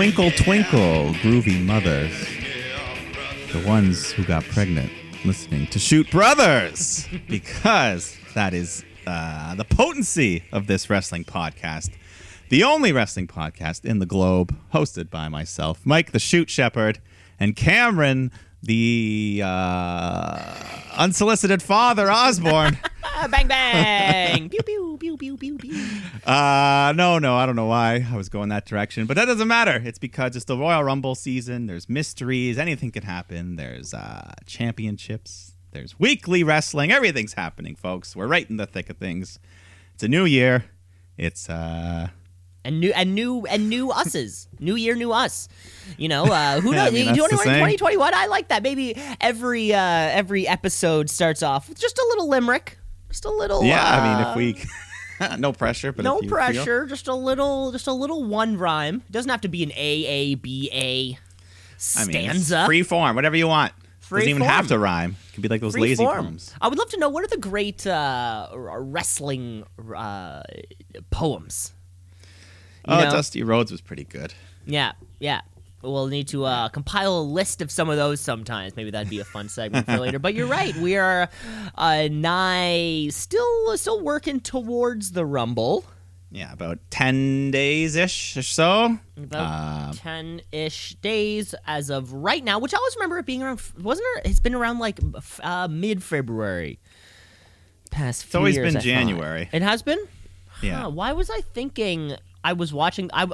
Twinkle, twinkle, groovy mothers. The ones who got pregnant listening to Shoot Brothers. because that is uh, the potency of this wrestling podcast. The only wrestling podcast in the globe, hosted by myself, Mike the Shoot Shepherd, and Cameron, the uh, unsolicited father Osborne. Bang bang. pew pew pew pew pew pew. Uh, no, no, I don't know why I was going that direction, but that doesn't matter. It's because it's the Royal Rumble season. There's mysteries. Anything can happen. There's uh, championships. There's weekly wrestling. Everything's happening, folks. We're right in the thick of things. It's a new year. It's uh, And new and new and new us's. New year, new us. You know, uh, who Yeah, I knows? mean, that's the 2021, saying. 2021. I like that. Maybe every uh, every episode starts off with just a little limerick, just a little. yeah. I uh, mean, if we no pressure, but no if you feel- pressure, just a little, just a little one rhyme. It doesn't have to be an a a b a mean, it's stanza. free form, whatever you want. Free Doesn't even have to rhyme. It can be like those Free lazy form. poems. I would love to know what are the great uh, wrestling uh, poems. Oh, know? Dusty Rhodes was pretty good. Yeah, yeah. We'll need to uh, compile a list of some of those sometimes. Maybe that'd be a fun segment for later. But you're right. We are uh, nigh, still, still working towards the Rumble. Yeah, about ten days ish or so. About Uh, ten ish days as of right now, which I always remember it being around. Wasn't it? It's been around like uh, mid February. Past few always years, been I thought. January. It has been. Yeah. Huh, why was I thinking I was watching? I,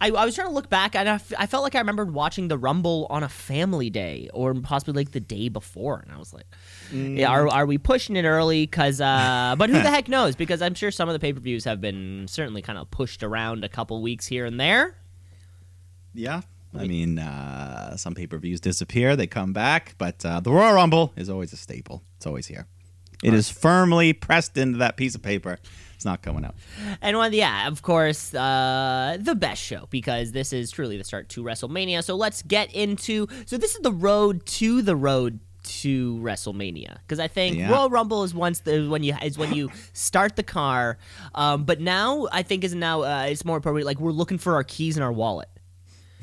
I, I was trying to look back, and I, f- I felt like I remembered watching the Rumble on a family day, or possibly like the day before, and I was like, yeah, are, are we pushing it early? Because, uh, but who the heck knows? Because I'm sure some of the pay per views have been certainly kind of pushed around a couple weeks here and there. Yeah. I mean, uh, some pay per views disappear, they come back, but uh, the Royal Rumble is always a staple. It's always here. It is firmly pressed into that piece of paper. It's not going out. And one, yeah, of course, uh, the best show because this is truly the start to WrestleMania. So let's get into. So this is the road to the road to WrestleMania because I think Yeah. Royal Rumble is once the when you is when you start the car, um, but now I think is now uh, it's more appropriate. Like we're looking for our keys in our wallet.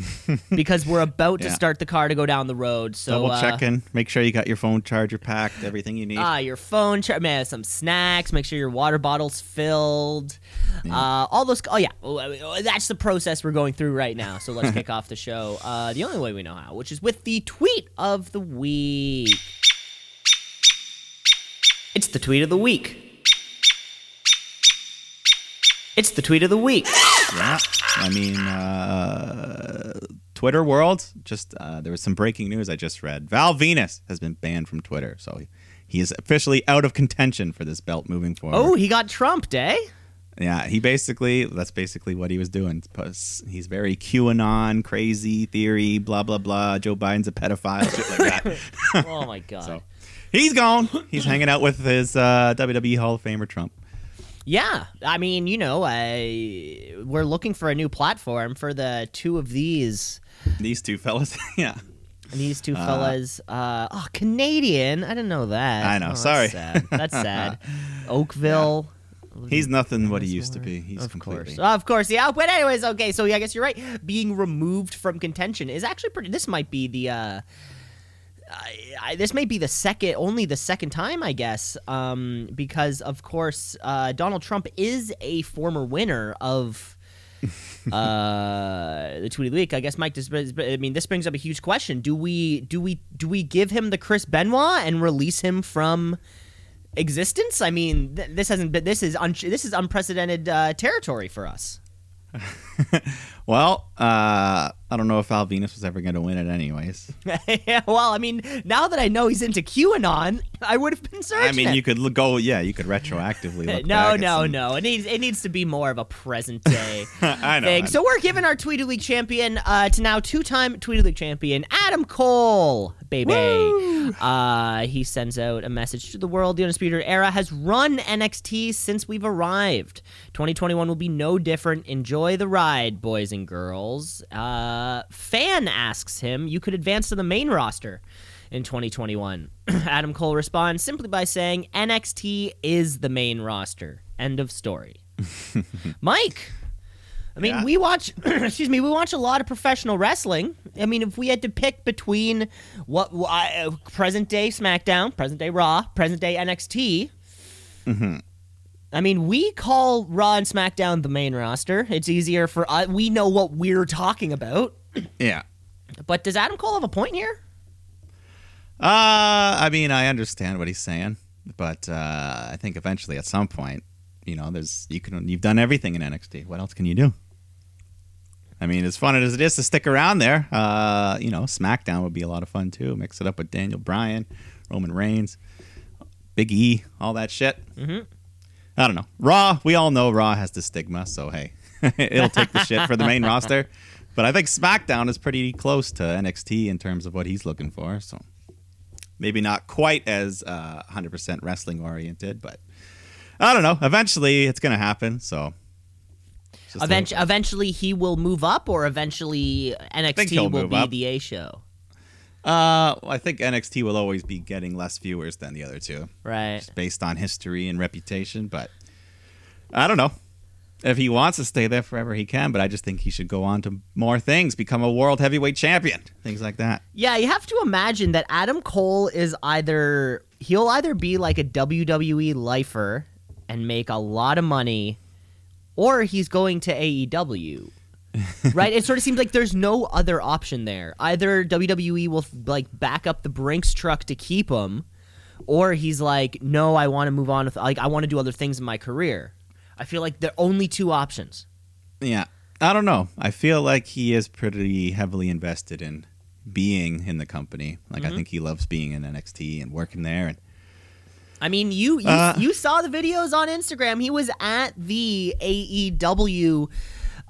because we're about to start the car to go down the road. So Double uh, checking. Make sure you got your phone charger packed, everything you need. Ah, your phone, char- man, some snacks. Make sure your water bottle's filled. Uh, all those. Oh yeah, Oh, uh, that's the process we're going through right now. So let's kick off the show. Uh, the only way we know how, which is with the tweet of the week. It's the tweet of the week. It's the tweet of the week. yeah. I mean, uh, Twitter world, just uh, there was some breaking news I just read. Val Venis has been banned from Twitter. So he, he is officially out of contention for this belt moving forward. Oh, he got trumped, eh? Yeah, he basically that's basically what he was doing. He's very QAnon, crazy theory, blah blah blah. Joe Biden's a pedophile, shit like that. Oh my god. so he's gone. He's hanging out with his uh, WWE Hall of Famer Trump. Yeah, I mean, you know, I, we're looking for a new platform for the two of these These two fellas, yeah. these two fellas. Uh, oh, Canadian! I didn't know that. I know, Oh, that's sorry. sad. That's sad. Oakville. He's nothing what he used to be. He's Of completely. course, of course, yeah. But anyways, okay. So yeah, I guess you're right. Being removed from contention is actually pretty. This might be the. Uh, I, I, this may be the second, only the second time, I guess, um, because of course uh, Donald Trump is a former winner of uh, the Tweety week. I guess Mike. This, I mean, this brings up a huge question: Do we do we do we give him the Chris Benoit and release him from existence? I mean, th- this hasn't been. This is un- this is unprecedented uh, territory for us. Well, uh, I don't know if Val Venis was ever going to win it, anyways. yeah, well, I mean, now that I know he's into QAnon, I would have been searching. I mean, you could look, go, yeah, you could retroactively look no, no, some- no. It needs it needs to be more of a present day I know. thing. I So we're giving our Tweet of the Week champion uh, to now two-time Tweet of the champion Adam Cole, baby. Uh, he sends out a message to the world. The Undisputed Era has run NXT since we've arrived. 2021 will be no different. Enjoy the ride, boys and girls. Uh, fan asks him, "You could advance to the main roster." in 2021. Adam Cole responds simply by saying NXT is the main roster. End of story. Mike, I mean, Yeah. we watch. excuse me. We watch a lot of professional wrestling. I mean, if we had to pick between what uh, present day SmackDown, present day Raw, present day NXT. Mm-hmm. I mean, we call Raw and SmackDown the main roster. It's easier for us. We know what we're talking about. Yeah. But does Adam Cole have a point here? Uh, I mean, I understand what he's saying, but uh, I think eventually, at some point, you know, there's you can you've done everything in NXT. What else can you do? I mean, as fun as it is to stick around there, uh, you know, SmackDown would be a lot of fun too. Mix it up with Daniel Bryan, Roman Reigns, Big E, all that shit. Mhm. I don't know. Raw, we all know Raw has the stigma, so hey, it'll take the shit for the main roster. But I think SmackDown is pretty close to NXT in terms of what he's looking for. So maybe not quite as uh, 100% wrestling oriented, but I don't know. Eventually, it's gonna happen. So Eventually, he will move up, or eventually NXT he'll be up. the A show. Uh, I think NXT will always be getting less viewers than the other two, Right. Just based on history and reputation. But I don't know. If he wants to stay there forever, he can. But I just think he should go on to more things, become a world heavyweight champion, things like that. Yeah, you have to imagine that Adam Cole is either he'll either be like a WWE lifer and make a lot of money, or he's going to AEW. right? It sort of seems like there's no other option there. Either WWE will like back up the Brinks truck to keep him, or he's like, no, I want to move on with like I want to do other things in my career. I feel like there are only two options. Yeah. I don't know. I feel like he is pretty heavily invested in being in the company. Like I think he loves being in NXT and working there and I mean, you you, Uh. you saw the videos on Instagram. He was at the AEW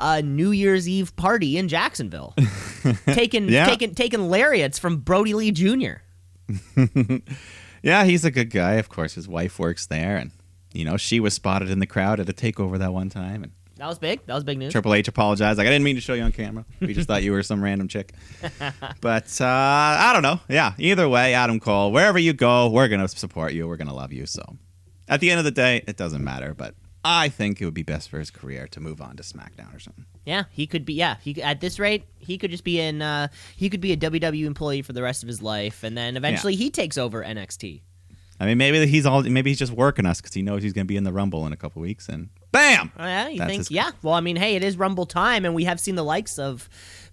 uh, New Year's Eve party in Jacksonville, taking Yeah. taking taking lariats from Brodie Lee Jr. Yeah, he's a good guy. Of course, his wife works there, and you know she was spotted in the crowd at a takeover that one time. And That was big. That was big news. Triple H apologized, like I didn't mean to show you on camera. We just thought you were some random chick. But uh, I don't know. Yeah, either way, Adam Cole, wherever you go, we're gonna support you. We're gonna love you. So, at the end of the day, it doesn't matter. But I think it would be best for his career to move on to SmackDown or something. Yeah, he could be. Yeah, he at this rate, he could just be in. Uh, he could be a WWE employee for the rest of his life, and then eventually he takes over NXT. I mean, maybe he's all maybe he's just working us because he knows he's gonna be in the Rumble in a couple weeks, and bam. Oh, yeah, you think? Yeah. Well, I mean, hey, it is Rumble time, and we have seen the likes of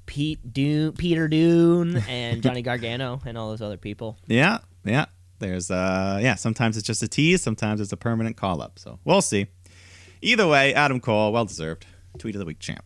Pete Dunne, Peter Dunne, and Johnny Gargano, and all those other people. Yeah, yeah. There's uh yeah, sometimes it's just a tease, sometimes it's a permanent call up. So we'll see. Either way, Adam Cole, well deserved. Tweet of the week champ.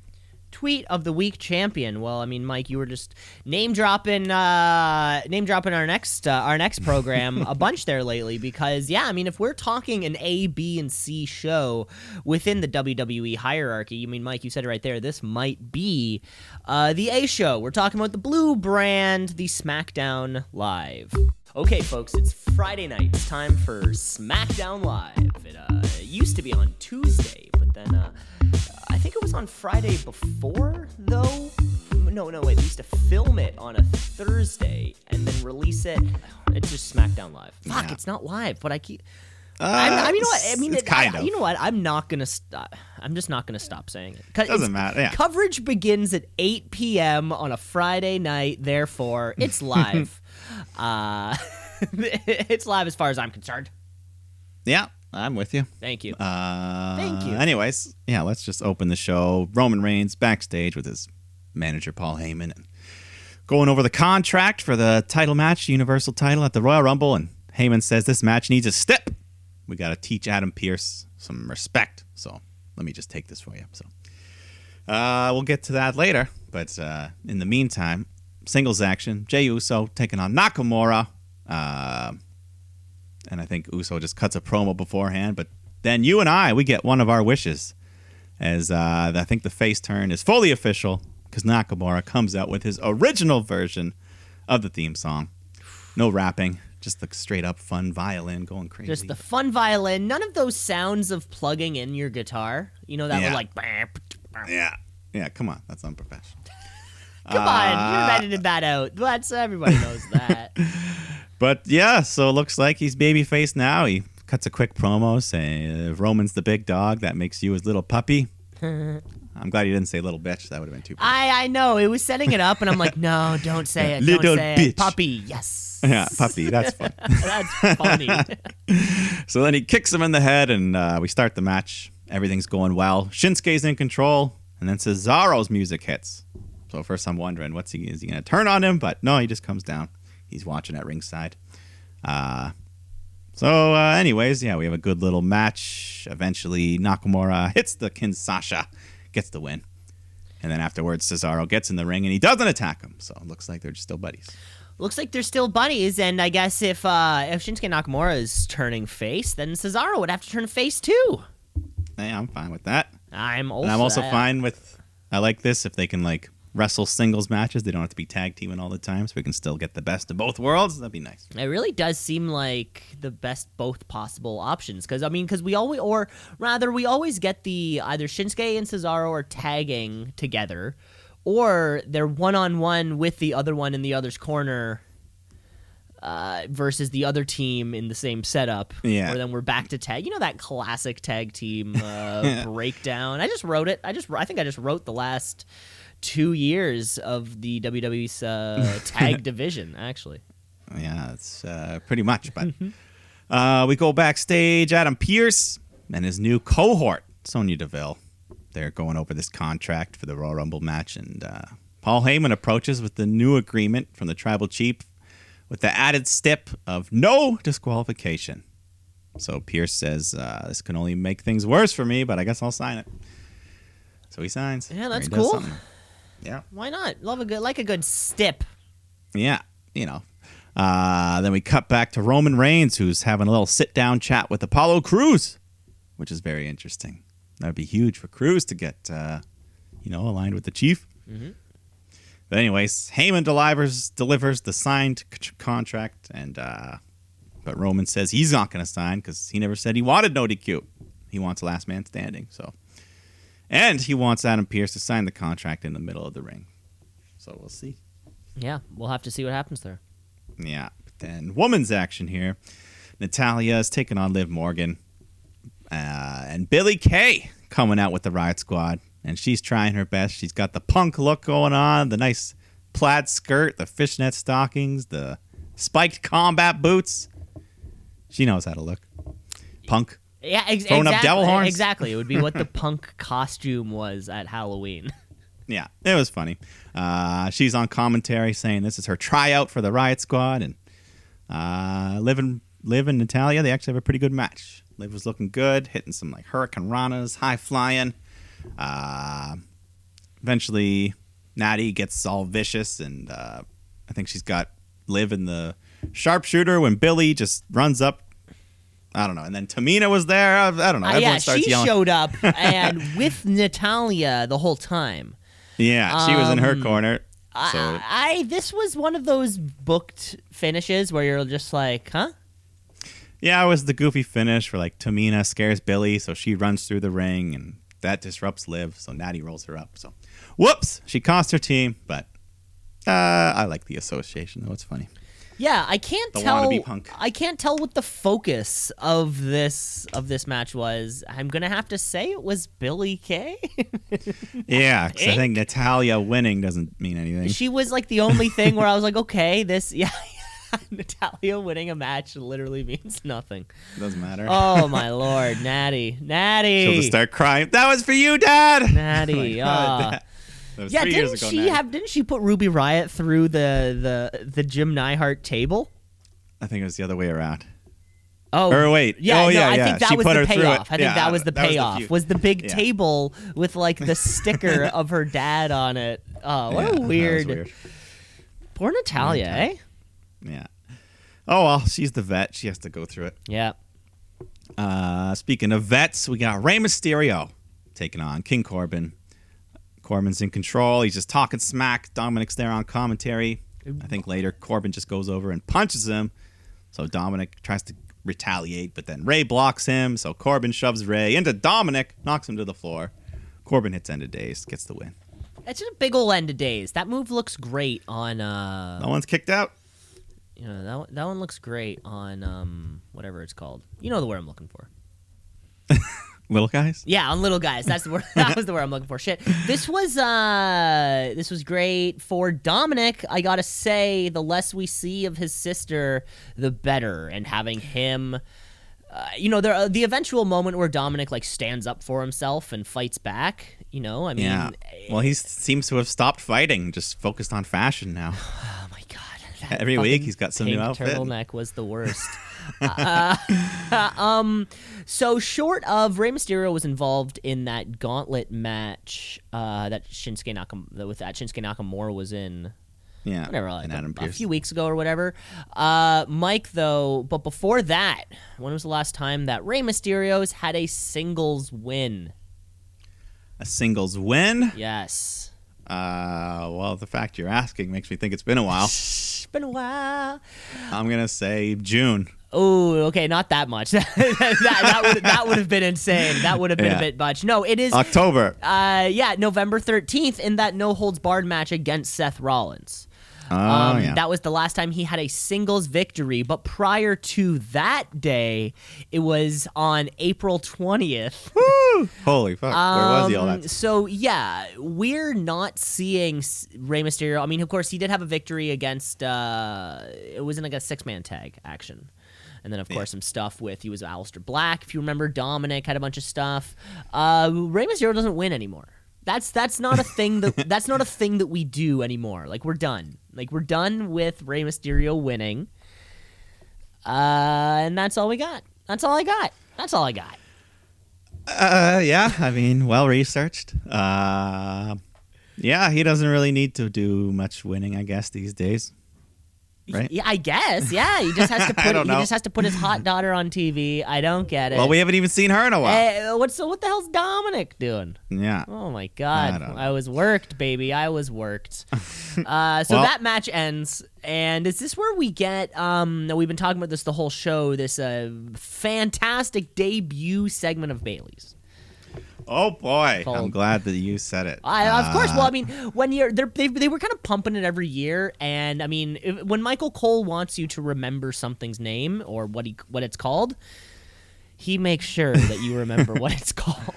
Tweet of the week champion. Well, I mean, Mike, you were just name dropping, uh, name dropping our next, uh, our next program a bunch there lately because, yeah, I mean, if we're talking an A, B, and C show within the WWE hierarchy, I mean, Mike, you said it right there. This might be uh, the A show. We're talking about the blue brand, the SmackDown Live. Okay, folks, it's Friday night. It's time for SmackDown Live. It, uh, used to be on Tuesday, then uh, I think it was on Friday before, though. No, no, wait. They used to film it on a Thursday and then release it. It's just SmackDown Live. Fuck, Yeah. it's not live, but I keep. Uh, I'm, I mean, you know what? I mean, it- kind I- of. You know what? I'm not gonna stop. I'm just not gonna stop saying it. Doesn't matter, yeah. Coverage begins at 8 p.m. on a Friday night. Therefore, it's live. uh, it's live as far as I'm concerned. Yeah, I'm with you. Thank you. Uh, Thank you. Anyways, yeah, let's just open the show. Roman Reigns backstage with his manager Paul Heyman and going over the contract for the title match, Universal title at the Royal Rumble. And Heyman says this match needs a step. We got to teach Adam Pearce some respect. So let me just take this for you. So uh, we'll get to that later. But uh, in the meantime, singles action: Jey Uso taking on Nakamura. Uh, and I think Uso just cuts a promo beforehand. But then you and I, we get one of our wishes, as uh, I think the face turn is fully official because Nakamura comes out with his original version of the theme song. No rapping, just the straight up fun violin going crazy. Just the fun violin. None of those sounds of plugging in your guitar. You know that Yeah. like. yeah, yeah. Come on, that's unprofessional. Come on, you edited that out. That's everybody knows that. But yeah, so it looks like he's babyface now. He cuts a quick promo saying, if Roman's the big dog, that makes you his little puppy. I'm glad you didn't say little bitch. That would have been too. I I know it was setting it up, and I'm like, no, don't say it. Little don't say bitch. it. Puppy, yes. yeah, puppy. That's fun. That's funny. so then he kicks him in the head, and uh, we start the match. Everything's going well. Shinsuke's in control, and then Cesaro's music hits. So first, I'm wondering, what's he? Is he going to turn on him? But no, he just comes down. He's watching at ringside. Uh, so, uh, anyways, yeah, we have a good little match. Eventually, Nakamura hits the Kinshasa, gets the win. And then afterwards, Cesaro gets in the ring and he doesn't attack him. So it looks like they're just still buddies. Looks like they're still buddies, and I guess if uh, if Shinsuke Nakamura is turning face, then Cesaro would have to turn face too. Hey, I'm fine with that. I'm also And I'm also fine with. I like this if they can like wrestle singles matches. They don't have to be tag teaming all the time, so we can still get the best of both worlds. That'd be nice. It really does seem like the best both possible options because I mean because we always or rather we always get the either Shinsuke and Cesaro are tagging together or they're one on one with the other one in the other's corner uh, versus the other team in the same setup. Yeah. Or then we're back to tag. You know that classic tag team uh, breakdown. I just wrote it. I just I think I just wrote the last two years of the WWE's uh, tag division actually. Yeah, it's uh, pretty much. But uh, we go backstage. Adam Pearce and his new cohort, Sonya Deville. They're going over this contract for the Royal Rumble match, and uh, Paul Heyman approaches with the new agreement from the Tribal Chief, with the added step of no disqualification. So Pearce says uh, this can only make things worse for me, but I guess I'll sign it. So he signs. Yeah, that's cool. something. Yeah. Why not? Love a good like a good stip. Yeah, you know. Uh, then we cut back to Roman Reigns, who's having a little sit down chat with Apollo Crews, which is very interesting. That'd be huge for Crews to get, uh, you know, aligned with the chief. But anyways, Heyman delivers delivers the signed c- contract, and uh, but Roman says he's not going to sign because he never said he wanted no DQ. He wants last man standing. So, and he wants Adam Pearce to sign the contract in the middle of the ring. So we'll see. Yeah, we'll have to see what happens there. Yeah. But then woman's action here. Natalya is taking on Liv Morgan. Uh, and Billie Kay coming out with the Riot Squad. And she's trying her best. She's got the punk look going on, the nice plaid skirt, the fishnet stockings, the spiked combat boots. She knows how to look. Punk. Yeah, ex- Throwing up exactly. devil horns? Exactly. It would be what the punk costume was at Halloween. Yeah, it was funny. Uh, she's on commentary saying this is her tryout for the Riot Squad, and uh, Liv and Liv and Natalya they actually have a pretty good match. Liv was looking good, hitting some like Hurricanranas, high flying. Uh, eventually, Natty gets all vicious, and uh, I think she's got Liv in the sharpshooter when Billie just runs up. I don't know, and then Tamina was there. I, I don't know. Uh, Everyone yeah, she yelling. showed up and with Natalya the whole time. yeah, she was in her Um, corner. So I, I this was one of those booked finishes where you're just like, huh? Yeah, it was the goofy finish where like Tamina scares Billie, so she runs through the ring, and that disrupts Liv. So Natty rolls her up. So, whoops, she cost her team, but uh, I like the association though. It's funny. Yeah, I can't The tell. I can't tell what the focus of this of this match was. I'm gonna have to say it was Billie Kay. Yeah, 'cause I think Natalya winning doesn't mean anything. she was like the only thing where I was like, okay, this yeah, Natalya winning a match literally means nothing. doesn't matter. Oh my lord, Natty, Natty, She'll just start crying. That was for you, Dad. Natty. Oh my God, ah. that- that was yeah, didn't she Natty. have? Didn't she put Ruby Riott through the the the Jim Neidhart table? I think it was the other way around. Oh, Or wait. Yeah, Oh, no, yeah, I yeah. think that She was the her through it. payoff. I think Yeah, that was the that was the payoff. Was the big Yeah. table with like the sticker of her dad on it. Oh, what a weird. weird. Poor Natalya, eh? Yeah. Oh well, she's the vet. She has to go through it. Yeah. Uh, speaking of vets, we got Rey Mysterio taking on King Corbin. Corbin's in control. He's just talking smack. Dominic's there on commentary. I think later Corbin just goes over and punches him. So Dominic tries to retaliate, but then Rey blocks him. So Corbin shoves Rey into Dominic, knocks him to the floor. Corbin hits end of days, gets the win. That's just a big ol' end of days. That move looks great on uh No one's kicked out. you know, that one- that one looks great on um whatever it's called. You know the word I'm looking for. Little guys. Yeah, on little guys. That's the word. that was the word I'm looking for. Shit. This was uh this was great for Dominic. I gotta say, the less we see of his sister, the better. And having him. Uh, you know, there uh, the eventual moment where Dominic like stands up for himself and fights back. You know, I mean, Yeah. Well, he seems to have stopped fighting, just focused on fashion now. oh my god, Every week he's got some new outfit. Turtleneck was the worst. Uh, um, so short of Rey Mysterio was involved in that gauntlet match uh, that Shinsuke Nakam- with that Shinsuke Nakamura was in Yeah. whatever like a, a few weeks ago or whatever. Uh, Mike though, but before that, when was the last time that Rey Mysterio's had a singles win? A singles win. Yes. Uh, well, the fact you're asking makes me think it's been a while. It's been a while. I'm gonna say June. Oh, okay, not that much. that that would that would have been insane. That would have been Yeah. a bit much. No, it is. October. Uh, yeah, November thirteenth in that no holds barred match against Seth Rollins. Oh Um, yeah. That was the last time he had a singles victory. But prior to that day, it was on April twentieth. Woo! Holy fuck! Where was he all Um, that? So yeah, we're not seeing Rey Mysterio. I mean, of course, he did have a victory against. Uh, it was in like a six man tag action, and then of course some stuff with he was Aleister Black. If you remember, Dominic had a bunch of stuff. Uh, Rey Mysterio doesn't win anymore. That's that's not a thing that that's not a thing that we do anymore. Like we're done. Like we're done with Rey Mysterio winning. Uh, and that's all we got. That's all I got. That's all I got. Uh, yeah. I mean, well researched. Uh, yeah. He doesn't really need to do much winning, I guess, these days. Right. Yeah, I guess. Yeah, he just has to put. he just has to put his hot daughter on TV. I don't get it. Well, we haven't even seen her in a while. Eh, what's what the hell's Dominic doing? yeah. Oh my god, don't I, was worked, baby. I was worked. uh, so Well- that match ends, and is this where we get? Um, we've been talking about this the whole show. This uh, fantastic debut segment of Bayley's. Oh boy. Called- I'm glad that you said it. I, of course. Well, I Uh, mean, when you're they're, they they were kind of pumping it every year, and I mean, if, when Michael Cole wants you to remember something's name or what he what it's called, he makes sure that you remember what it's called.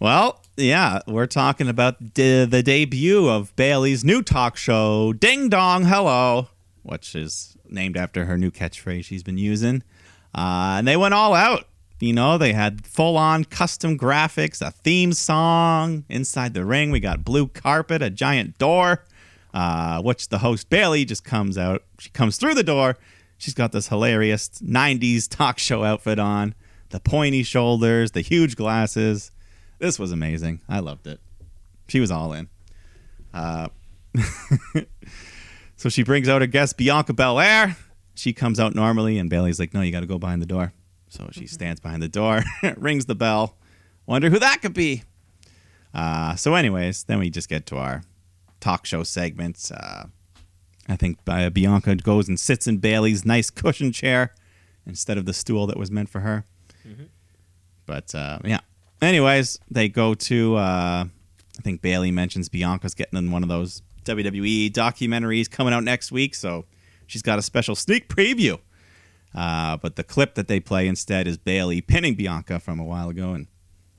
Well, yeah, we're talking about de- the debut of Bayley's new talk show, Ding Dong Hello, which is named after her new catchphrase she's been using. Uh, and they went all out. You know, they had full on custom graphics, a theme song. Inside the ring, we got blue carpet, a giant door, uh, which the host Bayley just comes out. She comes through the door. She's got this hilarious 90s talk show outfit on, the pointy shoulders, the huge glasses. This was amazing. I loved it. She was all in. Uh, so she brings out her guest, Bianca Belair. She comes out normally, and Bayley's like, No, you got to go behind the door. So she stands behind the door, rings the bell. Wonder who that could be. Uh, so, anyways, then we just get to our talk show segments. Uh, I think uh, Bianca goes and sits in Bayley's nice cushion chair instead of the stool that was meant for her. But uh, yeah. Anyways, they go to. Uh, I think Bayley mentions Bianca's getting in one of those WWE documentaries coming out next week, so she's got a special sneak preview. Uh, but the clip that they play instead is Bayley pinning Bianca from a while ago, and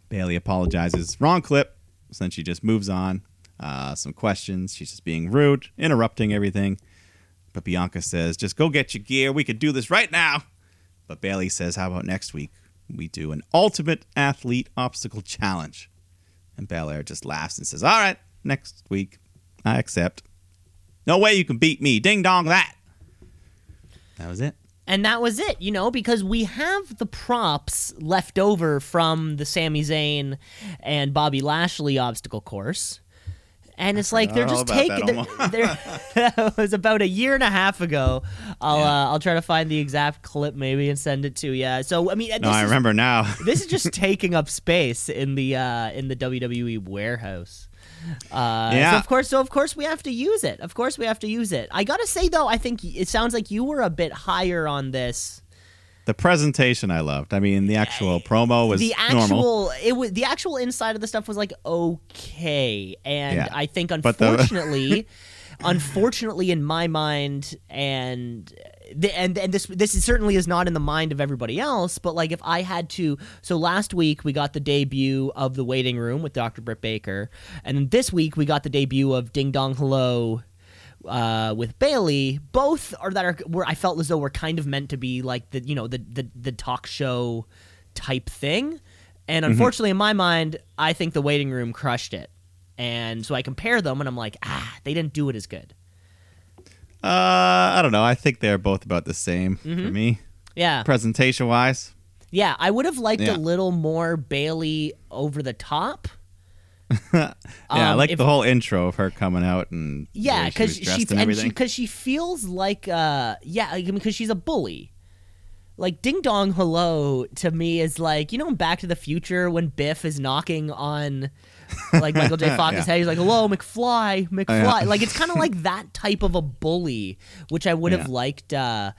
Bayley apologizes. Wrong clip. So then she just moves on. Uh, some questions. She's just being rude, interrupting everything. But Bianca says, "Just go get your gear. We could do this right now." But Bayley says, "How about next week? We do an ultimate athlete obstacle challenge." And Belair just laughs and says, "All right, next week, I accept." No way you can beat me. Ding dong that. That was it. And that was it, you know, because we have the props left over from the Sami Zayn and Bobby Lashley obstacle course. And it's like they're just taking. that They're, they're, it was about a year and a half ago. I'll uh, I'll try to find the exact clip maybe and send it to you. So I mean, No, I is- remember now. this is just taking up space in the uh, in the WWE warehouse. Uh, So Yeah. of course, so of course we have to use it. Of course we have to use it. I gotta say though, I think it sounds like you were a bit higher on this. The presentation I loved. I mean, the actual promo was the normal. actual it was the actual inside of the stuff was like okay, and Yeah. I think But the- unfortunately, unfortunately in my mind, and the, and and this this is certainly is not in the mind of everybody else. But like, if I had to, so last week we got the debut of the waiting room with Dr. Britt Baker, and then this week we got the debut of Ding Dong Hello uh, with Bayley. Both are that are where I felt as though were kind of meant to be like the you know the the, the talk show type thing. And unfortunately, in my mind, I think the waiting room crushed it. And so I compare them, and I'm like, ah, they didn't do it as good. Uh, I don't know. I think they're both about the same Mm-hmm. for me, Yeah, presentation wise. yeah. I would have liked Yeah. a little more Bayley over the top. Yeah, I Um, like if- the whole intro of her coming out and Yeah, because she, and and she because she feels like uh yeah I mean because she's a bully. Like Ding Dong Hello to me is like you know in Back to the Future when Biff is knocking on like Michael J. Fox's Yeah. head he's like hello McFly McFly yeah. like it's kind of like that type of a bully which I would have Yeah. liked. uh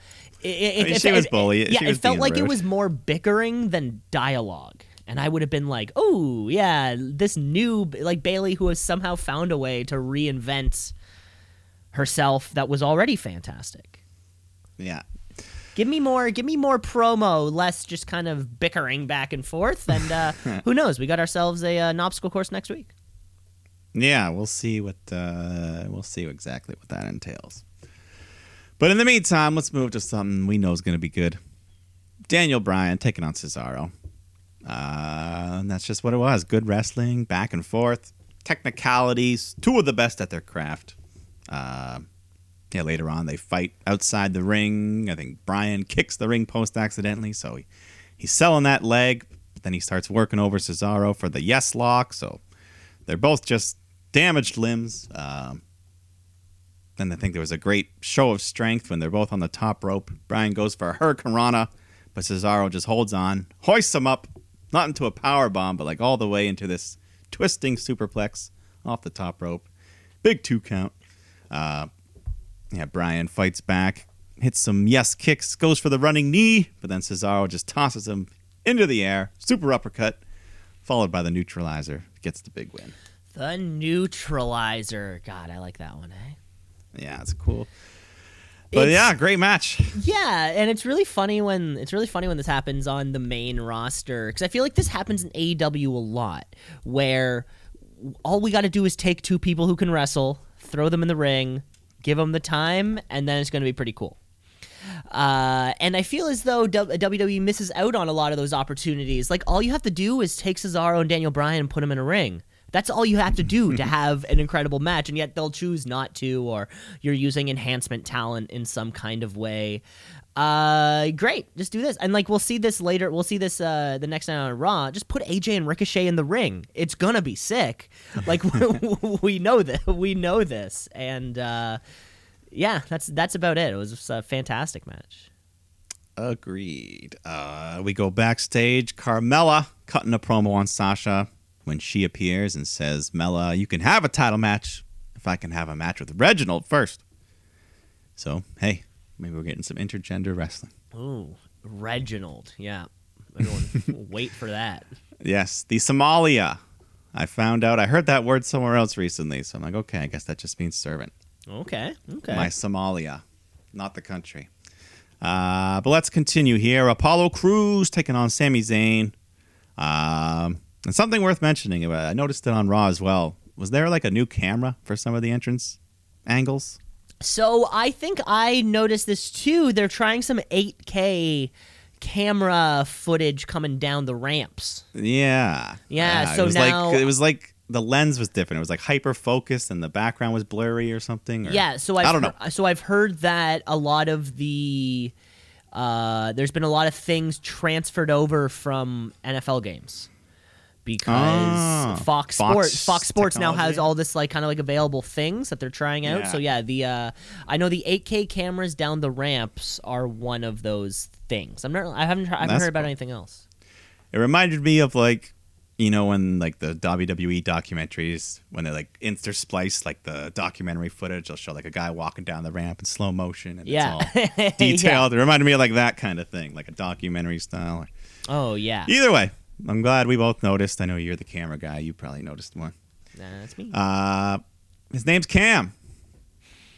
i- i- if, mean, she was bully- Yeah, it felt like it was more bickering than dialogue. And I would have been like, oh, yeah, this new, like Bayley who has somehow found a way to reinvent herself that was already fantastic. yeah. Give me more, give me more promo, less just kind of bickering back and forth. And uh, who knows? We got ourselves a uh, an obstacle course next week. Yeah, we'll see what uh, we'll see exactly what that entails. But in the meantime, let's move to something we know is going to be good. Daniel Bryan taking on Cesaro. Uh, and that's just what it was. Good wrestling, back and forth, technicalities, two of the best at their craft. Uh, yeah, later on they fight outside the ring. I think Bryan kicks the ring post accidentally, so he, he's selling that leg. But then he starts working over Cesaro for the yes lock. So they're both just damaged limbs. Um, then I think there was a great show of strength when they're both on the top rope. Bryan goes for a Hurricane but Cesaro just holds on, hoists him up, not into a power bomb, but like all the way into this twisting superplex off the top rope. Big two count. Uh, yeah, Bryan fights back, hits some yes kicks, goes for the running knee, but then Cesaro just tosses him into the air, super uppercut, followed by the neutralizer, gets the big win. The neutralizer. God, I like that one, eh? Yeah, it's cool. But It's- yeah, great match. Yeah, and it's really funny when it's really funny when this happens on the main roster because I feel like this happens in AEW a lot, where all we got to do is take two people who can wrestle, throw them in the ring, give them the time, and then it's going to be pretty cool. Uh, and I feel as though WWE misses out on a lot of those opportunities. Like all you have to do is take Cesaro and Daniel Bryan and put them in a ring. That's all you have to do to have an incredible match, and yet they'll choose not to, or you're using enhancement talent in some kind of way. Uh, great, just do this, and like we'll see this later. We'll see this uh the next night on Raw. Just put AJ and Ricochet in the ring. It's gonna be sick. Like we know that we know this, and uh, yeah, that's that's about it. It was a fantastic match. Agreed. Uh, we go backstage. Carmella cutting a promo on Sasha when she appears and says, Mella, you can have a title match if I can have a match with Reginald first. So, hey, maybe we're getting some intergender wrestling. Ooh, Reginald. Yeah, everyone wait for that. Yes, the Somalia. I found out, I heard that word somewhere else recently. So I'm like, okay, I guess that just means servant. Okay, okay. my Somalia, not the country. Uh, but let's continue here. Apollo Crews taking on Sami Zayn. Um, and something worth mentioning, I noticed it on Raw as well. Was there like a new camera for some of the entrance angles? So I think I noticed this too. They're trying some 8K camera footage coming down the ramps. Yeah. Yeah, it so was now- like it was like the lens was different. It was like hyper focused and the background was blurry or something. or- Yeah, so I've I don't know. heard- so I've heard that a lot of the uh, there's been a lot of things transferred over from NFL games because Ah, Fox, Fox Sports Fox Sports now has all this like kind of like available things that they're trying out. Yeah. So yeah, the uh, I know the 8K cameras down the ramps are one of those things. I'm not I haven't I haven't That's heard about cool. anything else. It reminded me of like, you know, when like the WWE documentaries, when they like intersplice like the documentary footage, they'll show like a guy walking down the ramp in slow motion and Yeah. it's all detailed. It reminded me of like that kind of thing, like a documentary style. Oh yeah, Either way, I'm glad we both noticed. I know you're the camera guy. You probably noticed more. Nah, that's me. Uh, his name's Cam.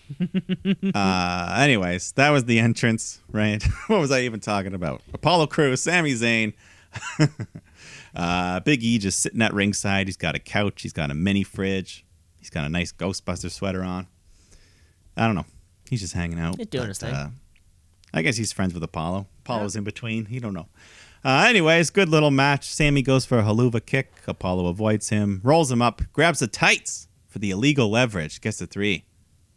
uh, anyways, that was the entrance, right? what was I even talking about? Apollo Crews, Sami Zayn. uh, Big E just sitting at ringside. He's got a couch. He's got a mini fridge. He's got a nice Ghostbuster sweater on. I don't know. He's just hanging out. He's doing his thing. Uh, I guess he's friends with Apollo. Apollo's in between. He don't know. Uh, anyways, good little match. Sami goes for a Helluva Kick. Apollo avoids him, rolls him up, grabs the tights for the illegal leverage, gets the three.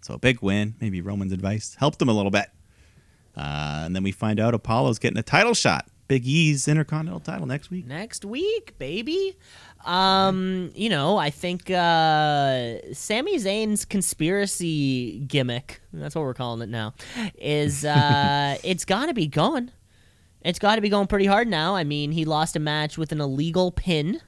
So a big win. Maybe Roman's advice helped him a little bit. Uh, and then we find out Apollo's getting a title shot. Big E's Intercontinental title next week. Next week, baby. Um, you know, I think uh Sami Zayn's conspiracy gimmick, that's what we're calling it now, is uh it's gotta be going. It's gotta be going pretty hard now. I mean, he lost a match with an illegal pin.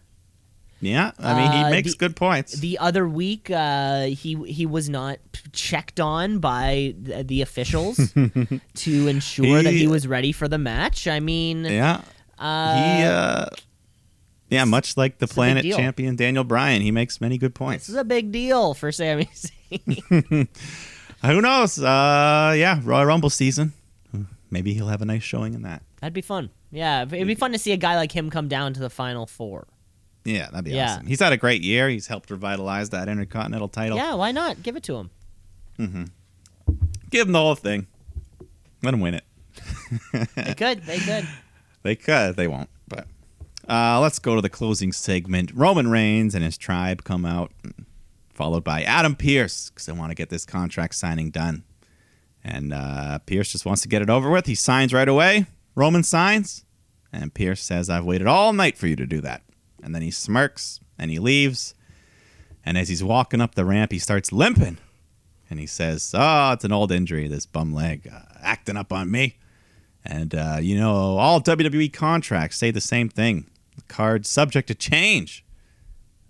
Yeah, I mean, Uh, he makes the- good points. The other week, uh, he he was not checked on by the, the officials to ensure that he He- was ready for the match. I mean, yeah. uh, he, uh, yeah, much like the Planet champion Daniel Bryan, he makes many good points. this is a big deal for Sami Zayn. Who knows? Uh, yeah, Royal Rumble season. Maybe he'll have a nice showing in that. That'd be fun. Yeah, it'd be fun to see a guy like him come down to the final four. Yeah, that'd be Yeah. awesome. He's had a great year. He's helped revitalize that Intercontinental title. Yeah, why not? Give it to him. Mm-hmm. Give him the whole thing. Let him win it. They could. They could. They could. They won't. But uh, let's go to the closing segment. Roman Reigns and his tribe come out, followed by Adam Pearce because they want to get this contract signing done. And uh, Pearce just wants to get it over with. He signs right away. Roman signs, and Pearce says, "I've waited all night for you to do that." And then he smirks and he leaves. And as he's walking up the ramp, he starts limping. And he says, Oh, it's an old injury, this bum leg, uh, acting up on me. And, uh, you know, all WWE contracts say the same thing. The card's subject to change.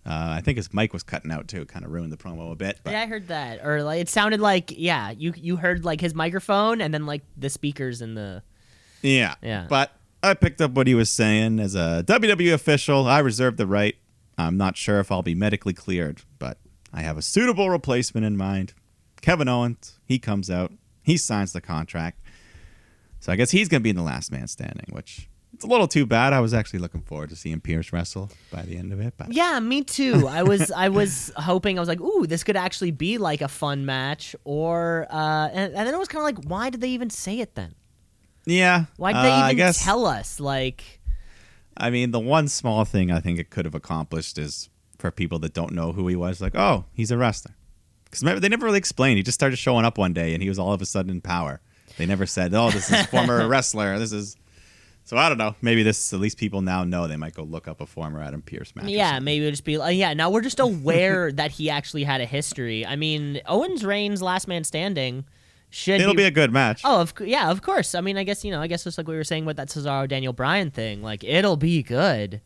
Uh, I think his mic was cutting out too, kind of ruined the promo a bit. But Yeah, I heard that. Or like it sounded like yeah, you you heard like his microphone and then like the speakers and the yeah. Yeah. But I picked up what he was saying. As a WWE official, I reserve the right. I'm not sure if I'll be medically cleared, but I have a suitable replacement in mind. Kevin Owens, he comes out, he signs the contract. So I guess he's going to be in the last man standing, which it's a little too bad. I was actually looking forward to seeing Pearce wrestle by the end of it. But Yeah, me too. I was I was hoping I was like, ooh, this could actually be like a fun match, or uh, and, and then it was kind of like, why did they even say it then? Yeah, Why did uh, they I even tell us? Like, I mean, the one small thing I think it could have accomplished is for people that don't know who he was, like, oh, he's a wrestler. Because they never really explained. He just started showing up one day, and he was all of a sudden in power. They never said, oh, this is former wrestler. This is. So I don't know. Maybe this at least people now know. They might go look up a former Adam Pearce match. yeah, maybe it'll just be like, yeah. Now we're just aware that he actually had a history. I mean, Owens Reigns, Last Man Standing, should it'll be a good match. Oh, of, yeah, of course. I mean, I guess you know, I guess just like we were saying with that Cesaro Daniel Bryan thing, like it'll be good.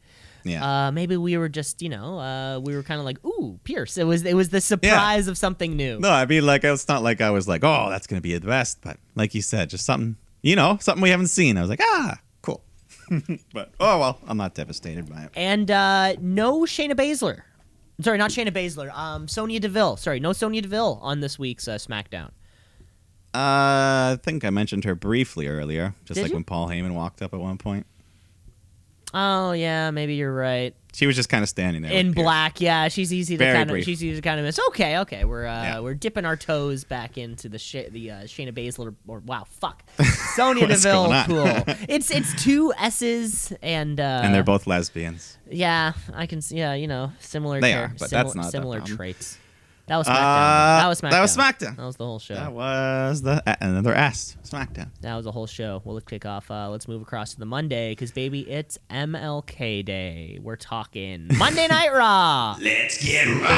yeah. Uh, maybe we were just, you know, uh, we were kind of like, ooh, Pearce. It was, it was the surprise of something new. No, I mean, like, it's not like I was like, oh, that's going to be the best. But like you said, just something, you know, something we haven't seen. I was like, ah, cool. but, oh, well, I'm not devastated by it. And uh, no Shayna Baszler. Sorry, not Shayna Baszler. Um, Sonya Deville. Sorry, no Sonya Deville on this week's uh, SmackDown. Uh, I think I mentioned her briefly earlier, just Did like you? when Paul Heyman walked up at one point. Oh yeah, maybe you're right. She was just kind of standing there In with Pearce. black, yeah, she's easy to Very kind of brief. she's easy to kind of miss. Okay, okay, we're uh, Yeah. we're dipping our toes back into the sh- the uh, Shayna Baszler or wow, fuck, Sonya Deville. Cool. It's it's two S's and uh, and they're both lesbians. yeah, I can see yeah, you know, similar. They char- are, but similar, that's not similar traits. That was SmackDown. Uh, that was SmackDown. that was SmackDown. That was the whole show. That was the a- another S SmackDown. That was the whole show. Well, let's kick off. Uh, let's move across to the Monday because baby, it's MLK Day. We're talking Monday Night Raw. Let's get raw.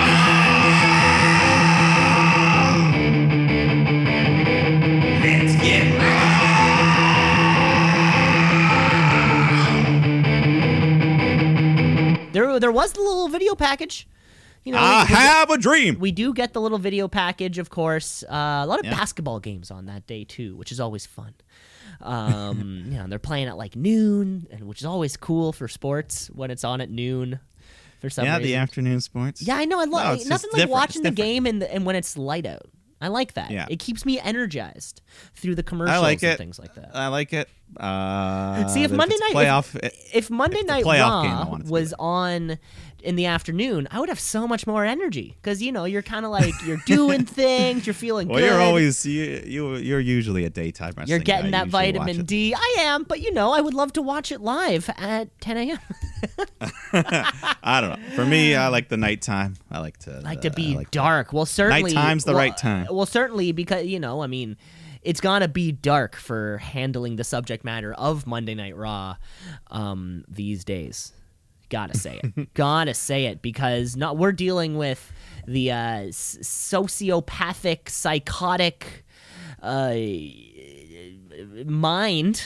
Let's get raw. There, there was the little video package. You know, I we- we- have a dream. we do get the little video package, of course. Uh, a lot of Yeah. basketball games on that day too, which is always fun. Um, you know, they're playing at like noon, and which is always cool for sports when it's on at noon. For some yeah, reason. the afternoon sports. Yeah, I know. I love just nothing like different. watching the game and, and when it's light out. I like that. Yeah. It keeps me energized through the commercials like and things like that. I like it. Uh, See, if Monday night- playoff, it- if Monday If Night playoff Raw want it to be was on in the afternoon, I would have so much more energy because you know you're kind of like you're doing things, you're feeling well, good. you're always you, you you're usually a daytime wrestling. You're getting guy. that You vitamin. D. I am, but you know, I would love to watch it live at 10 a.m. I don't know. For me, I like the nighttime. I like to like to uh, be like dark. Well, certainly Nighttime's the well, right time. Well, certainly because you know, I mean, it's gonna be dark for handling the subject matter of Monday Night Raw um, these days. Gotta say it. Gotta say it because not we're dealing with the uh, sociopathic, psychotic uh, mind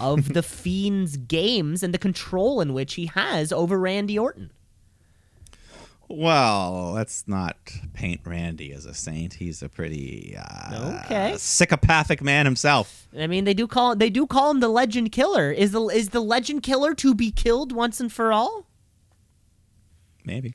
of the fiend's games and the control in which he has over Randy Orton. Well, let's not paint Randy as a saint. He's a pretty uh, Okay. psychopathic man himself. I mean, they do call they do call him the Legend Killer. Is the is the Legend Killer to be killed once and for all? Maybe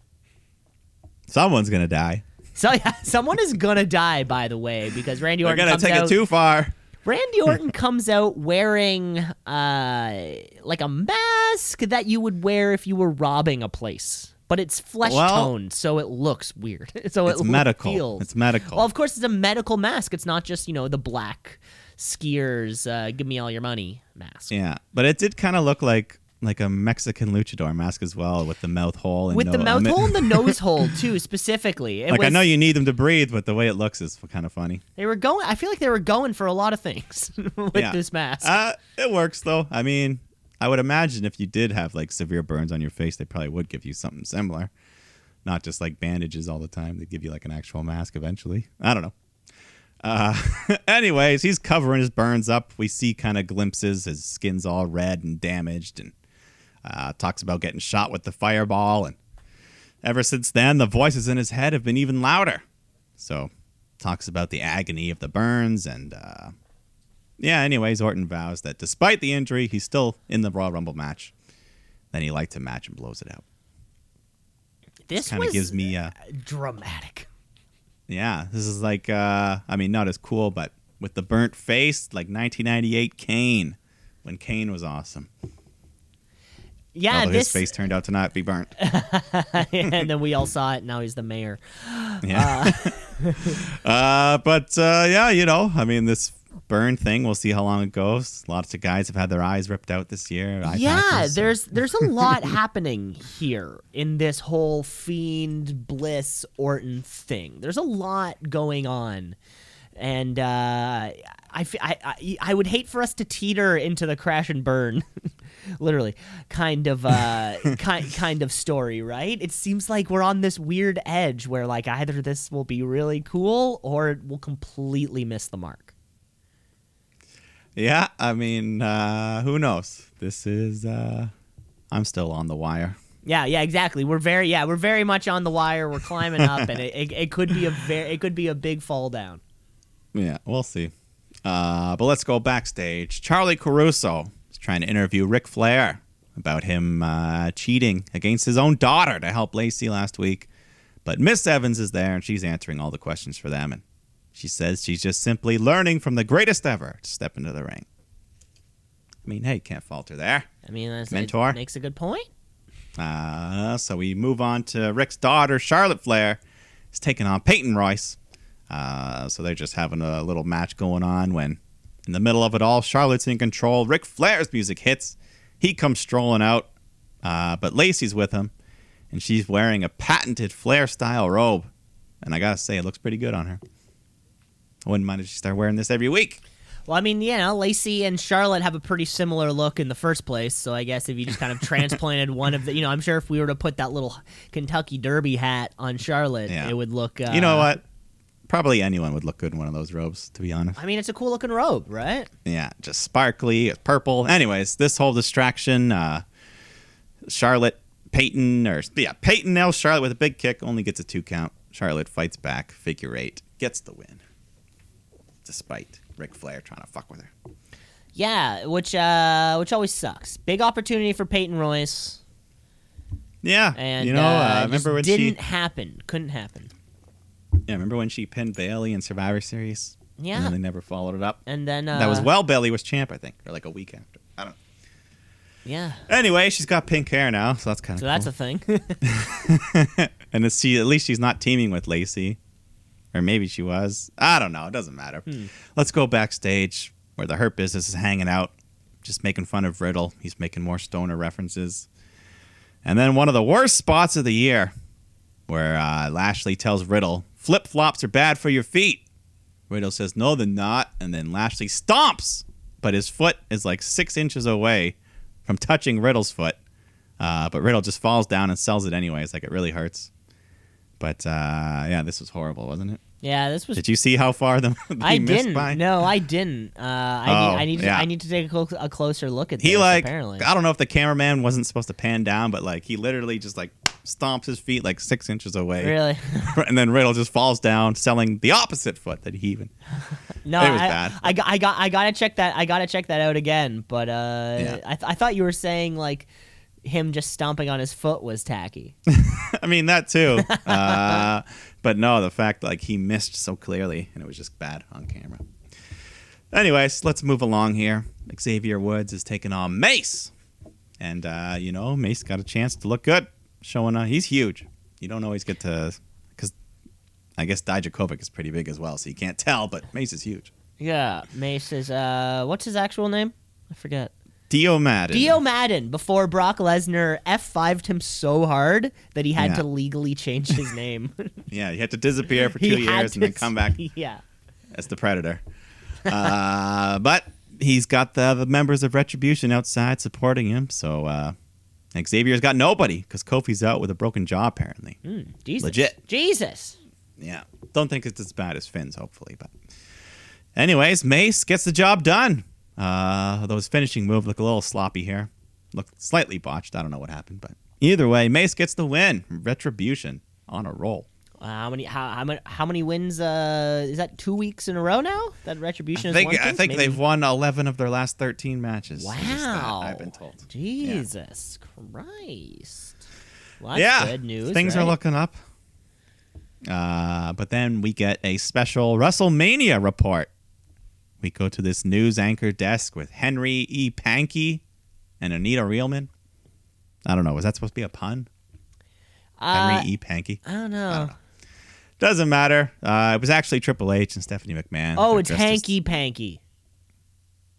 someone's gonna die. So yeah, someone is gonna die. By the way, because Randy Orton gonna comes take out. it too far. Randy Orton comes out wearing uh like a mask that you would wear if you were robbing a place, but it's flesh Well- toned, so it looks weird. so It's it medical. Feels. It's medical. Well, of course, it's a medical mask. It's not just you know the black skiers uh, give me all your money mask. yeah, but it did kind of look like like a Mexican luchador mask as well, with the mouth hole and With no, the mouth hole and the nose hole too, specifically. It like I know you need them to breathe, but the way it looks is kind of funny. They were going. I feel like they were going for a lot of things with Yeah. this mask. Uh, it works though. I mean, I would imagine if you did have like severe burns on your face, they probably would give you something similar, not just like bandages all the time. They'd give you like an actual mask eventually. I don't know. Uh, anyways, he's covering his burns up. We see kind of glimpses. His skin's all red and damaged, and uh, talks about getting shot with the fireball. And ever since then, the voices in his head have been even louder. So, talks about the agony of the burns and. Uh, yeah, anyways, Orton vows that despite the injury, he's still in the Raw Rumble match. Then he liked to match and blows it out. this Kind of gives me, uh, dramatic. yeah, this is like, uh, I mean, not as cool, but with the burnt face, like 1998 Kane, when Kane was awesome. Yeah, Although this his face turned out to not be burnt. and then we all saw it. Now he's the mayor. Yeah. uh, but uh, yeah, you know, I mean, this burn thing, we'll see how long it goes. Lots of guys have had their eyes ripped out this year. yeah, patches, so- there's there's a lot happening here in this whole fiend bliss Orton thing. There's a lot going on, and uh, I, I I I would hate for us to teeter into the crash and burn, literally kind of uh kind kind of story, right? It seems like we're on this weird edge where like either this will be really cool or it will completely miss the mark. Yeah, I mean, uh, who knows? This is. Uh, I'm still on the wire. Yeah, yeah, exactly. We're very, yeah, we're very much on the wire. We're climbing up, and it, it, it could be a very, it could be a big fall down. Yeah, we'll see. Uh, but let's go backstage. Charly Caruso is trying to interview Ric Flair about him uh, cheating against his own daughter to help Lacey last week. But Miss Evans is there, and she's answering all the questions for them. And she says she's just simply learning from the greatest ever to step into the ring. I mean, hey, can't falter there. I mean, that's, Mentor? makes a good point. Uh, so we move on to Ric's daughter, Charlotte Flair, is taking on Peyton Royce. Uh, so they're just having a little match going on when, in the middle of it all, Charlotte's in control. Ric Flair's music hits. He comes strolling out, uh, but Lacey's with him, and she's wearing a patented Flair style robe. And I gotta say, it looks pretty good on her. I wouldn't mind if she started wearing this every week. Well, I mean, you know, Lacey and Charlotte have a pretty similar look in the first place. So I guess if you just kind of transplanted one of the, you know, I'm sure if we were to put that little Kentucky Derby hat on Charlotte, Yeah. it would look. Uh, you know what? Probably anyone would look good in one of those robes, to be honest. I mean, it's a cool looking robe, right? Yeah, just sparkly, it's purple. Anyways, this whole distraction, uh, Charlotte, Peyton, or yeah, Peyton nails Charlotte with a big kick, only gets a two count. Charlotte fights back, figure eight, gets the win, despite Ric Flair trying to fuck with her. Yeah, which uh, which always sucks. Big opportunity for Peyton Royce, Yeah, and you know, uh, uh, just remember when didn't she happen. Couldn't happen. Yeah, remember when she pinned Bayley in Survivor Series? And Yeah. then they never followed it up. And then uh, that was well Bayley was champ, I think, or like a week after. I don't Yeah. Anyway, she's got pink hair now, so that's kind of So cool. that's a thing. and she at least she's not teaming with Lacey, or maybe she was. I don't know. It doesn't matter. Hmm. Let's go backstage where the Hurt Business is hanging out, just making fun of Riddle. He's making more stoner references, and then one of the worst spots of the year, where uh, Lashley tells Riddle, "Flip flops are bad for your feet." Riddle says, "No, they're not," and then Lashley stomps, but his foot is like six inches away from touching Riddle's foot. Uh, but Riddle just falls down and sells it anyways. Like it really hurts. But uh, yeah, this was horrible, wasn't it? yeah, this was. Did you see how far the he I didn't. by? No, I didn't. Uh, I Oh, need. I need. To, yeah. I need to take a, clo- a closer look at He this. like apparently. I don't know if the cameraman wasn't supposed to pan down, but like he literally just like stomps his feet like six inches away, Really? and then Riddle just falls down, selling the opposite foot that he even. No, It was I, bad. I got, I got, I gotta check that. I gotta check that out again. But uh, Yeah. I, th- I thought you were saying like him just stomping on his foot was tacky. I mean that too, uh, but no, the fact like he missed so clearly and it was just bad on camera. Anyways, let's move along here. Xavier Woods is taking on Mace, and uh, you know Mace got a chance to look good, showing uh, he's huge. You don't always get to because I guess Dijakovic is pretty big as well, so you can't tell, but Mace is huge. yeah, Mace is. Uh, what's his actual name? I forget. Dio Maddin. Dio Maddin. Before Brock Lesnar F5'd him so hard that he had Yeah. to legally change his name. Yeah, he had to disappear for two had years and then come back Yeah. as the Predator. uh, but he's got the, the members of Retribution outside supporting him. So uh, Xavier's got nobody because Kofi's out with a broken jaw, apparently. Mm, Jesus. Legit. Jesus. Yeah. Don't think it's as bad as Finn's, hopefully. But, anyways, Mace gets the job done. Uh, his finishing move looked a little sloppy here. Looked slightly botched. I don't know what happened. But either way, Mace gets the win. Retribution on a roll. Uh, how many? How, how many? How many wins? Uh, is that two weeks in a row now? That Retribution I think, I think Maybe- they've won 11 of their last 13 matches. At least that Wow. I've been told. Jesus Christ. Well, yeah, good news. things are looking up. Uh, but then we get a special WrestleMania report. We go to this news anchor desk with Henry E. Pankey and Anita Reelman. I don't know. Was that supposed to be a pun? Uh, Henry E. Pankey. I don't know. I don't know. Doesn't matter. Uh, it was actually Triple H and Stephanie McMahon. Oh, it's dressed as Hanky Panky.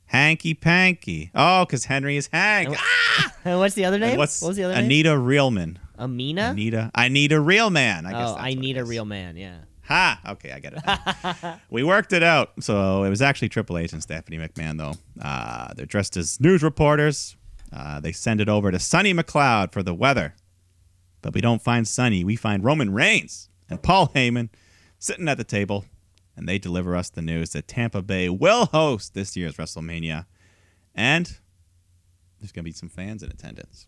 Hanky Panky. Oh, because Henry is Hank. Oh, Ah! And what's the other name? And what's what was the other name? Anita Reelman. Amina. Anita. I need a real man. I guess. oh, I need a real man. Yeah. Ha! Okay, I get it. we worked it out. So it was actually Triple H and Stephanie McMahon, though. Uh, they're dressed as news reporters. Uh, they send it over to Sonny McLeod for the weather. But we don't find Sonny. We find Roman Reigns and Paul Heyman sitting at the table, and they deliver us the news that Tampa Bay will host this year's WrestleMania. And there's going to be some fans in attendance.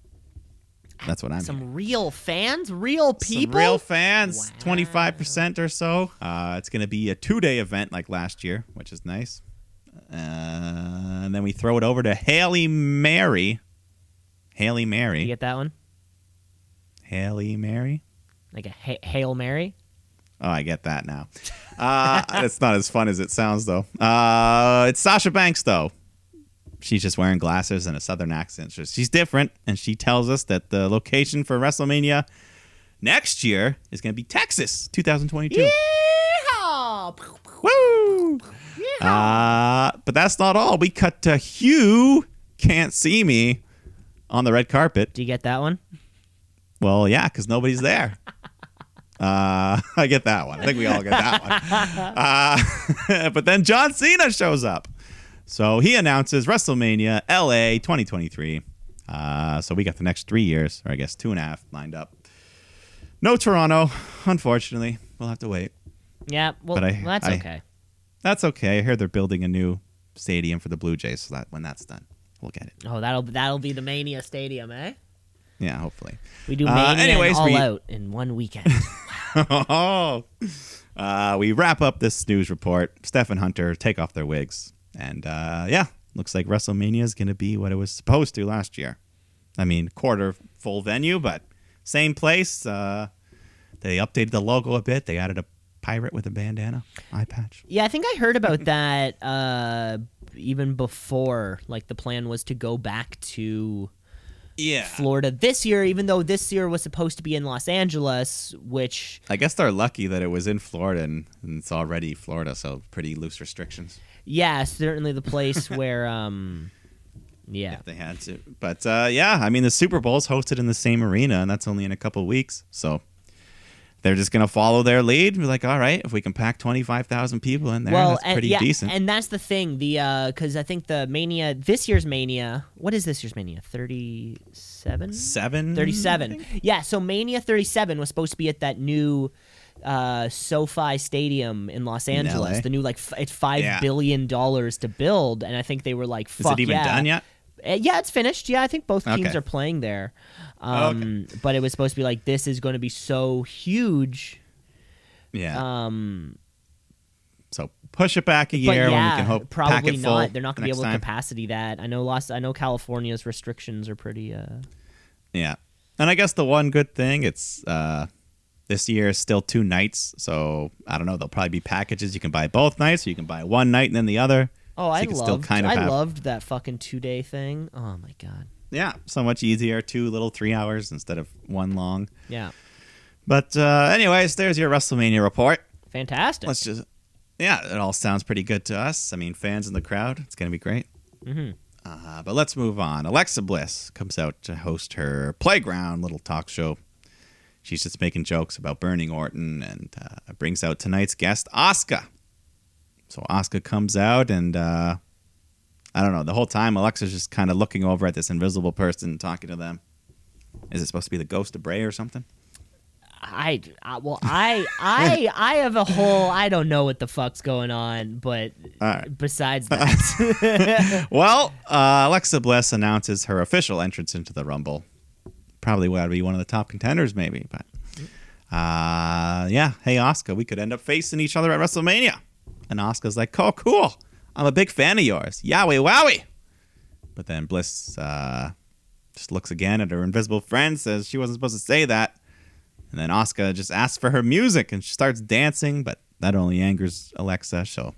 That's what I'm hearing. Some real fans, real people. Some real fans, twenty five percent or so. Uh, it's going to be a two day event like last year, which is nice. Uh, and then we throw it over to Haley Mary. Haley Mary. You get that one? Haley Mary. Like a ha- hail mary. Oh, I get that now. Uh, it's not as fun as it sounds, though. Uh, it's Sasha Banks, though. She's just wearing glasses and a southern accent. So She's different, and she tells us that the location for WrestleMania next year is going to be Texas, 2022. Yeehaw! Woo! Uh, but that's not all. We cut to Hugh can't see me on the red carpet. Do you get that one? Well, yeah, because nobody's there. Uh, I get that one. I think we all get that one. Uh, but then John Cena shows up. So he announces WrestleMania LA 2023. Uh, so we got the next three years, or I guess two and a half, lined up. No Toronto, unfortunately. We'll have to wait. Yeah. Well, I- well, that's I- okay. That's okay. I hear they're building a new stadium for the Blue Jays, so that when that's done, we'll get it. Oh, that'll that'll be the Mania Stadium, eh? Yeah, hopefully. We do Uh, Mania anyways, and All we- Out in one weekend. oh. Uh, we wrap up this news report. Steph and Hunter take off their wigs. And uh, yeah, looks like WrestleMania is going to be what it was supposed to last year. I mean, quarter full venue, but same place. Uh, they updated the logo a bit. They added a pirate with a bandana eye patch. Yeah, I think I heard about that uh, even before. Like the plan was to go back to Yeah. Florida this year, even though this year was supposed to be in Los Angeles, which I guess they're lucky that it was in Florida and, and it's already Florida, so pretty loose restrictions yeah, certainly the place where um, yeah, if they had to. But uh, yeah, I mean the Super Bowl's hosted in the same arena, and that's only in a couple weeks, so they're just gonna follow their lead. Be like, all right, if we can pack twenty five thousand people in there, well, that's and, pretty yeah, decent. and that's the thing. The because I think the Mania this year's Mania. What is this year's Mania? Thirty seven. Seven, 37. Yeah, so Mania 37 was supposed to be at that new uh, SoFi Stadium in Los Angeles. LA? The new like f- it's five Yeah. billion dollars to build, and I think they were like, Is it even yeah. done yet? Uh, yeah, it's finished. Yeah, I think both teams Okay. are playing there. Um, But it was supposed to be like this is going to be so huge. Yeah. Um, so push it back a year yeah, when we can hope probably not. They're not going to be able to capacity that. I know Los. I know California's restrictions are pretty. Uh, Yeah. And I guess the one good thing, it's uh this year is still two nights, so I don't know, there'll probably be packages you can buy both nights, or you can buy one night and then the other. oh, So I loved. still kind of I have- loved that fucking two day thing. Oh my god. Yeah, so much easier, two little three hours instead of one long. Yeah. But uh anyways, there's your WrestleMania report. Fantastic. Let's just yeah, it all sounds pretty good to us. I mean, fans in the crowd, it's gonna be great. hmm Uh, but let's move on. Alexa Bliss comes out to host her playground little talk show. She's just making jokes about burning Orton and uh, brings out tonight's guest, Asuka. So Asuka comes out and uh, I don't know. The whole time, Alexa's just kind of looking over at this invisible person talking to them. Is it supposed to be the ghost of Bray or something? I, I well I I I have a whole I don't know what the fuck's going on, but right. besides that, Well, uh, Alexa Bliss announces her official entrance into the Rumble. Probably would be one of the top contenders, maybe. But uh, yeah, hey Asuka, we could end up facing each other at WrestleMania. And Asuka's like, "Oh, cool! I'm a big fan of yours. Yowie wowie!" But then Bliss uh, just looks again at her invisible friend, says she wasn't supposed to say that. And then Asuka just asks for her music, and she starts dancing. But that only angers Alexa, so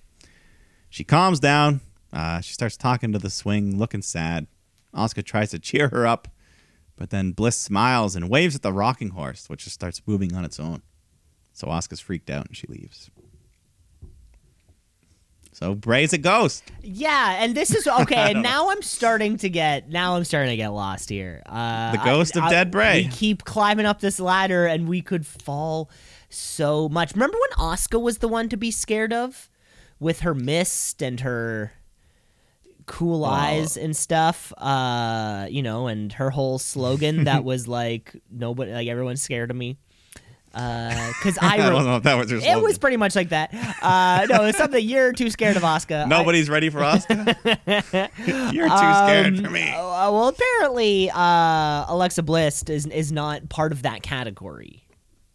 she calms down. Uh, she starts talking to the swing, looking sad. Asuka tries to cheer her up, but then Bliss smiles and waves at the rocking horse, which just starts moving on its own. So Asuka's freaked out and she leaves. So Bray's a ghost. yeah, and this is okay. And now I'm starting to get now I'm starting to get lost here. Uh, The ghost of dead Bray. We keep climbing up this ladder, and we could fall so much. Remember when Asuka was the one to be scared of, with her mist and her cool eyes and stuff uh you know and her whole slogan that was like nobody like everyone's scared of me. Uh because i, I don't know if that was her it was pretty much like that. Uh no it's something you're too scared of asuka I- Nobody's ready for Asuka. You're too scared um, for me. uh, well apparently uh alexa bliss is is not part of that category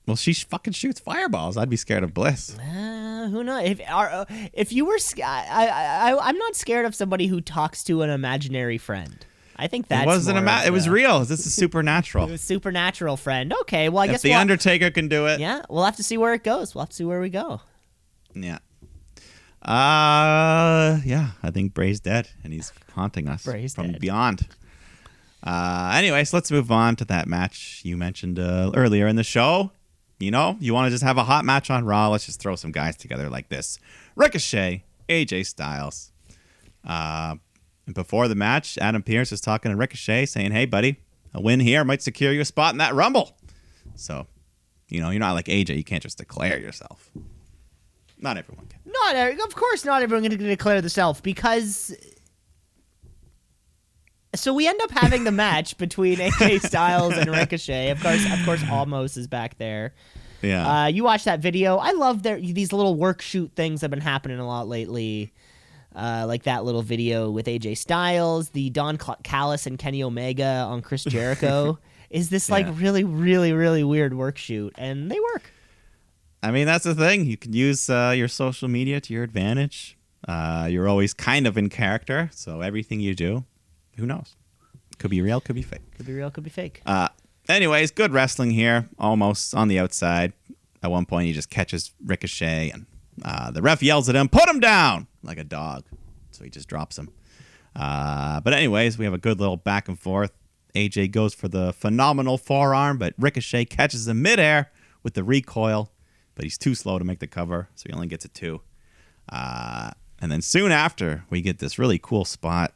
Well, she fucking shoots fireballs. I'd be scared of Bliss. Uh, who knows? If are, uh, if you were, sc- I, I, I, I'm not scared of somebody who talks to an imaginary friend. I think that wasn't a more It was real. This is supernatural. a supernatural friend. Okay, well I if guess the we'll, Undertaker can do it, yeah, we'll have to see where it goes. We'll have to see where we go. Yeah. Uh, yeah. I think Bray's dead, and he's haunting us Bray's from dead. beyond. Uh, anyways, let's move on to that match you mentioned uh, earlier in the show. You know, you want to just have a hot match on Raw? Let's just throw some guys together like this: Ricochet, AJ Styles. Uh, before the match, Adam Pearce is talking to Ricochet, saying, "Hey, buddy, a win here might secure you a spot in that Rumble." So, you know, you're not like AJ. You can't just declare yourself. Not everyone can. Not, of course, not everyone can declare the self because. So we end up having the match between AJ Styles and Ricochet. Of course, of course, Omos is back there. Yeah. Uh, you watch that video. I love their these little work shoot things have been happening a lot lately. Uh, like that little video with AJ Styles, the Don Callis and Kenny Omega on Chris Jericho. is this like Yeah. really, really, really weird work shoot, and they work. I mean, that's the thing. You can use uh, your social media to your advantage. Uh, you're always kind of in character, so everything you do, who knows? Could be real, could be fake. Could be real, could be fake. Uh, anyways, good wrestling here, Omos on the outside. At one point, he just catches Ricochet, and uh, the ref yells at him, "Put him down!" like a dog. So he just drops him. Uh, but anyways, we have a good little back and forth. AJ goes for the phenomenal forearm, but Ricochet catches him midair with the recoil, but he's too slow to make the cover, so he only gets a two. Uh, and then soon after, we get this really cool spot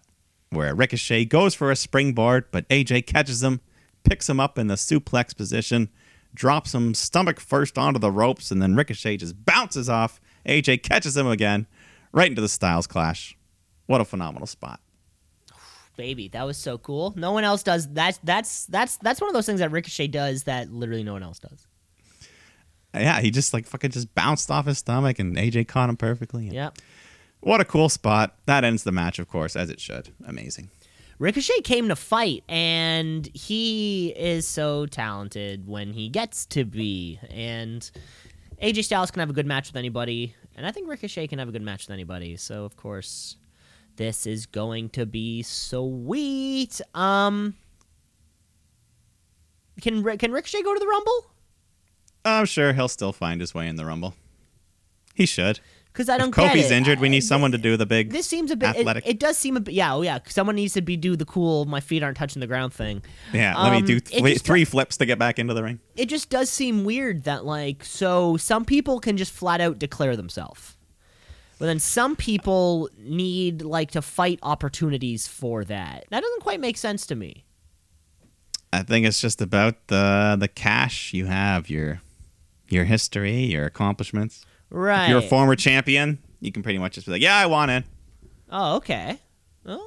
where Ricochet goes for a springboard, but AJ catches him, picks him up in the suplex position, drops him stomach first onto the ropes, and then Ricochet just bounces off. AJ catches him again, right into the Styles Clash. What a phenomenal spot. Baby, that was so cool. No one else does that. That's that's that's one of those things that Ricochet does that literally no one else does. Yeah, he just like fucking just bounced off his stomach, and AJ caught him perfectly. Yep. What a cool spot. That ends the match, of course, as it should. Amazing. Ricochet came to fight, and he is so talented when he gets to be. And AJ Styles can have a good match with anybody, and I think Ricochet can have a good match with anybody. So of course, this is going to be sweet. Um, can can Ricochet go to the Rumble? I'm sure he'll still find his way in the Rumble. He should. Because I don't If Kofi's it. injured, we need someone to do the big. This seems a bit. Athletic. it does seem a bit. Yeah, oh yeah. Someone needs to be do the cool. My feet aren't touching the ground thing. yeah, let um, me do it th- just- three flips to get back into the ring. it just does seem weird that like so some people can just flat out declare themselves but then some people need like to fight opportunities for that that doesn't quite make sense to me I think it's just about the the cash you have, your your history, your accomplishments. Right If you're a former champion, you can pretty much just be like, "Yeah, I want it. oh okay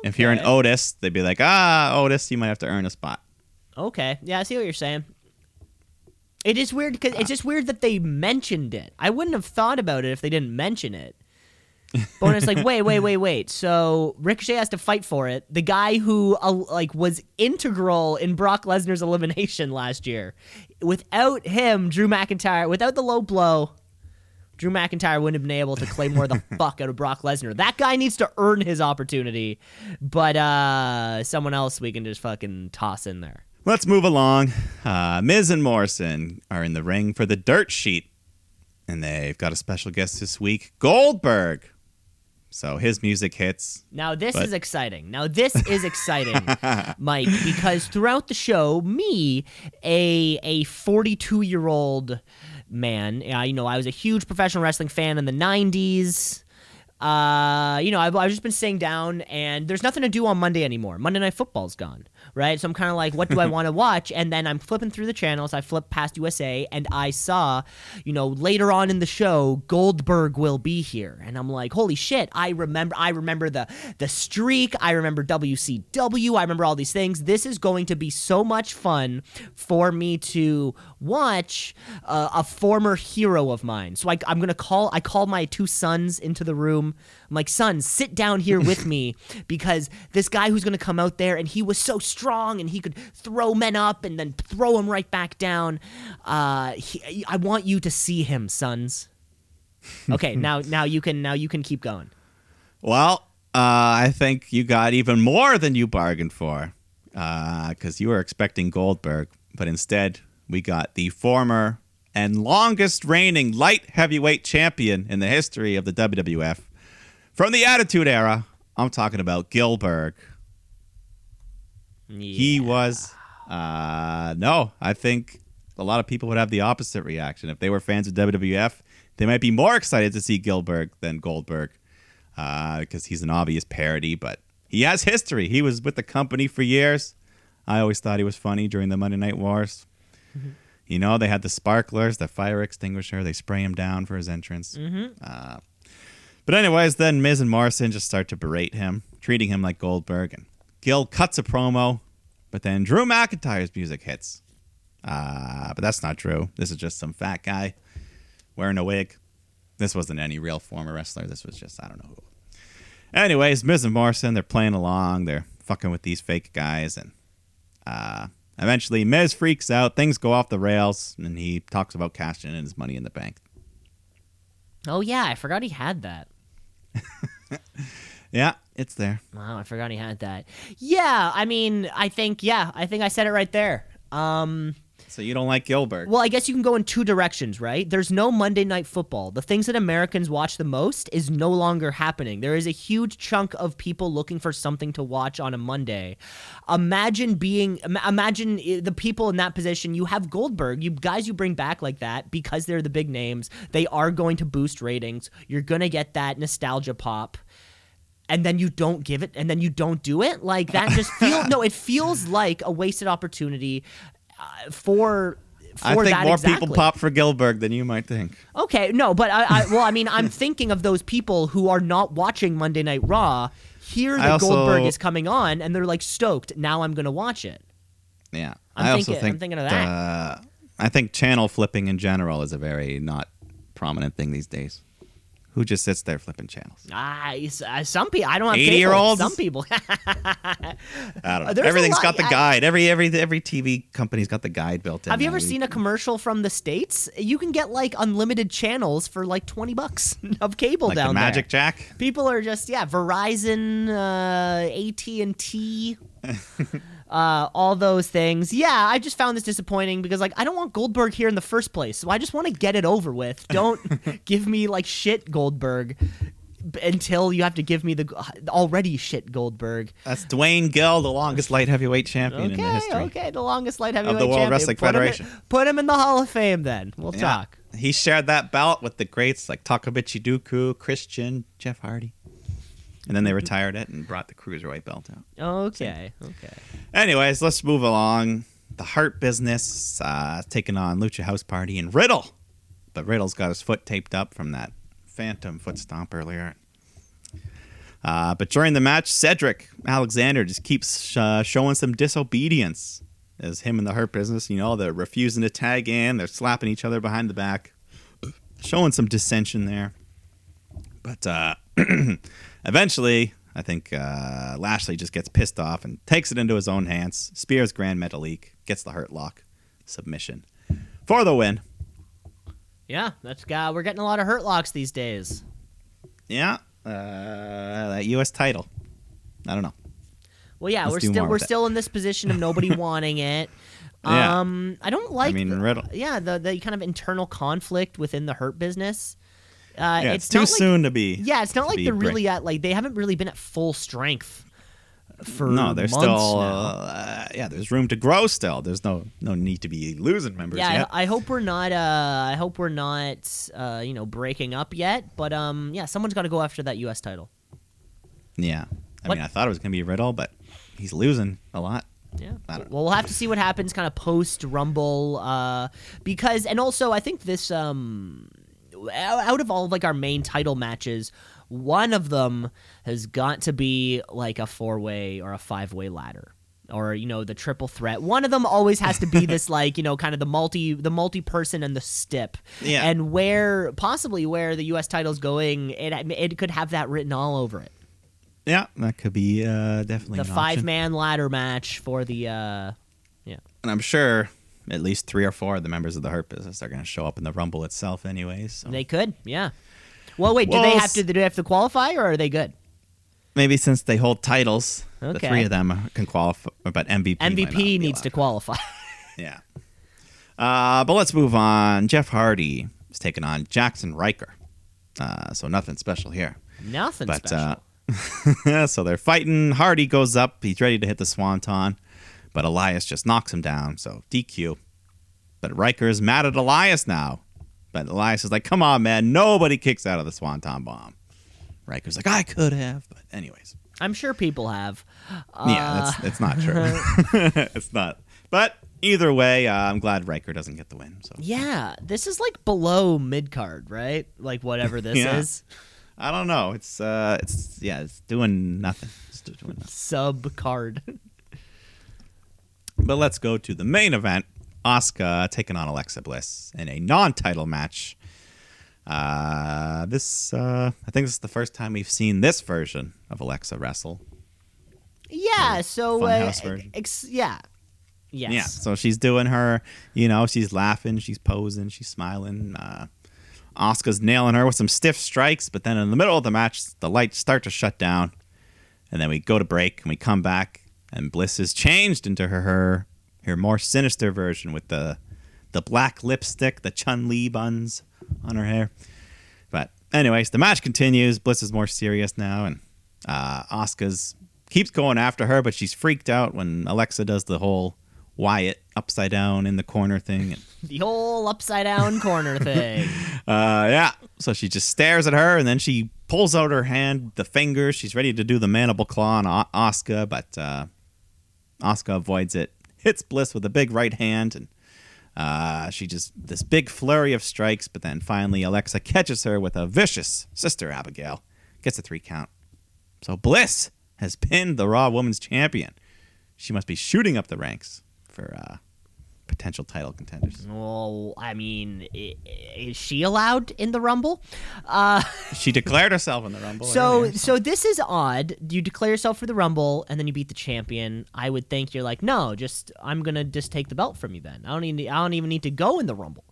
If you're an Otis, they'd be like, "Ah, Otis, you might have to earn a spot." okay yeah i see what you're saying it is weird because it's just weird that they mentioned it i wouldn't have thought about it if they didn't mention it but when it's like, wait, wait, wait, wait. So Ricochet has to fight for it. The guy who uh, like was integral in Brock Lesnar's elimination last year. Without him, Drew McIntyre, without the low blow, Drew McIntyre wouldn't have been able to Claymore the fuck out of Brock Lesnar. That guy needs to earn his opportunity. But uh someone else we can just fucking toss in there. Let's move along. Uh, Miz and Morrison are in the ring for the dirt sheet, and they've got a special guest this week, Goldberg. So his music hits. Now this But- is exciting. Now this is exciting, Mike, because throughout the show, me, a a 42 year old man, uh, you know, I was a huge professional wrestling fan in the 90s. Uh, you know, I've, I've just been sitting down, and there's nothing to do on Monday anymore. Monday Night Football's gone, right? So I'm kind of like, what do I want to watch? And then I'm flipping through the channels. I flip past USA, and I saw, you know, later on in the show, Goldberg will be here, and I'm like, holy shit! I remember, I remember the the streak. I remember WCW. I remember all these things. This is going to be so much fun for me to watch uh, a former hero of mine. So I, I'm gonna call. I call my two sons into the room. I'm like, sons, sit down here with me because this guy who's gonna come out there and he was so strong and he could throw men up and then throw them right back down. Uh, he, I want you to see him, sons. Okay, now now you can now you can keep going. Well, uh, I think you got even more than you bargained for, because you were expecting Goldberg, but instead we got the former and longest reigning light heavyweight champion in the history of the WWF from the Attitude Era. I'm talking about Gillberg. He was. Uh, no, I think a lot of people would have the opposite reaction. If they were fans of WWF, they might be more excited to see Gillberg than Goldberg because he's an obvious parody, but he has history. He was with the company for years. I always thought he was funny during the Monday Night Wars. You know, they had the sparklers, the fire extinguisher. They spray him down for his entrance. Uh, but anyways, then Miz and Morrison just start to berate him, treating him like Goldberg, and Gil cuts a promo. But then Drew McIntyre's music hits. Uh, but that's not true. This is just some fat guy wearing a wig. This wasn't any real former wrestler. This was just I don't know who. Anyways, Miz and Morrison, they're playing along. They're fucking with these fake guys, and uh, eventually Miz freaks out. Things go off the rails, and he talks about cashing in his money in the bank. Oh yeah, I forgot he had that. Yeah, it's there. Wow, I forgot he had that. Yeah, I mean, I think yeah, I think I said it right there. Um So you don't like Gillberg? Well, I guess you can go in two directions, right? There's no Monday night football. The things that Americans watch the most is no longer happening. There is a huge chunk of people looking for something to watch on a Monday. Imagine being imagine eh, the people in that position. You have Goldberg, you guys you bring back like that because they're the big names. They are going to boost ratings. You're going to get that nostalgia pop and then you don't give it and then you don't do it like that just feel no it feels like a wasted opportunity for for I think more exactly. people pop for Gillberg than you might think. okay no but I, I well i mean i'm thinking of those people who are not watching monday night raw hear that also- goldberg is coming on and they're like stoked now i'm gonna watch it Yeah, I'm I also thinking- I'm thinking of that. Uh, I think channel flipping in general is a very not prominent thing these days. Who just sits there flipping channels? ah, uh, some people i don't have 80 cable. year olds? some people I don't know. Everything's got the guide. Every every every TV company's got the guide built in. have you ever seen a commercial from the states you can get like unlimited channels for like 20 bucks of cable like down the there Magic Jack? people are just yeah verizon uh, at&t uh, all those things yeah i just found this disappointing because like i don't want goldberg here in the first place so i just want to get it over with don't give me like shit goldberg until you have to give me the already shit goldberg That's Duane Gill, the longest light heavyweight champion in the okay history. okay the longest light heavyweight of the World champion. Wrestling put him in- Federation. put him in the hall of fame then we'll Yeah. talk He shared that belt with the greats like Taka Michinoku, Christian, Jeff Hardy. And then they retired it and brought the cruiserweight belt out. okay okay Anyways, let's move along. The Hurt Business uh, taking on Lucha House Party and Riddle. But Riddle's got his foot taped up from that phantom foot stomp earlier. Uh, but during the match, Cedric Alexander just keeps uh, showing some disobedience. As him and the Hurt Business, you know, they're refusing to tag in, they're slapping each other behind the back, showing some dissension there. But uh, eventually, I think uh, Lashley just gets pissed off and takes it into his own hands. Spears Gran Metalik, gets the Hurt Lock submission for the win. yeah that's uh, we're getting a lot of hurt locks these days Yeah, uh, that U.S. title. I don't know. Well, yeah, Let's we're still we're it. still in this position of nobody wanting it. Yeah. Um, I don't like. I mean, the- Riddle- Yeah, the the kind of internal conflict within the hurt business. Uh, Yeah, it's, it's too like- soon to be. Yeah, it's not like they're break- really at like they haven't really been at full strength for No, months still. Uh, yeah, there's room to grow. Still, there's no no need to be losing members yeah, yet. I, I hope we're not. Uh, I hope we're not. Uh, you know, breaking up yet. But um, yeah, someone's got to go after that U.S. title. yeah, I What- mean, I thought it was gonna be Riddle, but he's losing a lot. Yeah. Well, we'll have to see what happens kind of post Rumble uh because and also I think this um out of all of like our main title matches, one of them has got to be like a four-way or a five-way ladder. Or you know the triple threat. One of them always has to be this like you know kind of the multi the multi person and the stip. Yeah. And where possibly where the U.S. title's going, it it could have that written all over it. Yeah, that could be uh, definitely The an option. five man ladder match for the uh yeah. and I'm sure at least three or four of the members of the Hurt Business are going to show up in the Rumble itself, anyways. So They could, yeah. Well, wait. Do they have to? Do they have to qualify, or are they good? maybe since they hold titles, the three of them can qualify. But MVP MVP needs to qualify. Yeah. Uh, but let's move on. Jeff Hardy is taking on Jaxson Ryker. Uh, so nothing special here. Nothing But special. uh, so they're fighting. Hardy goes up. He's ready to hit the swanton, but Elias just knocks him down. So DQ. But Ryker is mad at Elias now. But Elias is like, "Come on, man! Nobody kicks out of the swanton bomb." Ryker's like, "I could have," but anyways, I'm sure people have. yeah, Uh, that's it's not true. it's not. But either way, uh, I'm glad Ryker doesn't get the win. So yeah, this is like below mid card, right? Like whatever this Yeah. is, I don't know. It's uh, it's yeah, it's doing nothing. It's doing nothing. sub card. But let's go to the main event. Asuka taking on Alexa Bliss in a non-title match. Uh, this uh, I think this is the first time we've seen this version of Alexa wrestle. yeah. So uh, Funhouse version. ex- yeah. Yes. Yeah, so she's doing her, you know, she's laughing, she's posing, she's smiling. Uh, Asuka's nailing her with some stiff strikes, but then in the middle of the match, the lights start to shut down, and then we go to break and we come back, and Bliss is changed into her her, her more sinister version with the the black lipstick, the Chun Li buns on her hair. But anyways, the match continues. Bliss is more serious now, and uh, Asuka's keeps going after her, but she's freaked out when Alexa does the whole Wyatt upside down in the corner thing. And, The whole upside down corner thing. uh, yeah, so she just stares at her, and then she pulls out her hand, the fingers. She's ready to do the mandible claw on O- Asuka, but uh, Asuka avoids it. Hits Bliss with a big right hand, and uh, she just this big flurry of strikes. But then finally, Alexa catches her with a vicious sister Abigail, gets a three count. So Bliss has pinned the Raw Women's Champion. She must be shooting up the ranks for uh, potential title contenders. well, I mean, is she allowed in the Rumble? Uh, She declared herself in the Rumble. so, earlier. so this is odd. You declare yourself for the Rumble, and then you beat the champion. I would think you're like, no, just I'm gonna just take the belt from you. Then I don't need. I don't even need to go in the Rumble.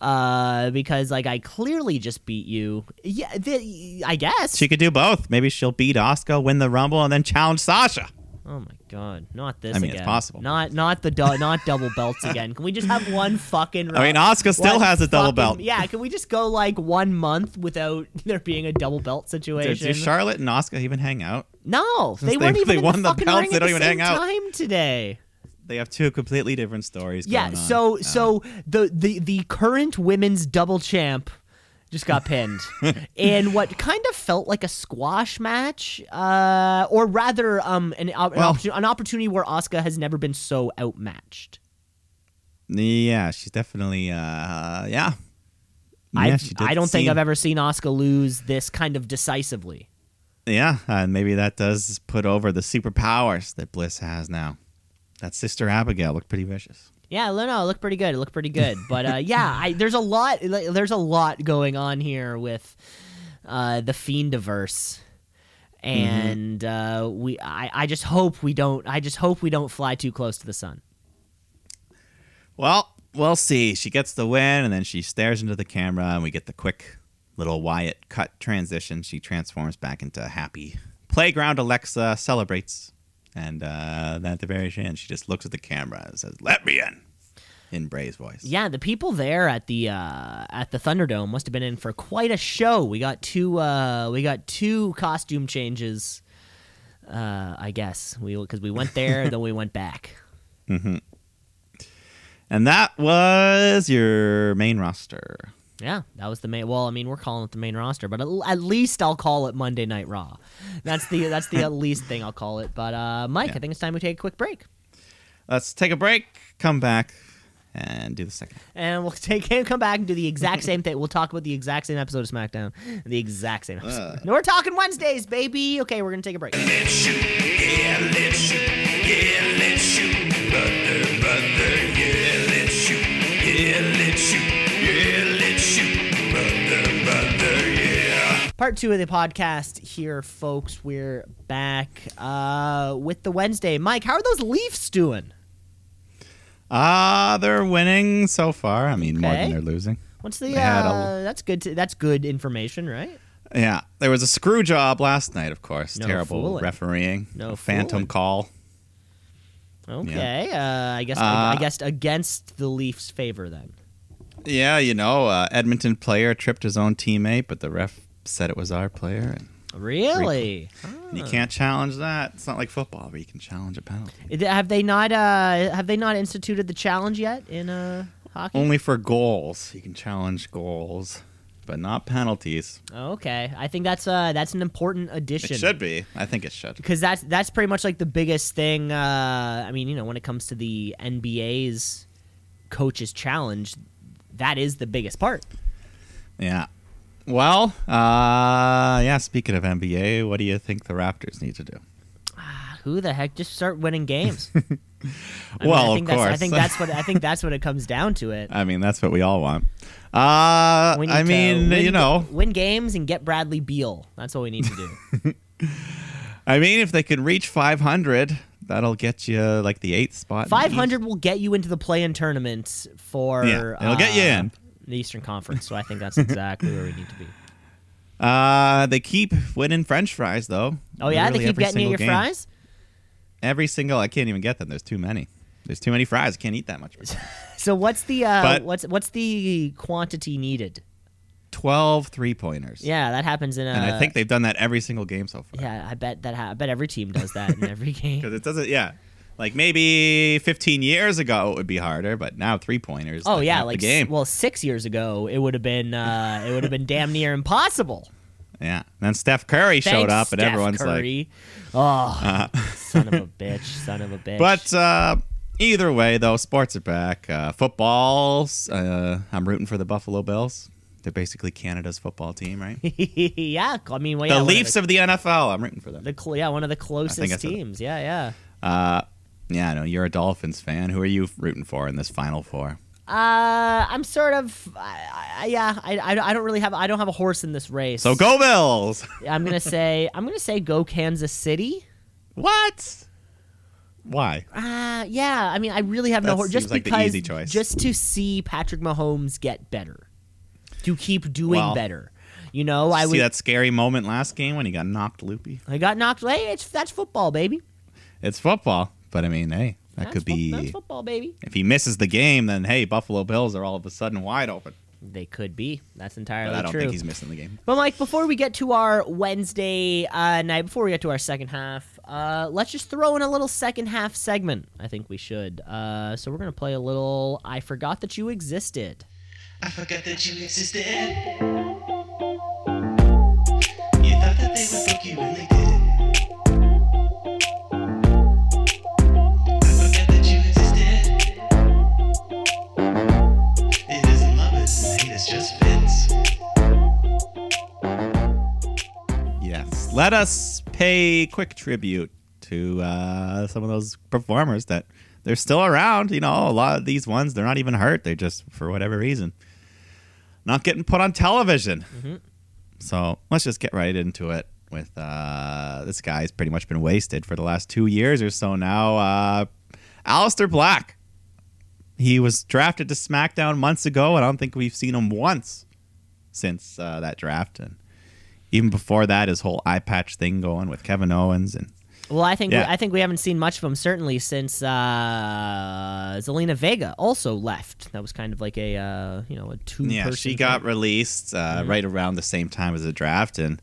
Uh, because like I clearly just beat you. Yeah, the, I guess. she could do both. Maybe she'll beat Asuka, win the Rumble, and then challenge Sasha. Oh my god, not this I mean, again. it's possible. Not not the du- not double belts again. Can we just have one fucking I mean, Asuka still has a double fucking- belt. Yeah, can we just go like one month without there being a double belt situation? does Charlotte and Asuka even hang out? no, they they- weren't even they won the the fucking belts, they don't even hang out. time today. They have two completely different stories. Yeah, going on. so Uh, so the, the the current women's double champ just got pinned in what kind of felt like a squash match, uh, or rather, um, an, an, Well- opportu- an opportunity where Asuka has never been so outmatched. yeah, she's definitely uh, yeah. I Yeah, I don't think I've ever seen Asuka lose this kind of decisively. Yeah, and maybe that does put over the superpowers that Bliss has now. That sister Abigail looked pretty vicious. Yeah, no, no, it looked pretty good. It looked pretty good, but uh, yeah, I, there's a lot. There's a lot going on here with uh, the Fiendiverse, and uh, we. I, I just hope we don't. I just hope we don't fly too close to the sun. Well, we'll see. She gets the win, and then she stares into the camera, and we get the quick little Wyatt cut transition. She transforms back into happy playground. Alexa celebrates, and uh, then at the very end, she just looks at the camera and says, "Let me in," in Bray's voice. Yeah, the people there at the uh, at the Thunderdome must have been in for quite a show. We got two. Uh, we got two costume changes. Uh, I guess we because we went there, then we went back. And that was your main roster. Yeah, that was the main. Well, I mean, we're calling it the main roster, but at, at least I'll call it Monday Night Raw. That's the that's the at least thing I'll call it. But uh, Mike, I think it's time we take a quick break, Let's take a break, come back, and do the second. and we'll take and come back and do the exact same thing. We'll talk about the exact same episode of SmackDown, the exact same episode. No, we're talking Wednesdays, baby. Okay, we're gonna take a break. Let's shoot, yeah, let's shoot, yeah, let's shoot, brother, brother, yeah, let's shoot, yeah, let's shoot, yeah, let's Part two of the podcast here, folks. We're back uh, with the Wednesday. Mike, how are those Leafs doing? Ah, they're winning so far. I mean, more than they're losing. What's the? Had a- Uh, that's good. To, that's good information, right? Yeah, there was a screw job last night, of course. No Terrible fooling. refereeing. No phantom fooling. call. Okay. Uh, I guess. Uh, I guess against the Leafs' favor then. Yeah, you know, uh, Edmonton player tripped his own teammate, but the ref said it was our player, and, Really? and you can't challenge that. It's not like football where you can challenge a penalty. It- Have they not? Uh, have they not instituted the challenge yet in uh, hockey? Only for goals, you can challenge goals, but not penalties. Okay. I think that's uh that's an important addition. It should be. I think it should. because that's that's pretty much like the biggest thing. Uh, I mean, you know, when it comes to the NBA's coaches challenge, that is the biggest part. Yeah. Well, uh, yeah. Speaking of NBA, what do you think the Raptors need to do? Who the heck just start winning games? I mean, Well, I of think that's, I think that's what I think that's what it comes down to. It. I mean, that's what we all want. Uh, We I mean, win you know, win games and get Bradley Beal. That's what we need to do. I mean, if they can reach 500, that'll get you like the eighth spot. Five hundred will get you into the play-in tournament for. Yeah, it'll get you uh, in. The Eastern Conference. So I think that's exactly where we need to be. Uh, they keep winning French fries though. Oh yeah, Literally they keep getting you your game. fries. Every single, I can't even get them. There's too many. There's too many fries. I can't eat that much. So what's the uh, But- what's what's the quantity needed? 12 three pointers. Yeah, that happens in a. And I think they've done that every single game so far. Yeah, I bet that. Ha- I bet every team does that in every game. Because it doesn't, yeah. Like maybe 15 years ago it would be harder, but now three pointers. Oh yeah, the like game. well, six years ago, it would have been uh, it would have been damn near impossible. yeah. Then Steph Curry showed up, and Steph everyone's like, Curry. oh, son of a bitch, son of a bitch. But uh, either way, though, sports are back. Uh, footballs, uh, I'm rooting for the Buffalo Bills. They're basically Canada's football team, right? yeah, I mean, well, yeah, the one of Leafs of the NFL. I'm rooting for them. the, the cl- yeah, one of the closest teams. Yeah, yeah. Yeah, I know you're a Dolphins fan. Who are you rooting for in this Final Four? Uh, I'm sort of, I, I, yeah, I, I, I don't really have, I don't have a horse in this race. So go Bills! I'm gonna say, I'm gonna say, go Kansas City. what? Why? Uh, yeah. I mean, I really have no horse just like the because, easy choice. just to see Patrick Mahomes get better, to keep doing Well, better. You know, I See would. that scary moment last game when he got knocked loopy? I got knocked. Hey, it's that's football, baby. It's football, but I mean, hey, that That's could fo- be. that's football, baby. if he misses the game, then hey, Buffalo Bills are all of a sudden wide open. They could be. That's entirely But I don't true. think he's missing the game. But Mike, before we get to our Wednesday uh, night, before we get to our second half, uh, let's just throw in a little second half segment. I think we should. Uh, so we're gonna play a little. I forgot that you existed. I forgot that you existed. You thought that they would book you when they it's just fits. Yes. Let us pay quick tribute to uh, some of those performers that they're still around. You know, a lot of these ones, they're not even hurt. They're just, for whatever reason, not getting put on television. So let's just get right into it with uh, this guy's pretty much been wasted for the last two years or so now. Uh, Aleister Black. He was drafted to SmackDown months ago, and I don't think we've seen him once since uh, that draft. And even before that, his whole eye patch thing going with Kevin Owens and Well, I think Yeah. I think we haven't seen much of him certainly since uh, Zelina Vega also left. That was kind of like a uh, you know a two. yeah, she got released uh, right around the same time as the draft, and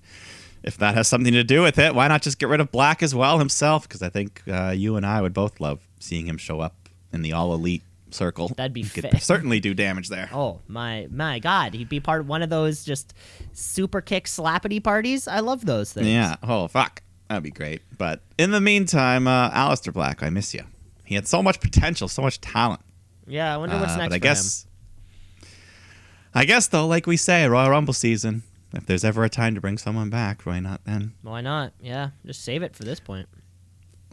if that has something to do with it, why not just get rid of Black as well himself? Because I think uh, you and I would both love seeing him show up in the All Elite circle. That'd be could fa- certainly do damage there. Oh my my God! He'd be part of one of those just super kick slappity parties. I love those things. Yeah. Oh fuck, that'd be great. But in the meantime, uh, Aleister Black, I miss you. He had so much potential, so much talent. Yeah. I wonder what's Uh, next but I for guess, I guess though, like we say, Royal Rumble season. If there's ever a time to bring someone back, why not then? Why not? Yeah. Just save it for this point.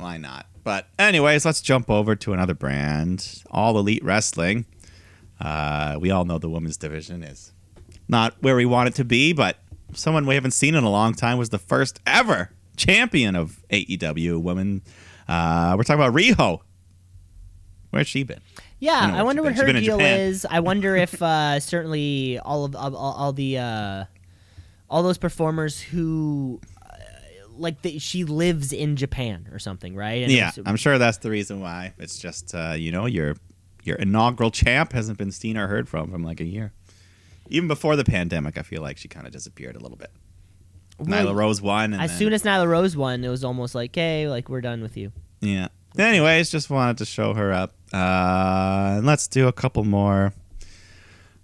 Why not? But anyways, let's jump over to another brand, All Elite Wrestling. Uh, we all know the women's division is not where we want it to be, but someone we haven't seen in a long time was the first ever champion of AEW women. Uh, we're talking about Riho. Where's she been? Yeah, know I, wonder what her deal is. I wonder if uh, certainly all of all, all the uh, all those performers who like the, she lives in Japan or something, right? And yeah, it's- I'm sure that's the reason why. It's just uh, you know your your inaugural champ hasn't been seen or heard from from like a year. Even before the pandemic, I feel like she kind of disappeared a little bit. Well, Nyla Rose won, and as then- soon as Nyla Rose won, it was almost like, hey, like we're done with you. yeah. Anyways, just wanted to show her up, uh, and let's do a couple more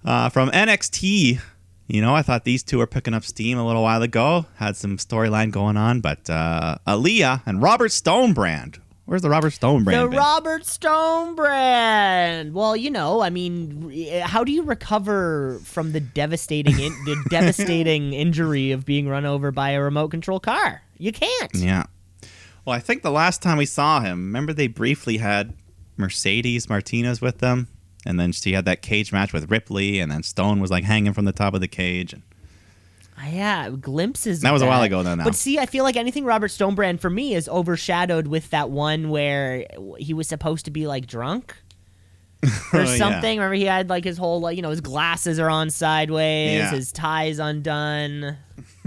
uh, from NXT. You know, I thought these two were picking up steam a little while ago. Had some storyline going on, but uh, Aliyah and Robert Stonebrand. Where's the Robert Stonebrand? The been? Robert Stonebrand. Well, you know, I mean, how do you recover from the devastating, in- the devastating injury of being run over by a remote control car? You can't. Yeah. Well, I think the last time we saw him, remember they briefly had Mercedes Martinez with them, and then she had that cage match with Ripley, and then Stone was like hanging from the top of the cage. And Ah, Yeah, glimpses. That was a while ago, though, now. But see, I feel like anything Robert Stone brand for me is overshadowed with that one where he was supposed to be like drunk or Oh, yeah. something. Remember, he had like his whole like you know his glasses are on sideways, Yeah. his tie's undone.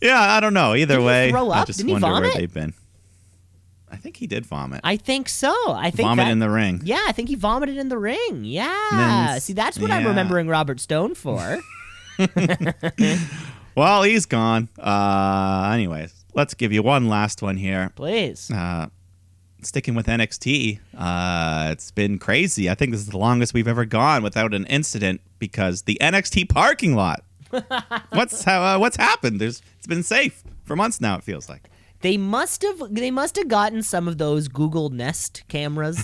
yeah, I don't know. Either he way, I just Didn't he wonder where they've been. I think he did vomit. I think so. I think vomit that- in the ring. Yeah, I think he vomited in the ring. Yeah. See, that's what I'm remembering Robert Stone for. Well, he's gone. Uh, anyways, let's give you one last one here. Please. Uh, sticking with NXT, uh, it's been crazy. I think this is the longest we've ever gone without an incident because the NXT parking lot. what's how? Uh, what's happened? There's it's been safe for months now. It feels like. They must have they must have gotten some of those Google Nest cameras,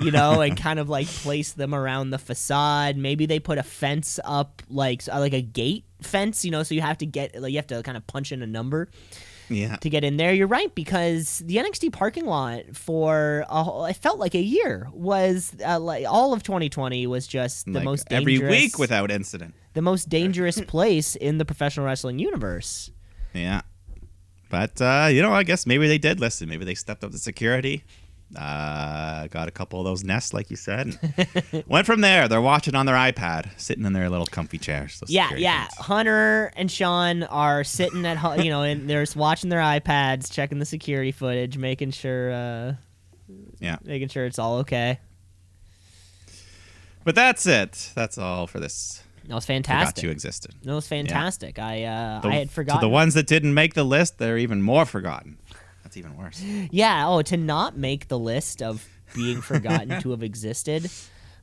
you know, and kind of like placed them around the facade. Maybe they put a fence up like uh, like a gate fence, you know, so you have to get like you have to kind of punch in a number Yeah. to get in there. You're right because the NXT parking lot for a, whole- it felt like a year was uh, like all of 2020 was just the Like most every week without incident. the most dangerous place in the professional wrestling universe. Yeah. But uh, you know, I guess maybe they did listen. Maybe they stepped up the security. Uh, got a couple of those nests, like you said. went from there. They're watching on their iPad, sitting in their little comfy chairs. Yeah, yeah. guards. Hunter and Shawn are sitting at you know, and they're just watching their iPads, checking the security footage, making sure, uh, Yeah. making sure it's all okay. But that's it. That's all for this. That was Forgot fantastic. you existed. That was fantastic. I uh, The- I had forgotten. The ones that didn't make the list, they're even more forgotten. That's even worse. Yeah. Oh, to not make the list of being forgotten to have existed,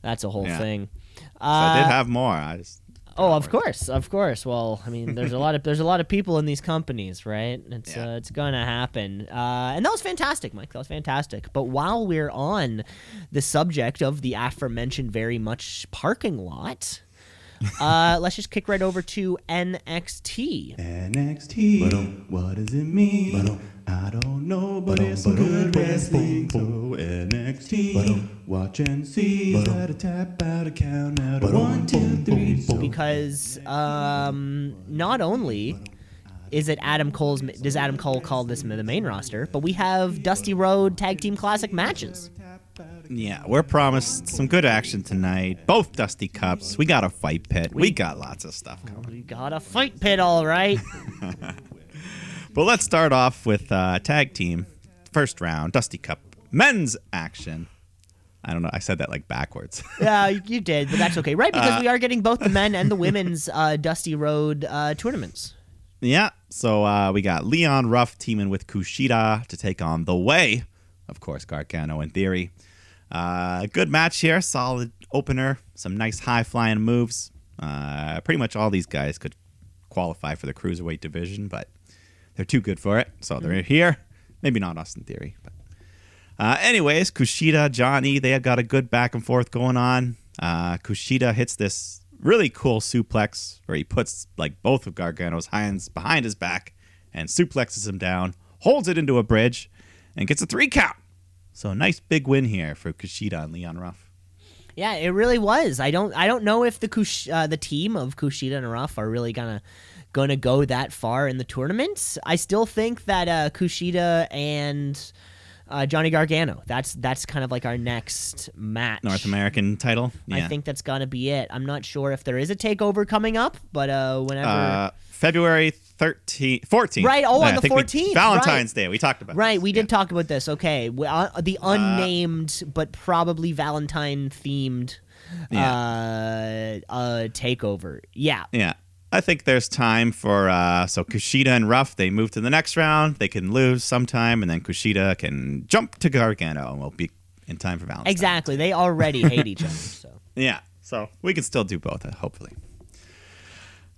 that's a whole Yeah. thing. So I did Uh, have more. I just Oh, of course, of course. Well, I mean, there's a lot of there's a lot of people in these companies, right? It's Yeah. uh, it's gonna happen, uh, and that was fantastic, Mike. That was fantastic. But while we're on the subject of the aforementioned very much parking lot, uh, let's just kick right over to NXT. NXT. what does it mean? I don't know, but it's some good wrestling. So NXT. watch and see. At a tap out a count out of one, two, three. So because um, not only is it Adam Cole's does Adam Cole call this the main roster, but we have Dusty Rhodes Tag Team Classic matches. Yeah, we're promised some good action tonight. Both Dusty Cups. We got a fight pit. We, got lots of stuff coming. We got a fight pit, all right. But let's start off with uh, tag team first round Dusty Cup men's action. I don't know. I said that like backwards. yeah, you, did, but that's okay, right? Uh, Because we are getting both the men and the women's uh, Dusty Rhodes uh, tournaments. yeah. So uh, we got Leon Ruff teaming with Kushida to take on The Way. Of course, Gargano in theory. Uh, good match here. Solid opener. Some nice high flying moves. Uh, pretty much all these guys could qualify for the cruiserweight division, but they're too good for it. So they're here. Maybe not Austin Theory, but Uh, anyways, Kushida, Johnny, they have got a good back and forth going on. Uh, Kushida hits this really cool suplex where he puts like both of Gargano's hands behind his back and suplexes him down, holds it into a bridge, and gets a three count. So nice big win here for Kushida and Leon Ruff. Yeah, it really was. I don't I don't know if the Kush, uh, the team of Kushida and Ruff are really gonna gonna go that far in the tournament. I still think that uh, Kushida and uh, Johnny Gargano. That's that's kind of like our next match. North American title. Yeah. I think that's gonna be it. I'm not sure if there is a takeover coming up, but uh, whenever. Uh, February 13th, 14th. Right, oh, on the think we- 14th, Valentine's Day. We talked about Right, this. we did Yeah. talk about this. Okay, we, uh, the unnamed but probably Valentine themed uh, uh, takeover. Yeah, Yeah. I think there's time for uh so Kushida and Ruff they move to the next round. They can lose sometime and then Kushida can jump to Gargano and we'll be in time for Valentine's. exactly. They already hate each other. So Yeah. So we can still do both, uh, hopefully.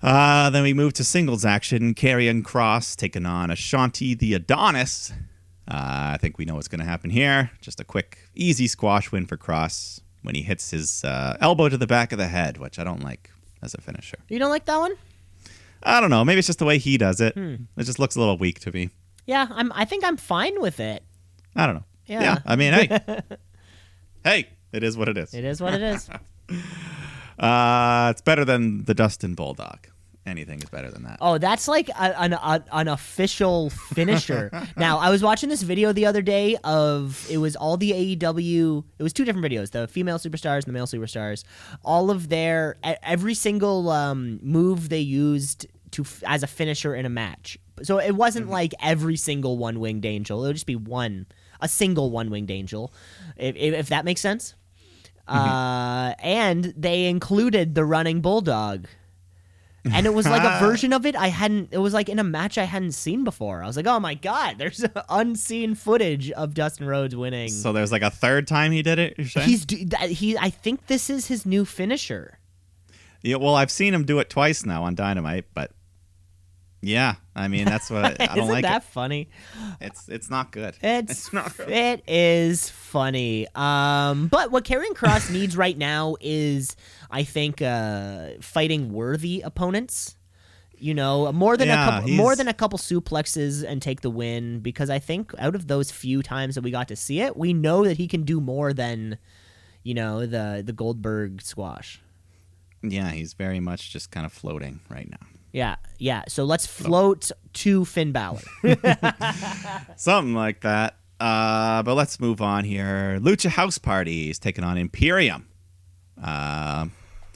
Uh, then we move to singles action. Karrion Kross taking on Ashante the Adonis. Uh, I think we know what's going to happen here. Just a quick, easy squash win for Kross when he hits his uh, elbow to the back of the head, which I don't like as a finisher. you don't like that one? I don't know. Maybe it's just the way he does it. Hmm. It just looks a little weak to me. Yeah, I'm. I think I'm fine with it. I don't know. Yeah. I mean, hey, hey, it is what it is. It is what it is. Uh, it's better than the Dustin Bulldog. Anything is better than that. Oh, that's like a, an a, an official finisher. now, I was watching this video the other day of it was all the AEW. It was two different videos: the female superstars and the male superstars. All of their every single um, move they used to as a finisher in a match. So it wasn't like every single one winged angel. It would just be one a single one winged angel, if, if, if that makes sense. Mm-hmm. Uh, and they included the running bulldog. And it was like a version of it I hadn't. It was like in a match I hadn't seen before. I was like, "Oh my god!" There's unseen footage of Dustin Rhodes winning. So there's like a third time he did it. He's he. I think this is his new finisher. yeah, well, I've seen him do it twice now on Dynamite, but yeah, I mean that's what I, don't like. Isn't like. that funny? It's it's not good. It's not good. it is funny. Um, but what Karrion Kross needs right now is, I think, uh, fighting worthy opponents. You know, more than Yeah, a couple, he's- more than a couple suplexes and take the win. Because I think out of those few times that we got to see it, we know that he can do more than, you know, the the Goldberg squash. Yeah, he's very much just kind of floating right now. Yeah, yeah. So let's float to Finn Balor. Something like that. Uh, but let's move on here. Lucha House Party is taking on Imperium. Uh,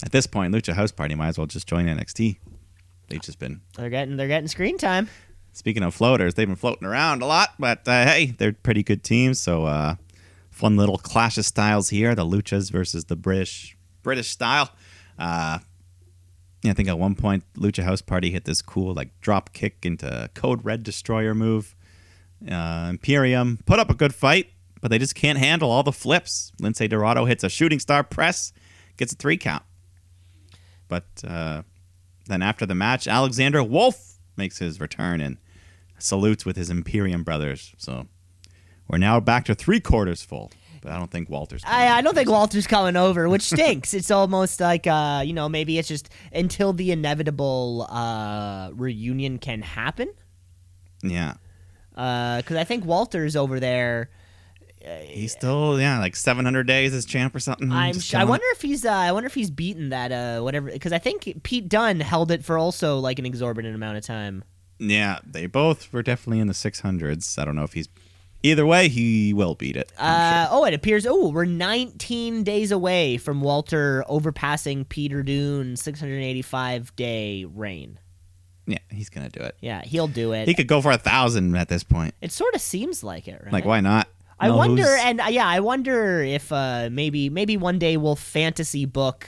at this point, Lucha House Party might as well just join NXT. They've just been they're getting they're getting screen time. speaking of floaters, they've been floating around a lot, but uh, hey, they're pretty good teams. So uh, fun little clash of styles here: the Luchas versus the British British style. Uh, I think at one point Lucha House Party hit this cool like drop kick into Code Red Destroyer move. Uh, Imperium put up a good fight, but they just can't handle all the flips. Lince Dorado hits a shooting star press, gets a three count. But uh, then after the match, Alexander Wolfe makes his return and salutes with his Imperium brothers. So we're now back to three quarters full. But I don't think Walter's. I, I don't think Walter's coming over, which stinks. it's almost like uh, you know, maybe it's just until the inevitable uh, reunion can happen. Yeah, Because I think Walter's over there. he's still yeah like 700 days as champ or something. I'm. Sh- I wonder if he's. Uh, I wonder if he's beaten that. Uh, whatever. Because I think Pete Dunne held it for also like an exorbitant amount of time. Yeah, they both were definitely in the 600s. I don't know if he's. Either way, he will beat it. I'm Uh, oh, it appears. Oh, we're 19 days away from Walter overpassing Peter Dunne's 685 day reign. Yeah, he's gonna do it. Yeah, he'll do it. He could go for a thousand at this point. it sort of seems like it, right? Like, why not? I No, wonder, who's- and uh, yeah, I wonder if uh, maybe maybe one day we'll fantasy book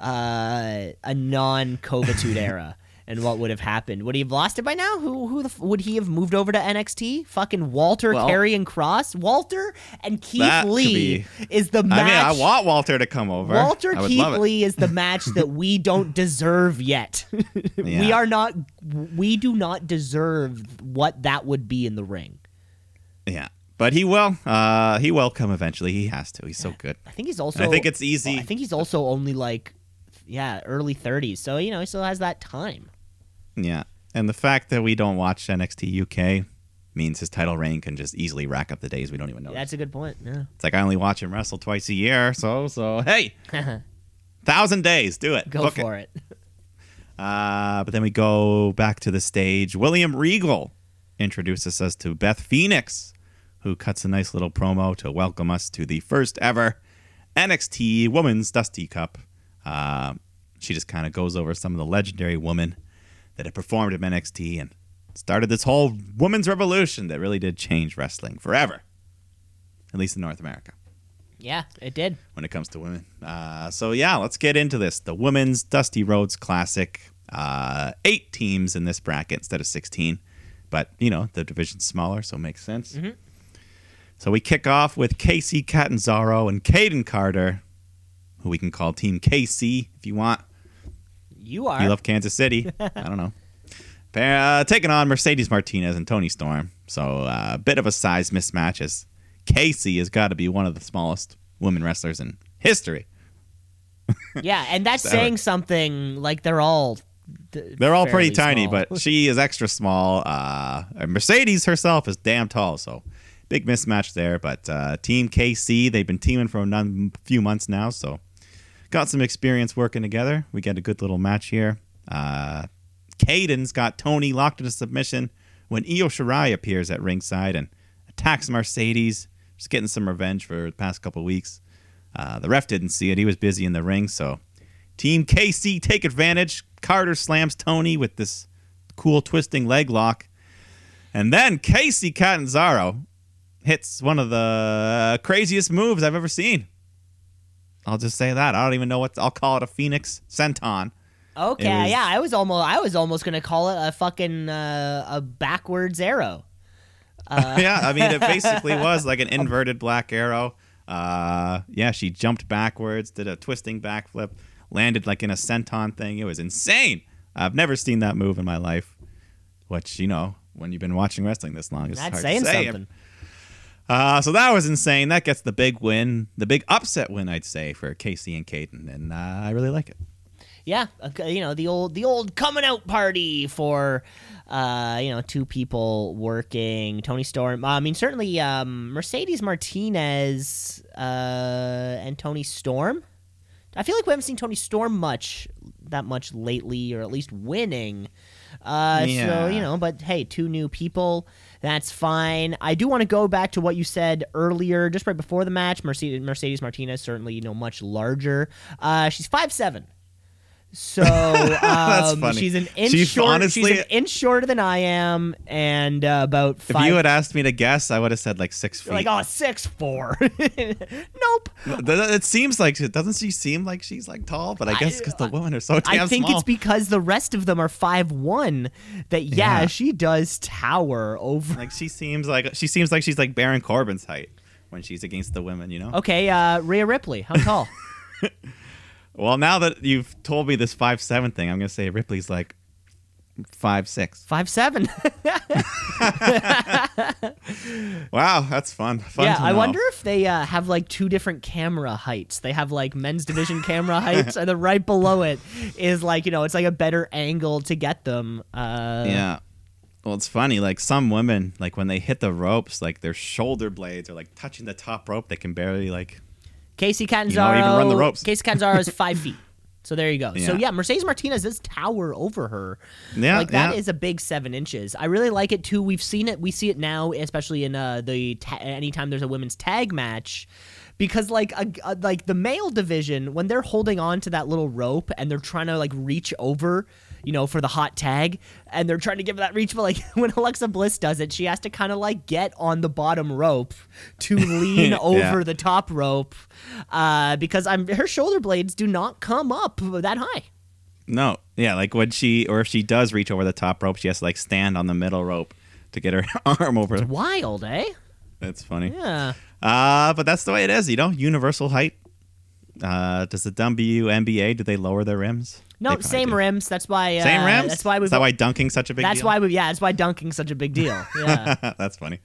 uh, a non Covitude era. And what would have happened? Would he have lost it by now? Who who the, f- would he have moved over to NXT? Fucking Walter, Well- and Cross, Walter and Keith Lee is the match. I mean, I want Walter to come over. Walter Keith. Lee is the match that we don't deserve yet. We are not. We do not deserve what that would be in the ring. Yeah, but he will. Uh, he will come eventually. He has to. He's so good. I think he's also. And I think it's easy. I think he's also only like, yeah, early 30s. So you know, he still has that time. Yeah, and the fact that we don't watch NXT UK means his title reign can just easily rack up the days we don't even know. That's a good point. Yeah. It's like I only watch him wrestle twice a year, so so hey, thousand days, do it, Go Book for it. Uh, but then we go back to the stage. William Regal introduces us to Beth Phoenix, who cuts a nice little promo to welcome us to the first ever NXT Women's Dusty Cup. Uh, she just kind of goes over some of the legendary women that have performed at NXT and started this whole women's revolution that really did change wrestling forever, at least in North America Yeah, it did. when it comes to women. Uh, so yeah, let's get into this. The Women's Dusty Rhodes Classic. Uh, eight teams in this bracket instead of sixteen, but you know the division's smaller, so it makes sense. So we kick off with Kacy Catanzaro and Kayden Carter, who we can call Team KC if you want. You are. You love Kansas City. I don't know. Uh, taking on Mercedes Martinez and Toni Storm. So uh, a bit of a size mismatch as Kacy has got to be one of the smallest women wrestlers in history. yeah, and that's Ever. saying something like they're all. d- They're all pretty tiny, small. but she is extra small. Uh, Mercedes herself is damn tall, so big mismatch there. But uh, Team KC, they've been teaming for a few months now, so got some experience working together. We get a good little match here. Uh, Kayden's got Toni locked into submission when Io Shirai appears at ringside and attacks Mercedes. Just getting some revenge for the past couple weeks. Uh, the ref didn't see it; he was busy in the ring, so Team KC take advantage. Carter slams Toni with this cool twisting leg lock. And then Kacy Catanzaro hits one of the craziest moves I've ever seen. I'll just say that. I don't even know what I'll call it a Phoenix Senton. Okay, was- yeah, I was almost I was almost gonna call it a fucking uh, a backwards arrow. yeah, I mean, it basically was like an inverted black arrow. Uh, yeah, she jumped backwards, did a twisting backflip, landed like in a senton thing. It was insane. I've never seen that move in my life. Which you know, when you've been watching wrestling this long, it's That's hard saying to say. something. Uh, so that was insane. That gets the big win, the big upset win, I'd say, for Kacy and Kayden, and uh, I really like it. Yeah, you know the old the old coming out party for, uh, you know, two people working. Toni Storm. I mean, certainly um, Mercedes Martinez uh, and Toni Storm. I feel like we haven't seen Toni Storm much that much lately, or at least winning. Uh, So you know, but hey, two new people. That's fine. I do want to go back to what you said earlier, just right before the match. Mercedes, Mercedes Martinez certainly you know much larger. Uh, she's five seven. So um, she's an inch She's short. honestly- she's an inch shorter than I am, and uh, about If you had asked me to guess, I would have said like six feet. like oh six four. nope. It seems like doesn't she seem like she's like tall? But I guess because the women are so damn I think small. it's because the rest of them are five one. That yeah, Yeah. she does tower over. like she seems like she seems like she's like Baron Corbin's height when she's against the women. You know. Okay, uh, Rhea Ripley, how tall? Well, now that you've told me this five seven thing, I'm gonna say Ripley's like five six. Five seven. Wow, that's fun. Fun yeah, I wonder if they uh, have like two different camera heights. They have like men's division camera heights, and then right below it is like you know it's like a better angle to get them. Uh, Yeah. Well, it's funny. Like some women, like when they hit the ropes, like their shoulder blades are like touching the top rope. They can barely like. Kacy Catanzaro. even run the ropes. Kacy Catanzaro is five feet. So there you go. So Yeah. yeah, Mercedes Martinez does tower over her. Yeah, like that is yeah. a big seven inches. I really like it too. We've seen it. We see it now, especially in uh, the ta- anytime there's a women's tag match, because like a, a- like the male division when they're holding on to that little rope and they're trying to like reach over. You know, for the hot tag, and they're trying to give that reach, but like when Alexa Bliss does it, she has to kind of like get on the bottom rope to lean Yeah. over the top rope, uh, because I'm her shoulder blades do not come up that high. No, yeah, like when she or if she does reach over the top rope, she has to like stand on the middle rope to get her arm over. Wild, eh? That's funny. Yeah. Uh, but that's the way it is, you know. Universal height. Uh, does the WNBA do they lower their rims? No, same do. rims. That's why. Uh, Same rims. That's why we. Is that why dunking's such a big deal. That's deal? why we. Yeah, that's why dunking's such a big deal. Yeah. That's funny.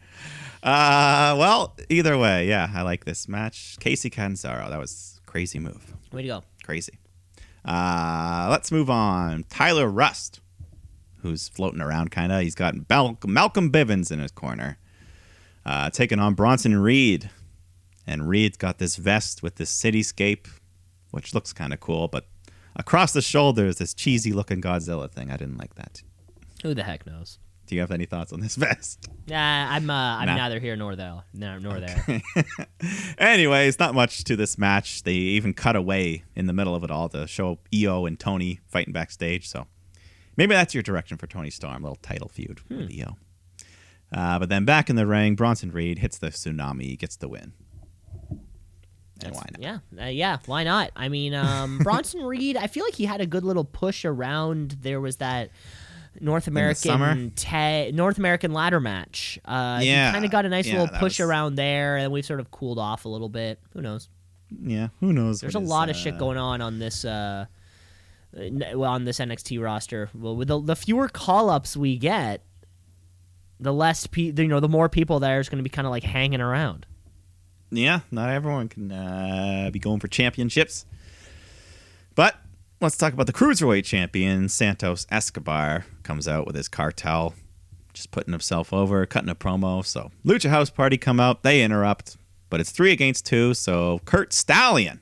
Uh, well, either way, yeah, I like this match. Kacy Catanzaro, that was crazy move. Way to go. Crazy. Uh, let's move on. Tyler Rust, who's floating around kind of. He's got Bal- Malcolm Bivens in his corner, uh, taking on Bronson Reed. And Reed's got this vest with this cityscape, which looks kind of cool, but across the shoulder is this cheesy looking Godzilla thing. I didn't like that. Who the heck knows? Do you have any thoughts on this vest? Yeah, I'm. Uh, I'm Nah. neither here nor there. No, nor there. Anyways, not much to this match. They even cut away in the middle of it all to show Io and Toni fighting backstage. So maybe that's your direction for Toni Storm, a little title feud with Io. Uh, but then back in the ring, Bronson Reed hits the tsunami, gets the win. And why not? Yeah, uh, yeah. Why not? I mean, um, Bronson Reed. I feel like he had a good little push around. There was that North? American ta- North American ladder match. Uh, Yeah, he kind of got a nice yeah, little push was- around there, and we've sort of cooled off a little bit. Who knows? Yeah, who knows? There's a his, lot of uh, shit going on on this. Uh, on this NXT roster. Well, with the, the fewer call ups we get, the less pe- you know, the more people there is going to be kind of like hanging around. Yeah, not everyone can uh, be going for championships. But let's talk about the cruiserweight champion Santos Escobar comes out with his cartel, just putting himself over, cutting a promo. So Lucha House Party come out, they interrupt, but it's three against two. So Curt Stallion,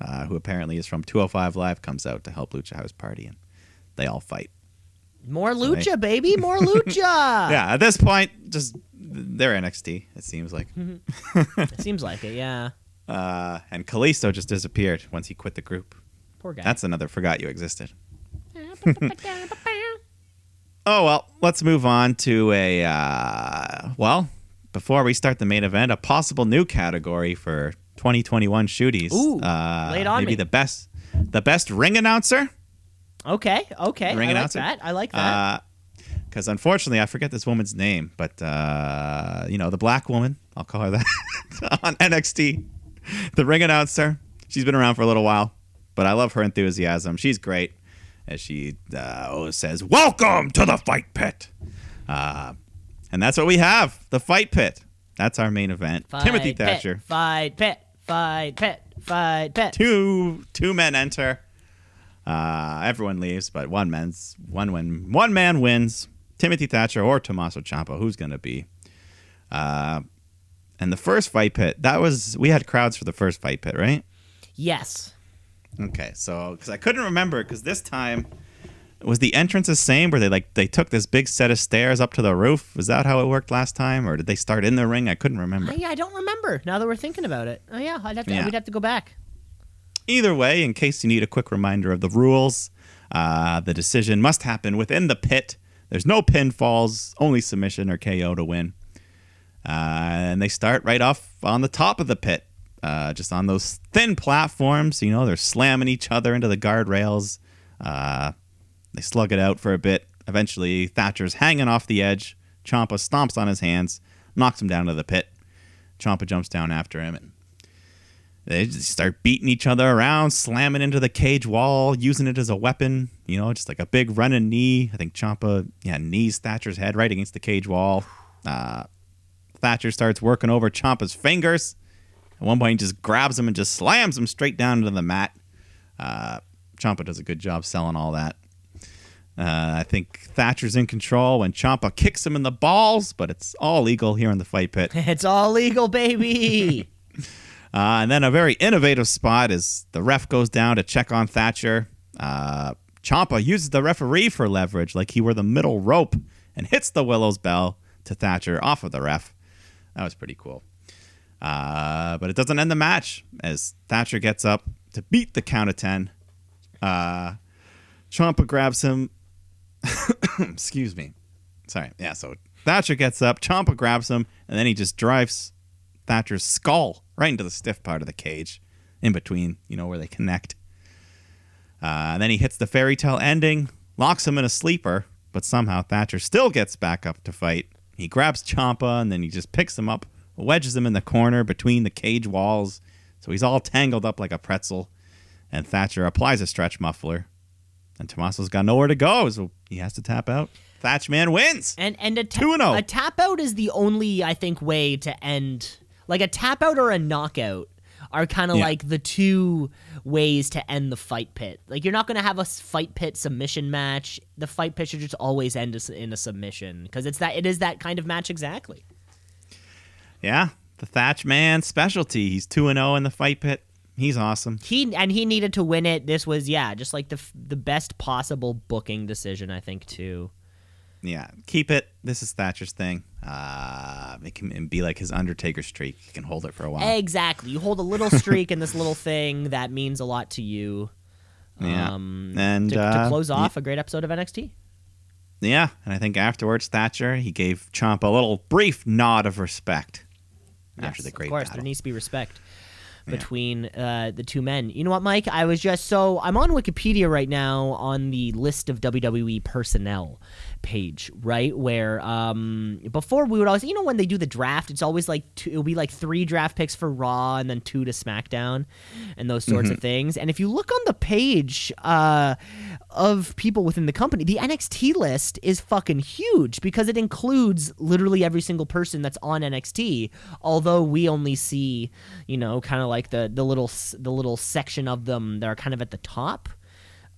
uh, who apparently is from 205 Live, comes out to help Lucha House Party, and they all fight. More lucha, baby, more lucha. yeah, at this point, just they're NXT. It seems like. it seems like it. Yeah, Uh, and Kalisto just disappeared once he quit the group. poor guy. That's another forgot you existed. Oh well, let's move on to a uh, well, before we start the main event, a possible new category for 2021 shooties. Ooh, uh, lay it on maybe me. the best, the best ring announcer. Okay, okay. Ring I like announcer? that. I like that. Because unfortunately, I forget this woman's name, but uh, you know the black woman. I'll call her that on NXT. The ring announcer. She's been around for a little while, but I love her enthusiasm. She's great, as she uh, always says, "Welcome to the fight pit," uh, and that's what we have. The fight pit. That's our main event. Fight Timothy pit, Thatcher. Fight pit. Fight pit. Fight pit. Two two men enter. Uh, everyone leaves, but one man's one win. One man wins. Timothy Thatcher or Tommaso Ciampa. Who's gonna be? Uh, and the first fight pit. That was we had crowds for the first fight pit, right? Yes. Okay, so because I couldn't remember because this time was the entrance the same where they like they took this big set of stairs up to the roof. Was that how it worked last time, or did they start in the ring? I couldn't remember. Oh, yeah, I don't remember. Now that we're thinking about it. Oh yeah, I'd have to. Yeah. We'd have to go back. Either way, in case you need a quick reminder of the rules, uh, the decision must happen within the pit. There's no pinfalls, only submission or KO to win. Uh, and they start right off on the top of the pit, uh, just on those thin platforms. You know, they're slamming each other into the guardrails. Uh, they slug it out for a bit. Eventually, Thatcher's hanging off the edge. Ciampa stomps on his hands, knocks him down to the pit. Ciampa jumps down after him, and they just start beating each other around, slamming into the cage wall, using it as a weapon. You know, just like a big running knee. I think Ciampa, yeah, knees Thatcher's head right against the cage wall. Uh, Thatcher starts working over Ciampa's fingers. At one point, he just grabs him and just slams him straight down into the mat. Uh, Ciampa does a good job selling all that. Uh, I think Thatcher's in control when Ciampa kicks him in the balls, but it's all legal here in the fight pit. It's all legal, baby. Uh, and then a very innovative spot is the ref goes down to check on Thatcher. Uh, Ciampa uses the referee for leverage, like he were the middle rope, and hits the Willow's bell to Thatcher off of the ref. That was pretty cool. Uh, but it doesn't end the match as Thatcher gets up to beat the count of 10. Uh, Ciampa grabs him. Excuse me. Sorry. Yeah, so Thatcher gets up, Ciampa grabs him, and then he just drives Thatcher's skull right into the stiff part of the cage, in between, you know, where they connect. Uh, and then he hits the fairy tale ending, locks him in a sleeper, but somehow Thatcher still gets back up to fight. He grabs Ciampa and then he just picks him up, wedges him in the corner between the cage walls, so he's all tangled up like a pretzel. And Thatcher applies a stretch muffler, and Tommaso's got nowhere to go, so he has to tap out. Thatch man wins. And and a, ta- 2-0. a tap out is the only I think way to end like a tap out or a knockout are kind of Yeah. like the two ways to end the fight pit. Like you're not going to have a fight pit submission match. The fight pit should just always end in a submission because it's that it is that kind of match exactly. Yeah, the Thatch man specialty. He's 2 and 0 in the fight pit. He's awesome. He and he needed to win it. This was yeah, just like the the best possible booking decision I think too. Yeah, keep it. This is Thatcher's thing. Uh, it can be like his Undertaker streak. He can hold it for a while. Exactly. You hold a little streak in this little thing that means a lot to you. Yeah. Um, And, to, uh, to close off a great episode of NXT. Yeah, and I think afterwards, Thatcher he gave Chomp a little brief nod of respect after the great of course, battle. there needs to be respect between uh, the two men. You know what, Mike? I was just so I'm on Wikipedia right now on the list of WWE personnel page, right? Where um, before we would always, you know, when they do the draft, it's always like two, it'll be like three draft picks for Raw and then two to SmackDown, and those sorts Mm-hmm. of things. And if you look on the page uh, of people within the company, the NXT list is fucking huge because it includes literally every single person that's on NXT. Although we only see, you know, kind of like the the little s- the little section of them that are kind of at the top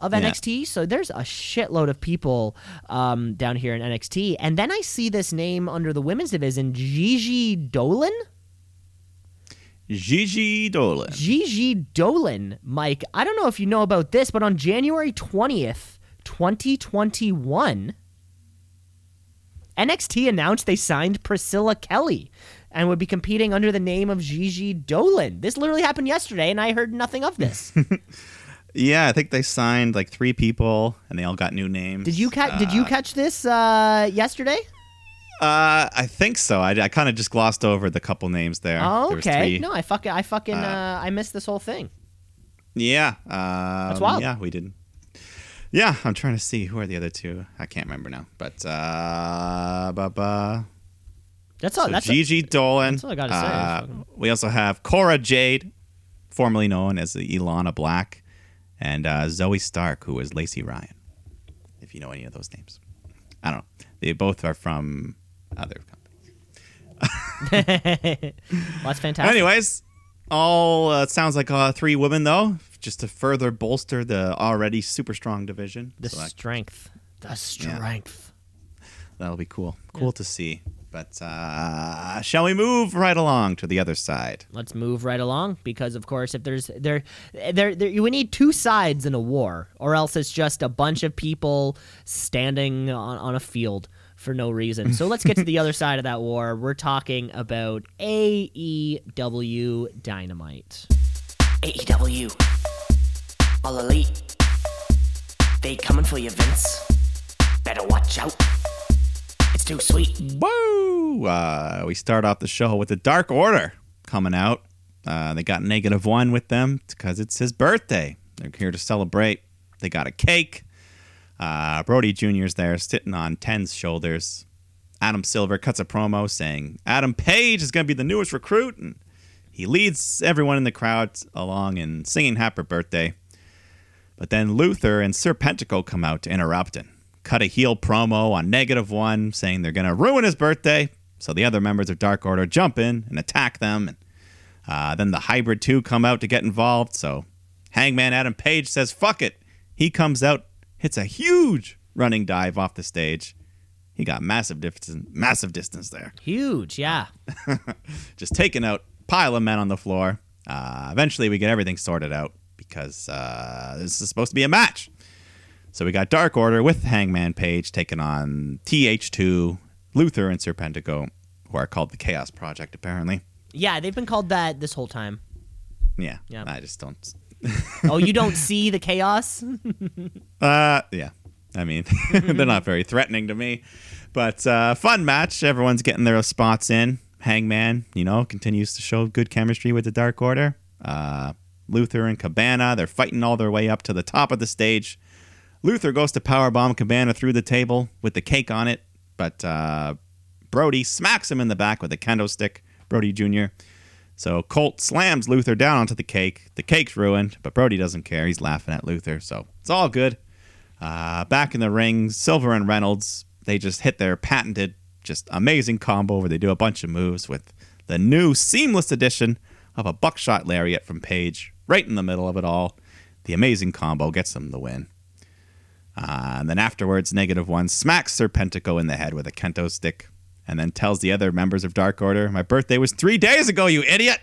of Yeah. NXT. So there's a shitload of people um, down here in NXT, and then I see this name under the women's division, Gigi Dolin. Gigi Dolin. Gigi Dolin, Mike. I don't know if you know about this, but on January 20th, 2021, NXT announced they signed Priscilla Kelly and would be competing under the name of Gigi Dolin. This literally happened yesterday, and I heard nothing of this. Yeah, I think they signed like three people, and they all got new names. did you catch? did you Uh, catch this uh, yesterday? Uh, I think so. I, I kind of just glossed over the couple names there. Oh, There okay. three. No, I fucking, I fucking, uh, I missed this whole thing. Yeah. Um, wild. Yeah, we didn't. Yeah, I'm trying to see who are the other two. I can't remember now. But uh, ba ba. That's all. So that's Gigi Dolin. that's all I gotta say. Uh, we also have Cora Jade, formerly known as the Elayna Black, and uh, Zoey Stark, who was Lacey Ryan. If you know any of those names, I don't know. They both are from other companies. well, that's fantastic. Anyways, all uh, sounds like uh, three women though, just to further bolster the already super strong division. the So that, strength, the strength. that'll be cool. Cool to see. But uh, shall we move right along to the other side? Let's move right along because, of course, if there's there, there, there, we need two sides in a war, or else it's just a bunch of people standing on, on a field for no reason. So let's get to the other side of that war. We're talking about AEW Dynamite. AEW. All elite. They coming for you, Vince. Better watch out. It's too sweet. Woo! Uh, we start off the show with the Dark Order coming out. Uh, they got negative one with them because it's his birthday. They're here to celebrate. They got a cake. Uh, Brodie Jr.'s there sitting on Ten's shoulders. Adam Silver cuts a promo saying Adam Page is going to be the newest recruit, and he leads everyone in the crowd along in singing happy birthday. But then Luther and Serpentico come out to interrupt and cut a heel promo on negative one, saying they're going to ruin his birthday. So the other members of Dark Order jump in and attack them. And uh, then the Hybrid 2 come out to get involved. So Hangman Adam Page says, fuck it. He comes out, hits a huge running dive off the stage. He got massive distance, massive distance there Huge, yeah. just taking out pile of men on the floor. Uh, eventually, we get everything sorted out because uh, this is supposed to be a match. So we got Dark Order with Hangman Page taking on TH2, Luther, and Serpentico, who are called the Chaos Project, apparently. Yeah, they've been called that this whole time. Yeah, Yeah. I just don't. Oh, you don't see the chaos? Uh, yeah. I mean, they're not very threatening to me, but uh, fun match. Everyone's getting their spots in. Hangman, you know, continues to show good chemistry with the Dark Order. Uh, Luther and Cabana, they're fighting all their way up to the top of the stage. Luther goes to powerbomb Cabana through the table with the cake on it, but uh, Brodie smacks him in the back with a kendo stick. Brodie Jr. So Colt slams Luther down onto the cake. The cake's ruined, but Brodie doesn't care. He's laughing at Luther, so it's all good. Uh, back in the ring, Silver and Reynolds, they just hit their patented, just amazing combo where they do a bunch of moves with the new seamless addition of a buckshot lariat from Page right in the middle of it all. The amazing combo gets them the win. Uh, and then afterwards, Negative One smacks Serpentico in the head with a kendo stick and then tells the other members of Dark Order, My birthday was three days ago, you idiot!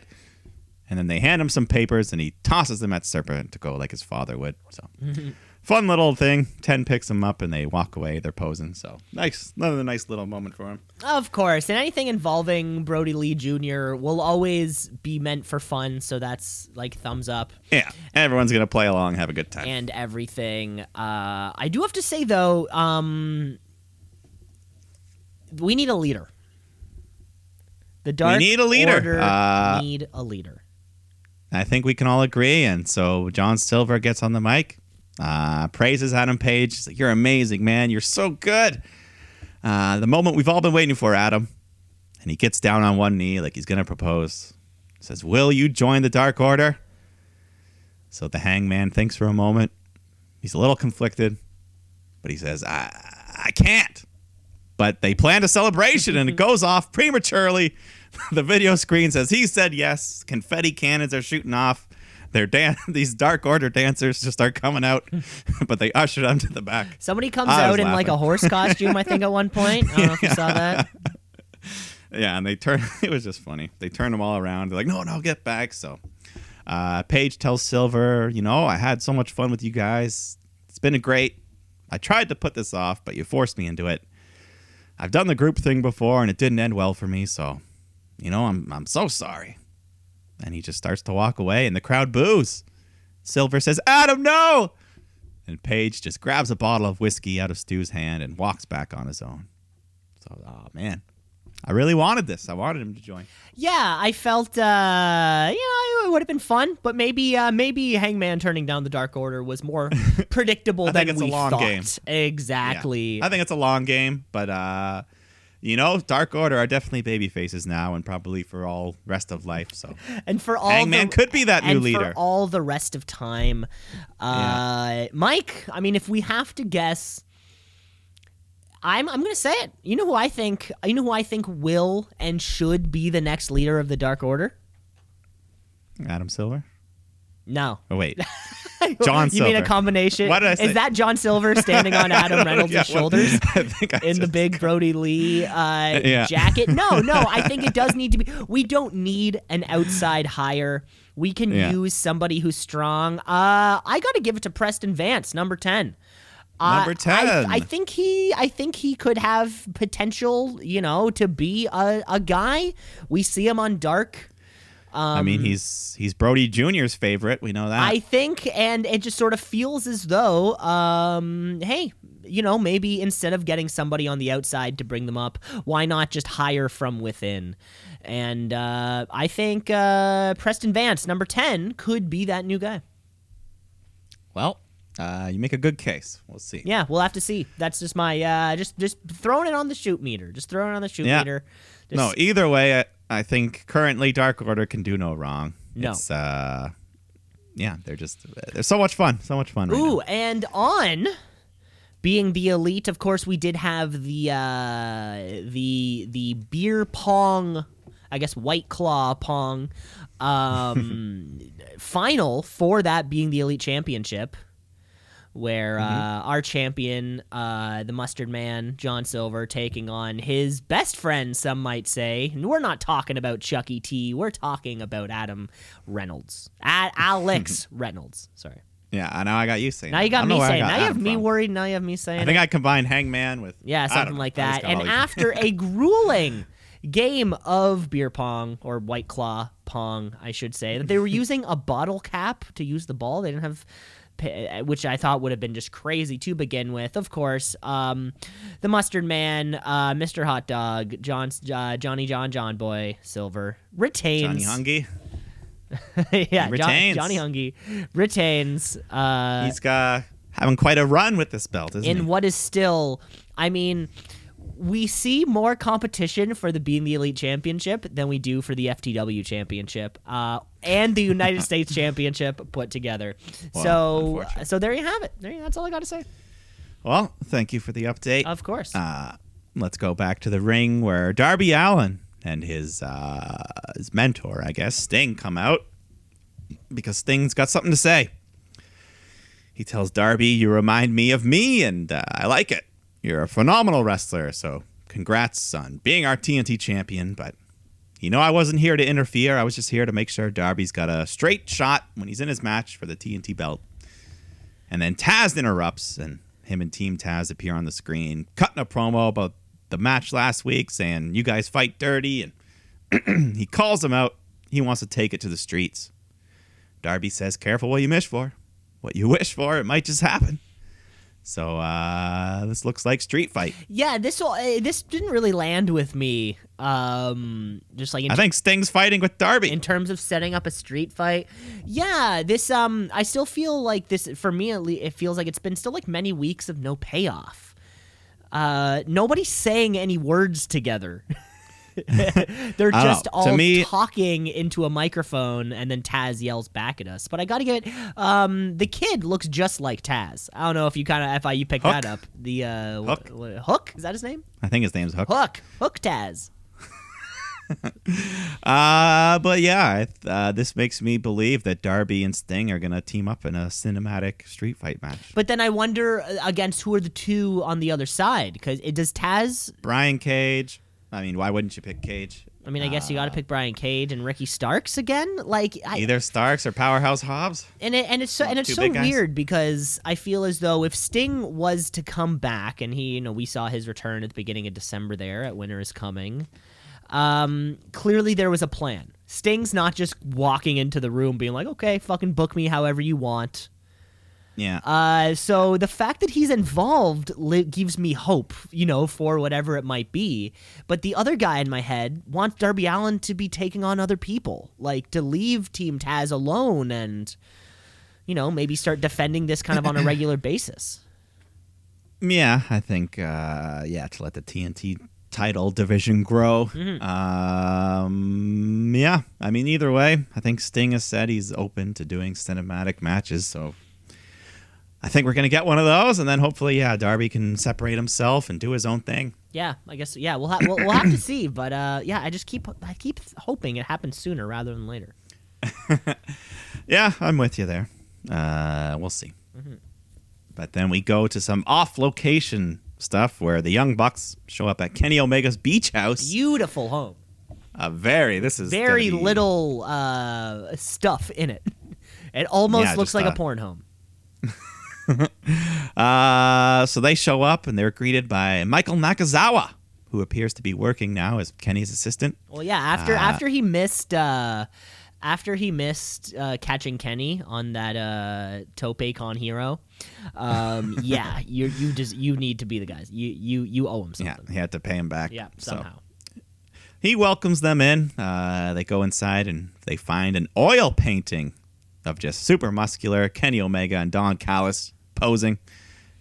And then they hand him some papers and he tosses them at Serpentico like his father would. So fun little thing. Ten picks them up and they walk away. They're posing. So nice, another nice little moment for him. Of course, and anything involving Brodie Lee Jr. will always be meant for fun, so that's like thumbs up Yeah, everyone's gonna play along, have a good time. and everything. Uh, I do have to say though, um, we need a leader. The Dark need a leader. Order Uh, need a leader. I think we can all agree. And so John Silver gets on the mic, uh, praises Adam Page. He's like, You're amazing, man. You're so good. Uh, the moment we've all been waiting for, Adam. And he gets down on one knee like he's going to propose. Says, Will you join the Dark Order? So the hangman thinks for a moment. He's a little conflicted, but he says, I, I can't. But they planned a celebration and it goes off prematurely. the video screen says he said yes. Confetti cannons are shooting off. They're dan- these Dark Order dancers just start coming out, but they usher them to the back. Somebody comes I out in like a horse costume, I think, at one point. I don't know if you saw that. Yeah, and they turn. It was just funny. They turn them all around. They're like, "No, no, get back!" So, uh, Page tells Silver, "You know, I had so much fun with you guys. It's been a great. I tried to put this off, but you forced me into it. I've done the group thing before, and it didn't end well for me. So, you know, I'm I'm so sorry." And he just starts to walk away, and the crowd boos. Silver says, "Adam, no!" And Page just grabs a bottle of whiskey out of Stu's hand and walks back on his own. So oh man, I really wanted this. I wanted him to join. Yeah, I felt uh you know it would have been fun, but maybe uh maybe Hangman turning down the Dark Order was more predictable I than think it's a we long thought. game. Yeah. Exactly. I think it's a long game, but uh, you know, Dark Order are definitely baby faces now, and probably for all rest of life. So and for all Hangman the, could be that new leader. for all the rest of time. Uh Mike, I mean if we have to guess I'm I'm gonna say it. You know who I think you know who I think will and should be the next leader of the Dark Order? Adam Silver. No. Oh wait, John you mean a combination? What did I say? Is that John Silver standing on Adam Reynolds' Yeah, shoulders? I think I in the big Brodie Lee uh, Yeah. jacket. No, no, I think it does need to be. We don't need an outside hire. We can Yeah. use somebody who's strong. Uh, I got to give it to Preston Vance, number ten. Uh, Number I, 10. I think he, I think he could have potential, you know, to be a, a guy. We see him on Dark. I mean, he's he's Brodie Jr.'s favorite. We know that. Um, I think, and it just sort of feels as though, um, hey, you know, maybe instead of getting somebody on the outside to bring them up, why not just hire from within? And uh, I think uh, Preston Vance, number 10, could be that new guy. well, uh, you make a good case. We'll see. Yeah, we'll have to see. That's just my, uh, just just throwing it on the shoot meter. Just throwing it on the shoot Yeah. meter. Just- No, either way, I, think currently Dark Order can do no wrong. No. It's, uh, yeah, they're just they're so much fun, so much fun. Right Ooh, now. and on being the elite, of course, we did have the uh, the the beer pong, I guess White Claw pong um, final for that being the elite championship. Where uh, our champion, uh, the Mustard Man, John Silver, taking on his best friend, some might say. And we're not talking about Chucky T. We're talking about Adam Reynolds, A- Alex Reynolds. Sorry. Yeah, I know I got you saying. Now you got me saying. got Now you have me from. worried. Now you have me saying. I think it. I combined Hangman with yeah, something like just that. And after a grueling game of beer pong or white claw pong, I should say, that they were using a bottle cap to use the ball. They didn't have. Pa- Which I thought would have been just crazy to begin with. Of course, um, the mustard man, uh, Mr. Hot Dog, John, uh, Johnny John John Boy Silver retains. Johnny Hungy. yeah, John- retains. Johnny Hungy retains. Uh, He's got having quite a run with this belt, isn't in he? what is still i mean we see more competition for the being the elite championship than we do for the ftw championship uh, and the united states championship put together Well, so so there you have it there, that's all i got to say Well, thank you for the update. of course Uh, let's go back to the ring where Darby Allin and his uh, his mentor, I guess, Sting, come out because Sting's got something to say. He tells Darby, "You remind me of me, and uh, I like it. You're a phenomenal wrestler, so congrats on being our TNT champion. But you know, I wasn't here to interfere. I was just here to make sure Darby's got a straight shot when he's in his match for the TNT belt." And then Taz interrupts, and him and Team Taz appear on the screen, cutting a promo about the match last week, saying, You guys fight dirty. And he calls them out. He wants to take it to the streets. Darby says, Careful what you wish for. What you wish for, it might just happen. So uh, this looks like street fight. yeah this will, uh, this didn't really land with me um just like in I think Sting's fighting with Darby. in terms of setting up a street fight yeah this um i still feel like this for me at least it feels like it's been still like many weeks of no payoff uh nobody's saying any words together they're just know. To all me- talking into a microphone and then taz yells back at us but i gotta give it um the kid looks just like taz i don't know if you kind of if you picked Hook. that up the uh Hook. wh- wh- hook is that his name I think his name's Hook. hook hook taz Uh, but yeah, uh, this makes me believe that Darby and Sting are going to team up in a cinematic street fight match. But then I wonder uh, against who are the two on the other side? Because it does Taz. Brian Cage. I mean, why wouldn't you pick Cage? I mean, I guess you got to pick Brian Cage and Ricky Starks again. Like, I, Either Starks or Powerhouse Hobbs. and it, and it's so and it's Two so weird because I feel as though if Sting was to come back and he, you know, we saw his return at the beginning of December there at Winter is Coming. Um, clearly there was a plan. Sting's not just walking into the room being like, "Okay, fucking book me however you want." Yeah. Uh, so the fact that he's involved li- gives me hope, you know, for whatever it might be. But the other guy in my head wants Darby Allin to be taking on other people, like to leave Team Taz alone and, you know, maybe start defending this kind of on a regular basis. Yeah, I think uh, yeah to let the TNT title division grow. Um, yeah, I mean either way, I think Sting has said he's open to doing cinematic matches, so I think we're gonna get one of those, and then hopefully, yeah, Darby can separate himself and do his own thing. Yeah, I guess. Yeah, we'll ha- we'll, we'll have to see. But uh, yeah, I just keep I keep hoping it happens sooner rather than later. Yeah, I'm with you there. Uh, we'll see. But then we go to some off-location stuff where the Young Bucks show up at Kenny Omega's beach house. Beautiful home. A very this is Very be- little uh, stuff in it. It almost Yeah, looks like uh, a porn home. Uh, so they show up and they're greeted by Michael Nakazawa, who appears to be working now as Kenny's assistant. Well, yeah. After Uh, after he missed uh, after he missed uh, catching Kenny on that uh, Tope Con hilo, um, yeah, you you just you need to be the guys. You you you owe him something. Yeah, he had to pay him back. Yeah, So somehow. he welcomes them in. Uh, they go inside and they find an oil painting of just super muscular Kenny Omega and Don Callis posing.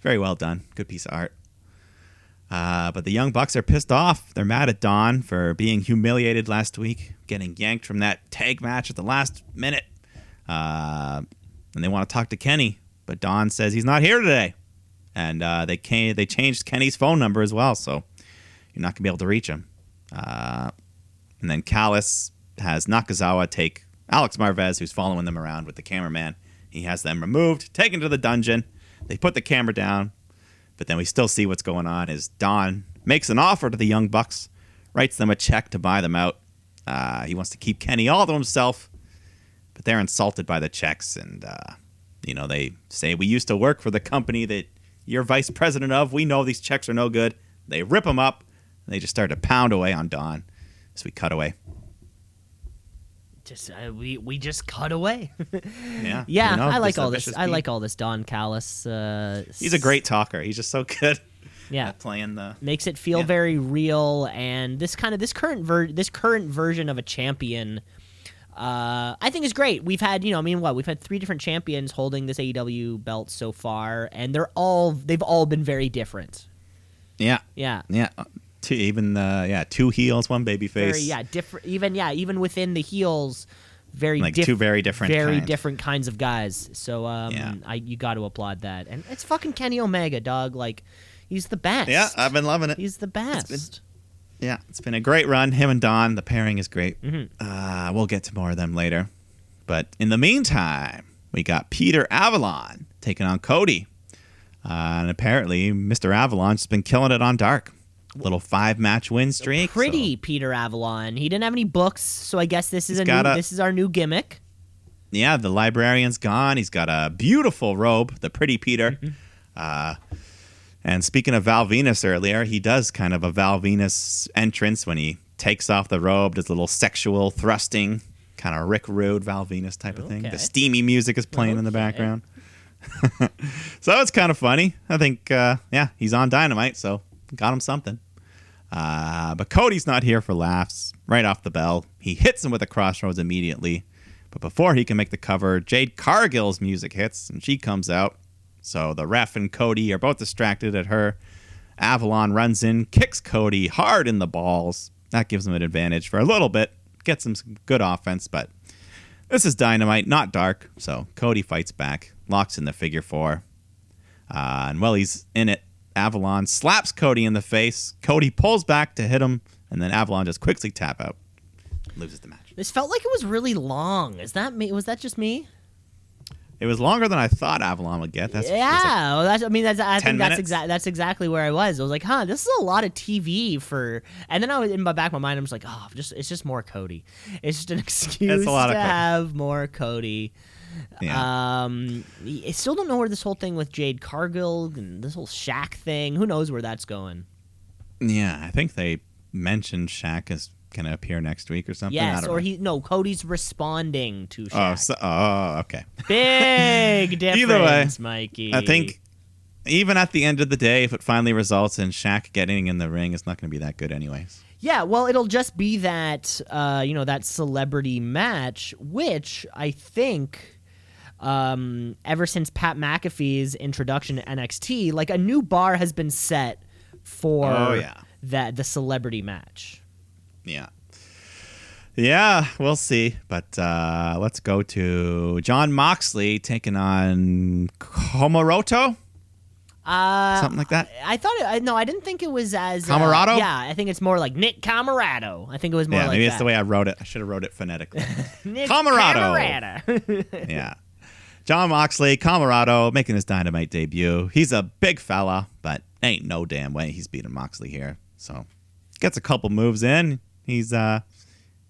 Very well done. Good piece of art. Uh, but the Young Bucks are pissed off. They're mad at Don for being humiliated last week, getting yanked from that tag match at the last minute. Uh, and they want to talk to Kenny, but Don says he's not here today. And uh, they came, they changed Kenny's phone number as well, so you're not gonna be able to reach him. Uh, and then Callis has Nakazawa take Alex Marvez, who's following them around with the cameraman. He has them removed, taken to the dungeon. They put the camera down, but then we still see what's going on. Is Don makes an offer to the Young Bucks, writes them a check to buy them out. Uh, he wants to keep Kenny all to himself, but they're insulted by the checks, and uh, you know they say we used to work for the company that you're vice president of. We know these checks are no good. They rip them up. And they just start to pound away on Don. So we cut away. Just uh, we we just cut away. Yeah, yeah, you know, I like all this. vicious I like all this Don Callis. Uh, He's a great talker. He's just so good yeah. at playing the. makes it feel Yeah. very real and this kind of this current ver- this current version of a champion uh, I think is great. We've had, you know, I mean, what we've had three different champions holding this AEW belt so far, and they're all they've all been very different. Yeah, Yeah, yeah. Two, even the yeah, two heels, one baby face. very yeah different. Even yeah, even within the heels, very different Like diff- two very different very kinds. different kinds of guys. So um, Yeah. I you got to applaud that, and it's fucking Kenny Omega, dog. Like he's the best. Yeah, I've been loving it. he's the best. Yeah, it's been a great run. Him and Don, the pairing is great. Mhm. Uh, we'll get to more of them later. But in the meantime, we got Peter Avalon taking on Cody. Uh, and apparently, Mr. Avalon's been killing it on Dark. Little five match win streak. pretty so- Peter Avalon. He didn't have any books, so I guess this is He's a new, a- this is our new gimmick. yeah, the librarian's gone. He's got a beautiful robe, the pretty Peter. Mm-hmm. Uh, and speaking of Val Venis earlier, he does kind of a Val Venis entrance when he takes off the robe, does a little sexual thrusting, kind of Rick Rude, Val Venis type of thing. The steamy music is playing in the background. so it's kind of funny. I think, uh, yeah, he's on Dynamite, so got him something. Uh, but Cody's not here for laughs. Right off the bell, he hits him with a crossroads immediately. But before he can make the cover, Jade Cargill's music hits and she comes out. So the ref and Cody are both distracted at her. Avalon runs in, kicks Cody hard in the balls. That gives him an advantage for a little bit, gets him some good offense, but this is dynamite, not dark. So Cody fights back, locks in the figure four. Uh, and while he's in it, Avalon slaps Cody in the face. Cody pulls back to hit him, and then Avalon just quickly tap out, loses the match. This felt like it was really long. Is that me? Was that just me? It was longer than I thought Avalon would get. That's was like- yeah, well, that's. I mean, that's. I think that's exactly that's exactly where I was. I was like, huh, this is a lot of TV for. And then I was in my back of my mind. I'm just like, oh, just it's just more Cody. It's just an excuse to have more Cody. Yeah. Um, I still don't know where this whole thing with Jade Cargill and this whole Shaq thing. Who knows where that's going? Yeah, I think they mentioned Shaq is gonna appear next week or something. Yes, or know. he no, Cody's responding to Oh, so, oh, okay. Big difference, Either way, Mikey. I think even at the end of the day, if it finally results in Shaq getting in the ring, it's not going to be that good, anyways. Yeah, well, it'll just be that uh, you know that celebrity match, which I think. Um, ever since Pat McAfee's introduction to NXT, like a new bar has been set for Oh, yeah. that the celebrity match. Yeah. Yeah, we'll see. But uh, let's go to Jon Moxley taking on Comoroto, Uh, something like that. I thought it, I no, I didn't think it was as uh, yeah, I think it's more like Nick Camarado. I think it was more Yeah, like maybe that. it's the way I wrote it. I should have wrote it phonetically. Nick Camarado. Camarado. yeah. Jon Moxley, Camarado, making his dynamite debut. He's a big fella, but ain't no damn way he's beating Moxley here. So gets a couple moves in. He's uh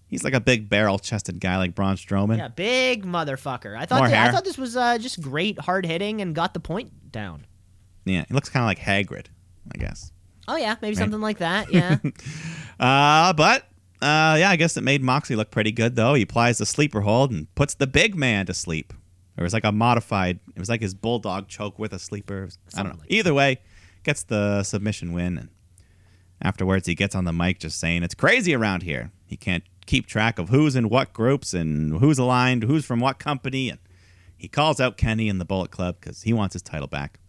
he's like a big barrel chested guy like Braun Strowman. yeah, big motherfucker. I thought thi- I thought this was uh, just great, hard hitting, and got the point down. Yeah, he looks kind of like Hagrid, I guess. Oh yeah, maybe something like that. Yeah. Uh, but uh, yeah, I guess it made Moxley look pretty good though. He applies the sleeper hold and puts the big man to sleep. It was like a modified. It was like his bulldog choke with a sleeper. I don't know. like Either way, gets the submission win. And afterwards, he gets on the mic just saying it's crazy around here. He can't keep track of who's in what groups and who's aligned, who's from what company, and he calls out Kenny and the Bullet Club because he wants his title back.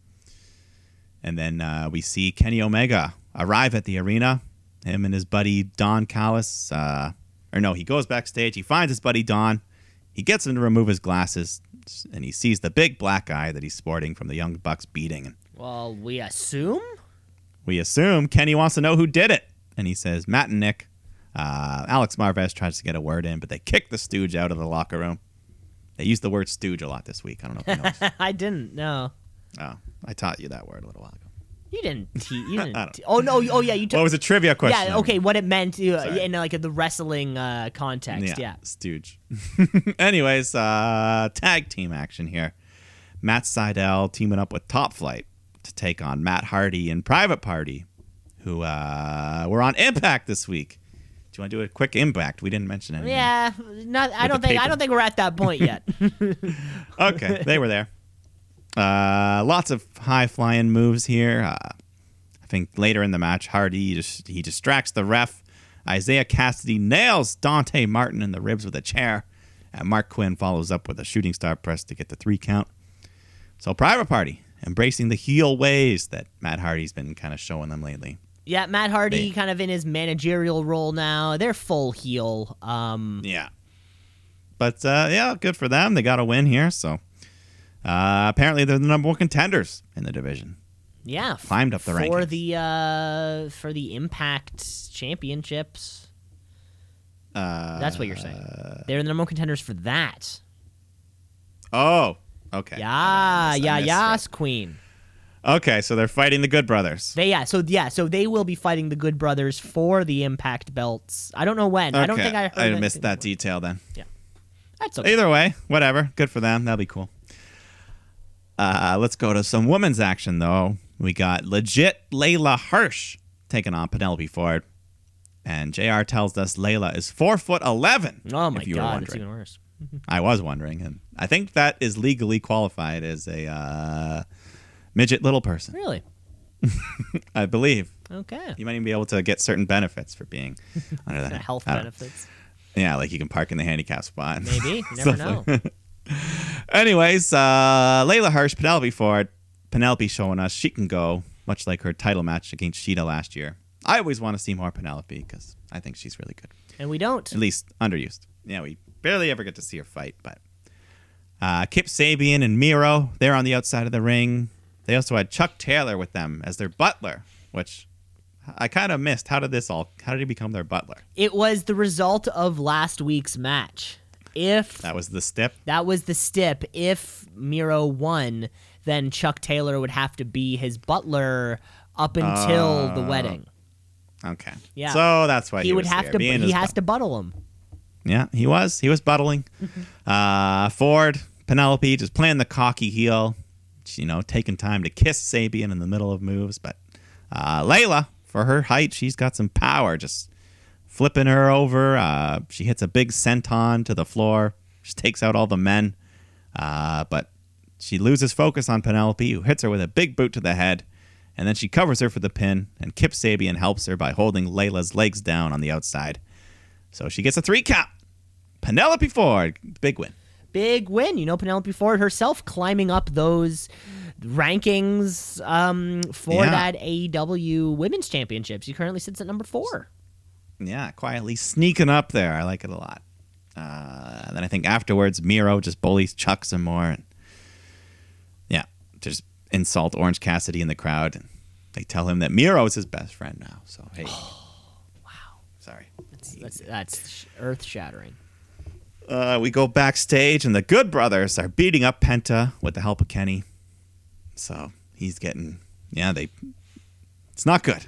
And then uh, we see Kenny Omega arrive at the arena. Him and his buddy Don Callis, uh, or no, he goes backstage. He finds his buddy Don. He gets him to remove his glasses, and he sees the big black eye that he's sporting from the Young Bucks beating. And well, we assume. we assume Kenny wants to know who did it, and he says Matt and Nick. Uh, Alex Marvez tries to get a word in, but they kick the stooge out of the locker room. They used the word stooge a lot this week. I don't know if you noticed. I didn't know. oh, I taught you that word a little while ago. You didn't. Te- you didn't. Te- oh no. Oh yeah. You took. What was a trivia question? yeah. Okay. What it meant uh, Sorry. in like the wrestling uh, context. Yeah. Stooge. Anyways, uh, tag team action here. Matt Sydal teaming up with Top Flight to take on Matt Hardy and Private Party, who uh, were on Impact this week. Do you want to do a quick Impact? We didn't mention anything. Yeah. Not. I With don't the think. I paper. don't think we're at that point yet. Okay, they were there. Uh, lots of high flying moves here. Uh, I think later in the match, Hardy just he distracts the ref. Isiah Kassidy nails Dante Martin in the ribs with a chair, and Marq Quen follows up with a shooting star press to get the three count. So, Private Party embracing the heel ways that Matt Hardy's been kind of showing them lately. yeah. Matt Hardy, They- kind of in his managerial role now. They're full heel. Um. Yeah. But uh, yeah, good for them. They got a win here. So uh, apparently they're the number one contenders in the division. Yeah. Climbed up the for rankings. the uh for the Impact Championships. Uh, That's what you're saying. They're the number one contenders for that. Oh, okay. Yeah, yeah, yes. Queen. Okay, so they're fighting the Good Brothers. They yeah, so yeah, so they will be fighting the Good Brothers for the Impact belts. I don't know when. I don't think I heard I missed that before. detail then. Yeah, that's okay. Either way, whatever. Good for them. That'll be cool. Uh, let's go to some women's action though. We got legit Leyla Hirsch taking on Penelope Ford, and Jr. tells us Leyla is four foot eleven. Oh my if you were god, it's even worse. I was wondering, and I think that is legally qualified as a uh, midget little person. Really? I believe Okay. you might even be able to get certain benefits for being under that. Health benefits. Yeah, like you can park in the handicap spot. Maybe. You never know. Anyways, uh, Leyla Hirsch, Penelope Ford. Penelope showing us she can go, much like her title match against Shida last year. I always want to see more Penelope because I think she's really good. And we don't. At least underused. Yeah, we barely ever get to see her fight, but uh, Kip Sabian and Miro, they're on the outside of the ring. They also had Chuck Taylor with them as their butler, which I kind of missed. How did this all? How did he become their butler? It was the result of last week's match. If That was the stip. that was the stip, if Miro won, then Chuck Taylor would have to be his butler up until the wedding. Okay. Yeah. So that's why he, He would was have there, to. He has butler. to buttle him. Yeah, he was. He was buttling. uh, Ford, Penelope just playing the cocky heel, you know, taking time to kiss Sabian in the middle of moves. But uh, Leyla, for her height, she's got some power, just flipping her over. Uh, she hits a big senton to the floor. She takes out all the men, uh, but she loses focus on Penelope, who hits her with a big boot to the head. And then she covers her for the pin, and Kip Sabian helps her by holding Leyla's legs down on the outside. So she gets a three count. Penelope Ford, big win. Big win. You know, Penelope Ford herself climbing up those rankings um, for Yeah. that AEW Women's Championship. She currently sits at number four. Yeah, quietly sneaking up there. I like it a lot. Uh, and then I think afterwards, Miro just bullies Chuck some more. And yeah, just insult Orange Cassidy in the crowd. And they tell him that Miro is his best friend now. So, hey. wow. Sorry. That's, that's, that's earth shattering. Uh, we go backstage, and the Good Brothers are beating up Penta with the help of Kenny. So he's getting, yeah, they. It's not good.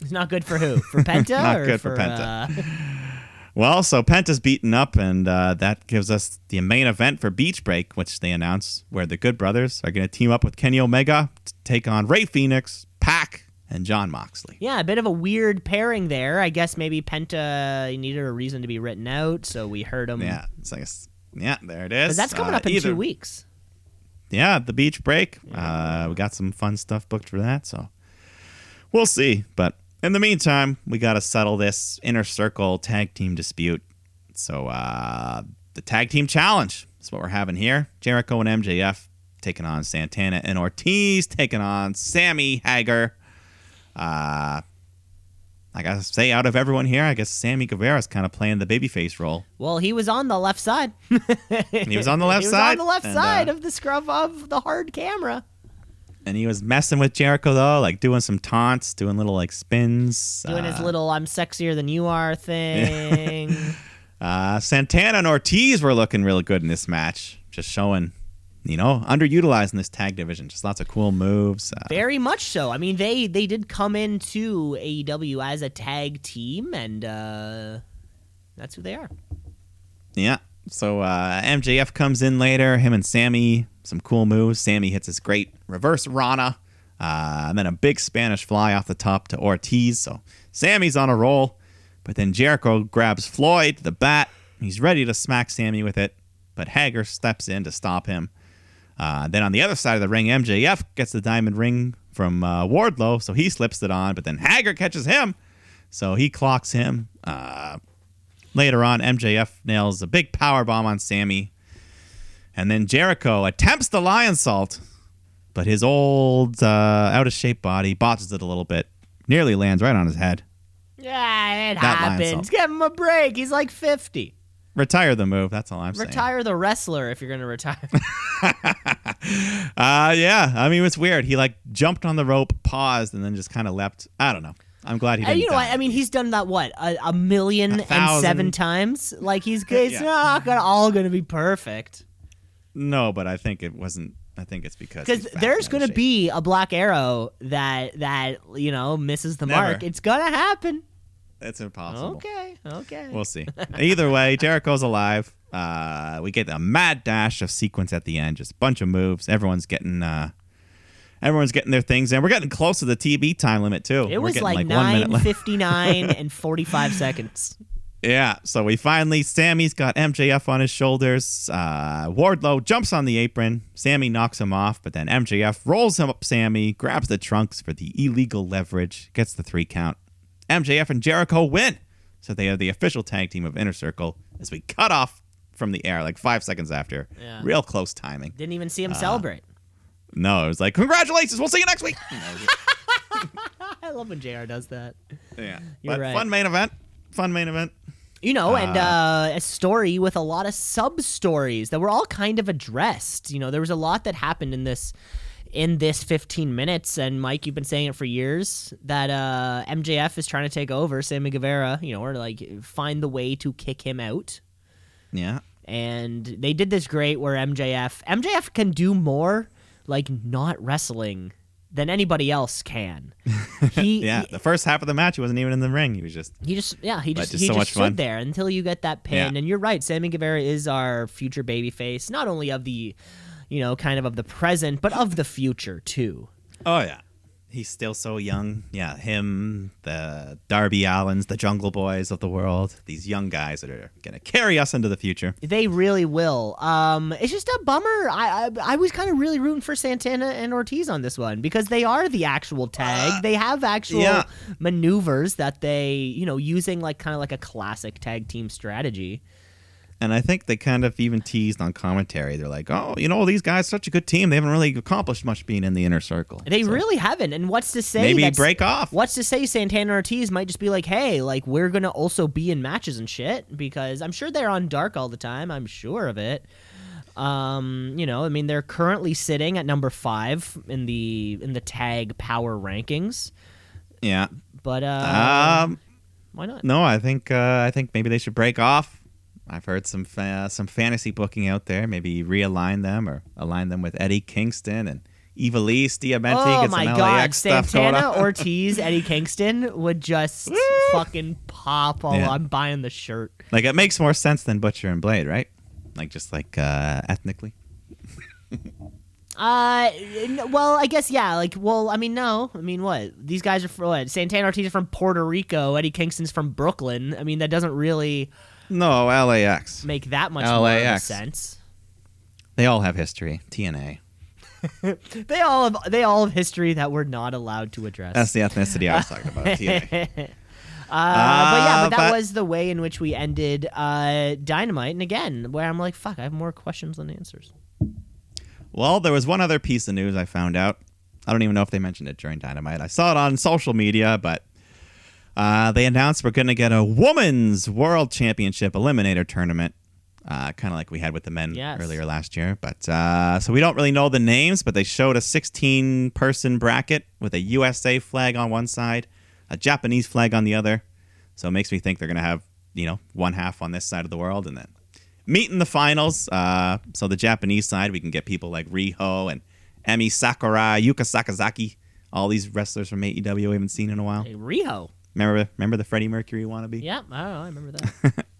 It's not good for who? For Penta? Not good for Penta. uh, Well, so Penta's beaten up, and uh, that gives us the main event for Beach Break, which they announced, where the Good Brothers are going to team up with Kenny Omega to take on Rey Fenix, Pac, and Jon Moxley. yeah, a bit of a weird pairing there. I guess maybe Penta needed a reason to be written out, so we heard him. Yeah, it's like, yeah, there it is. That's coming Uh, up in either- two weeks. Yeah, the Beach Break. Uh, we got some fun stuff booked for that, so we'll see. But in the meantime, we got to settle this inner circle tag team dispute. So uh, the tag team challenge is what we're having here. Jericho and MJF taking on Santana and Ortiz taking on Sammy Hager. Uh, I gotta say, out of everyone here, I guess Sammy Guevara's kind of playing the babyface role. Well, he was on the left side. He was on the left he was side. on the left and, side uh, of the scrub of the hard camera. And he was messing with Jericho though, like doing some taunts, doing little like spins. Doing his uh, little "I'm sexier than you are" thing. Uh, Santana and Ortiz were looking really good in this match, just showing, you know, underutilized in this tag division. Just lots of cool moves. Uh, Very much so. I mean, they they did come into AEW as a tag team, and uh, that's who they are. yeah. So uh, MJF comes in later. Him and Sammy, some cool moves. Sammy hits his great reverse Rana, uh, and then a big Spanish fly off the top to Ortiz. So Sammy's on a roll, but then Jericho grabs Floyd, the bat. He's ready to smack Sammy with it, but Hager steps in to stop him. Uh, then on the other side of the ring, MJF gets the diamond ring from uh, Wardlow, so he slips it on. But then Hager catches him, so he clocks him. Uh, later on, MJF nails a big power bomb on Sammy, and then Jericho attempts the Lionsault, but his old uh, out of shape body botches it a little bit, nearly lands right on his head. Yeah, it That happens. Give him a break. He's like fifty. Retire the move. That's all I'm saying. Retire the wrestler if you're gonna retire. Uh, yeah. I mean, it's weird. He like jumped on the rope, paused, and then just kind of leapt. I don't know. I'm glad he didn't. you know what? I mean, he's done that what a, a million and thousand. seven times. Like he's it's Yeah. not gonna, all gonna be perfect. no, but I think it wasn't. I think it's because Because there's and of gonna be a black arrow that that you know misses the Never. mark. It's gonna happen. It's impossible. Okay, okay. We'll see. Either way, Jericho's alive. Uh, we get a mad dash of sequence at the end, just a bunch of moves. Everyone's getting uh, everyone's getting their things in. We're getting close to the TV time limit too. it We're was getting like, one nine fifty nine and forty five seconds. Yeah, so we finally Sammy's got MJF on his shoulders. Uh, Wardlow jumps on the apron. Sammy knocks him off, but then MJF rolls him up. Sammy grabs the trunks for the illegal leverage, gets the three count. MJF and Jericho win, so they are the official tag team of Inner Circle. As we cut off from the air like five seconds after, Yeah. real close timing. Didn't even see him Uh, celebrate. No, it was like congratulations. We'll see you next week. I love when Jr. does that. yeah, You're but right. fun main event. Fun main event. You know, and uh, a story with a lot of sub stories that were all kind of addressed. You know, there was a lot that happened in this in this 15 minutes. And Mike, you've been saying it for years that uh, MJF is trying to take over Sammy Guevara. You know, or like find the way to kick him out. Yeah. And they did this great where MJF MJF can do more like not wrestling than anybody else can. He Yeah, the first half of the match, he wasn't even in the ring. He was just He just yeah, he just, just he so just much stood fun. there until you get that pin. Yeah. And you're right, Sammy Guevara is our future babyface, not only of the you know, kind of of the present, but of the future too. Oh yeah, He's still so young. Yeah, him, the Darby Allins, the Jungle Boys of the world. These young guys that are gonna carry us into the future. They really will. Um, it's just a bummer. I I, I was kind of really rooting for Santana and Ortiz on this one because they are the actual tag. they have actual yeah. maneuvers that they, you know, using like kind of like a classic tag team strategy. And I think they kind of even teased on commentary. They're like, "Oh, you know, these guys such a good team. They haven't really accomplished much being in the inner circle. They So really haven't. And what's to say? maybe break off." What's to say Santana Ortiz might just be like, hey, like we're gonna also be in matches and shit because I'm sure they're on dark all the time. I'm sure of it. Um, you know, I mean, they're currently sitting at number five in the in the tag power rankings. Yeah. But uh, Um. why not? No, I think uh, I think maybe they should break off. I've heard some fa- some fantasy booking out there. Maybe realign them or align them with Eddie Kingston and Eva Lee, Diamante. Oh get my some god, LAX Santana. Ortiz, Eddie Kingston would just fucking pop. All Yeah. I'm buying the shirt. like it makes more sense than Butcher and Blade, right? Like just like uh, ethnically. Uh, well, I guess yeah. Like, well, I mean, no. I mean, what? These guys are from what? Santana Ortiz is from Puerto Rico. Eddie Kingston's from Brooklyn. I mean, that doesn't really No, LAX. make that much more LAX. sense. They all have history. TNA. They all have they all have history that we're not allowed to address. That's the ethnicity I was talking about. TNA. Uh, but yeah, but that but- was the way in which we ended uh, Dynamite. And again, where I'm like, fuck, I have more questions than answers. Well, there was one other piece of news I found out. I don't even know if they mentioned it during Dynamite. I saw it on social media, but uh, they announced we're going to get a women's world championship eliminator tournament, uh, kind of like we had with the men Yes. earlier last year. But uh, so we don't really know the names, but they showed a 16 person bracket with a USA flag on one side, a Japanese flag on the other. So it makes me think they're going to have you know one half on this side of the world and then meet in the finals. Uh, so the Japanese side, we can get people like Riho and Emi Sakurai, Yuka Sakazaki, all these wrestlers from AEW we haven't seen in a while. Hey, Riho. Remember, remember the Freddie Mercury wannabe? Yeah, I don't. I remember that.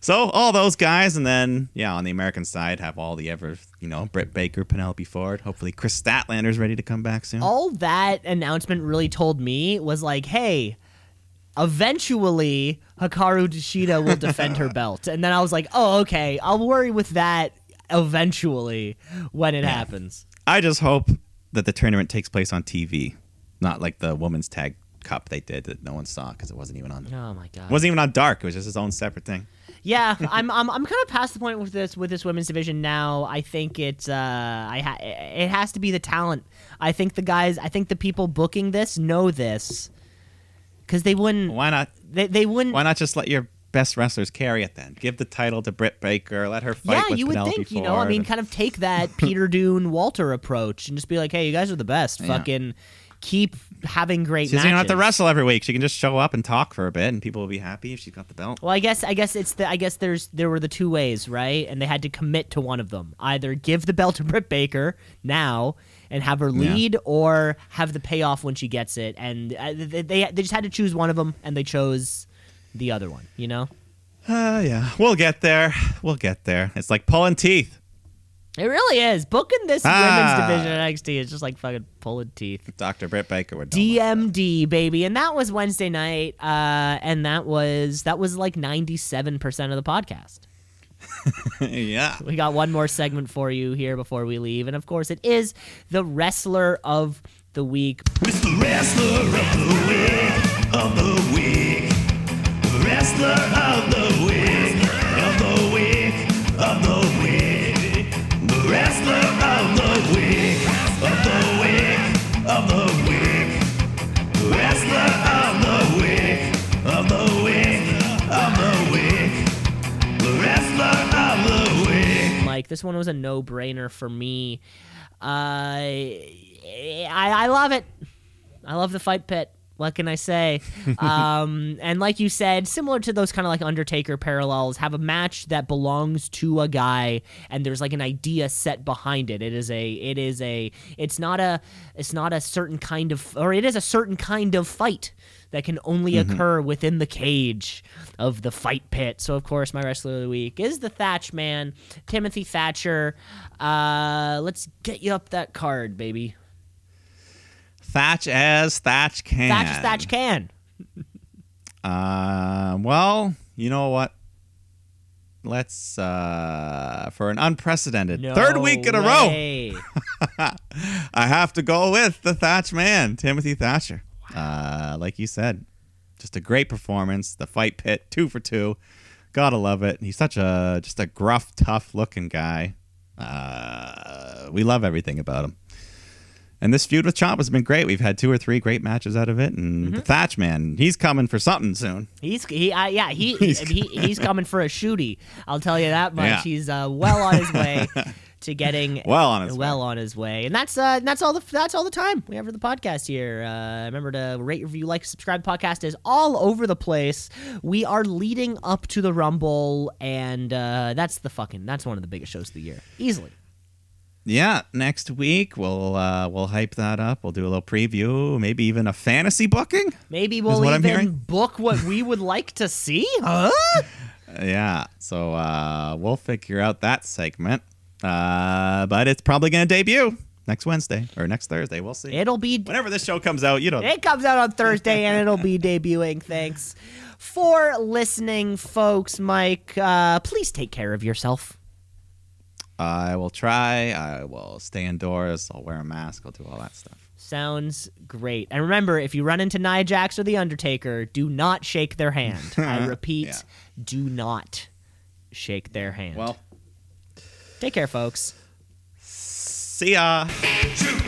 So all those guys, and then yeah, on the American side, have all the ever you know Britt Baker, Penelope Ford. Hopefully, Kris Statlander's ready to come back soon. all that announcement really told me was like, hey, eventually Hikaru Shida will defend her belt. And then I was like, oh, okay, I'll worry with that eventually when it happens. I just hope that the tournament takes place on TV, not like the women's tag cup they did that no one saw because it wasn't even on. Oh my god. It wasn't even on Dark. It was just its own separate thing. Yeah, I'm I'm I'm kind of past the point with this with this women's division now. I think it's uh I ha- it has to be the talent. I think the guys, I think the people booking this know this. Cuz they wouldn't Why not? they, they wouldn't Why not just let your best wrestlers carry it then? Give the title to Britt Baker. Let her fight yeah, you would Penelope think, you know, I mean, kind of take that Peter Dunne Walter approach and just be like, hey, you guys are the best. Yeah. Fucking keep having great She doesn't even have to wrestle every week. She can just show up and talk for a bit, and people will be happy if she's got the belt. Well, I guess I guess it's the I guess there's there were the two ways, right? And they had to commit to one of them. Either give the belt to Britt Baker now and have her Yeah. lead, or have the payoff when she gets it. And uh, they, they they just had to choose one of them, and they chose the other one. You know, Uh, yeah, we'll get there. We'll get there. It's like pulling teeth. It really is booking this Ah. women's division at NXT is just like fucking pulling teeth. Dr. Britt Baker would know about DMD baby, and that was Wednesday night, uh, and that was that was like ninety seven percent of the podcast. yeah. We got one more segment for you here before we leave, and of course, it is the wrestler of the week. It's the wrestler of the week, of the week. Wrestler of the week, wrestler of the week, of the week, of the week. Wrestler of the week, of the week, of the week. Wrestler of the week. Mike, this one was a no brainer for me. Uh, I I love it. I love the fight pit. What can I say? um, and like you said, similar to those kind of like Undertaker parallels, have a match that belongs to a guy, and there's like an idea set behind it. It is a, it is a, it's not a, it's not a certain kind of, or it is a certain kind of fight that can only occur within the cage of the fight pit. So of course, my wrestler of the week is the Thatch Man, Timothy Thatcher. Uh, let's get you up that card, baby. Thatch as Thatch can. Thatch as Thatch can. Uh, well, you know what? Let's uh, for an unprecedented No third week in a row. I have to go with the Thatch man, Timothy Thatcher. Uh, like you said, just a great performance. The fight pit, two for two. Gotta love it. He's such a just a gruff, tough looking guy. Uh, we love everything about him. And this feud with Chomp has been great. We've had two or three great matches out of it, and the Thatch man, he's coming for something soon. He's he uh, yeah he, He's- he he's coming for a shooty. I'll tell you that much. Yeah. He's uh, well on his way to getting Well on his well on his way. And that's uh that's all the that's all the time we have for the podcast here. Uh, remember to rate, review, like, subscribe. The podcast is all over the place. We are leading up to the Rumble, and uh, that's the fucking that's one of the biggest shows of the year, easily. Yeah, next week we'll uh, we'll hype that up. We'll do a little preview, maybe even a fantasy booking. Maybe we'll even book what we would like to see, huh? Yeah, so uh, we'll figure out that segment. Uh, but it's probably going to debut next Wednesday or next Thursday. We'll see. It'll be Whenever this show comes out, you know. It comes out on Thursday and it'll be debuting. Thanks for listening, folks. Mike, uh, please take care of yourself. I will try. I will stay indoors. I'll wear a mask. I'll do all that stuff. Sounds great. And remember, if you run into Nia Jax or The Undertaker, do not shake their hand. I repeat, Yeah. do not shake their hand. Well, take care, folks. see ya. Shoot,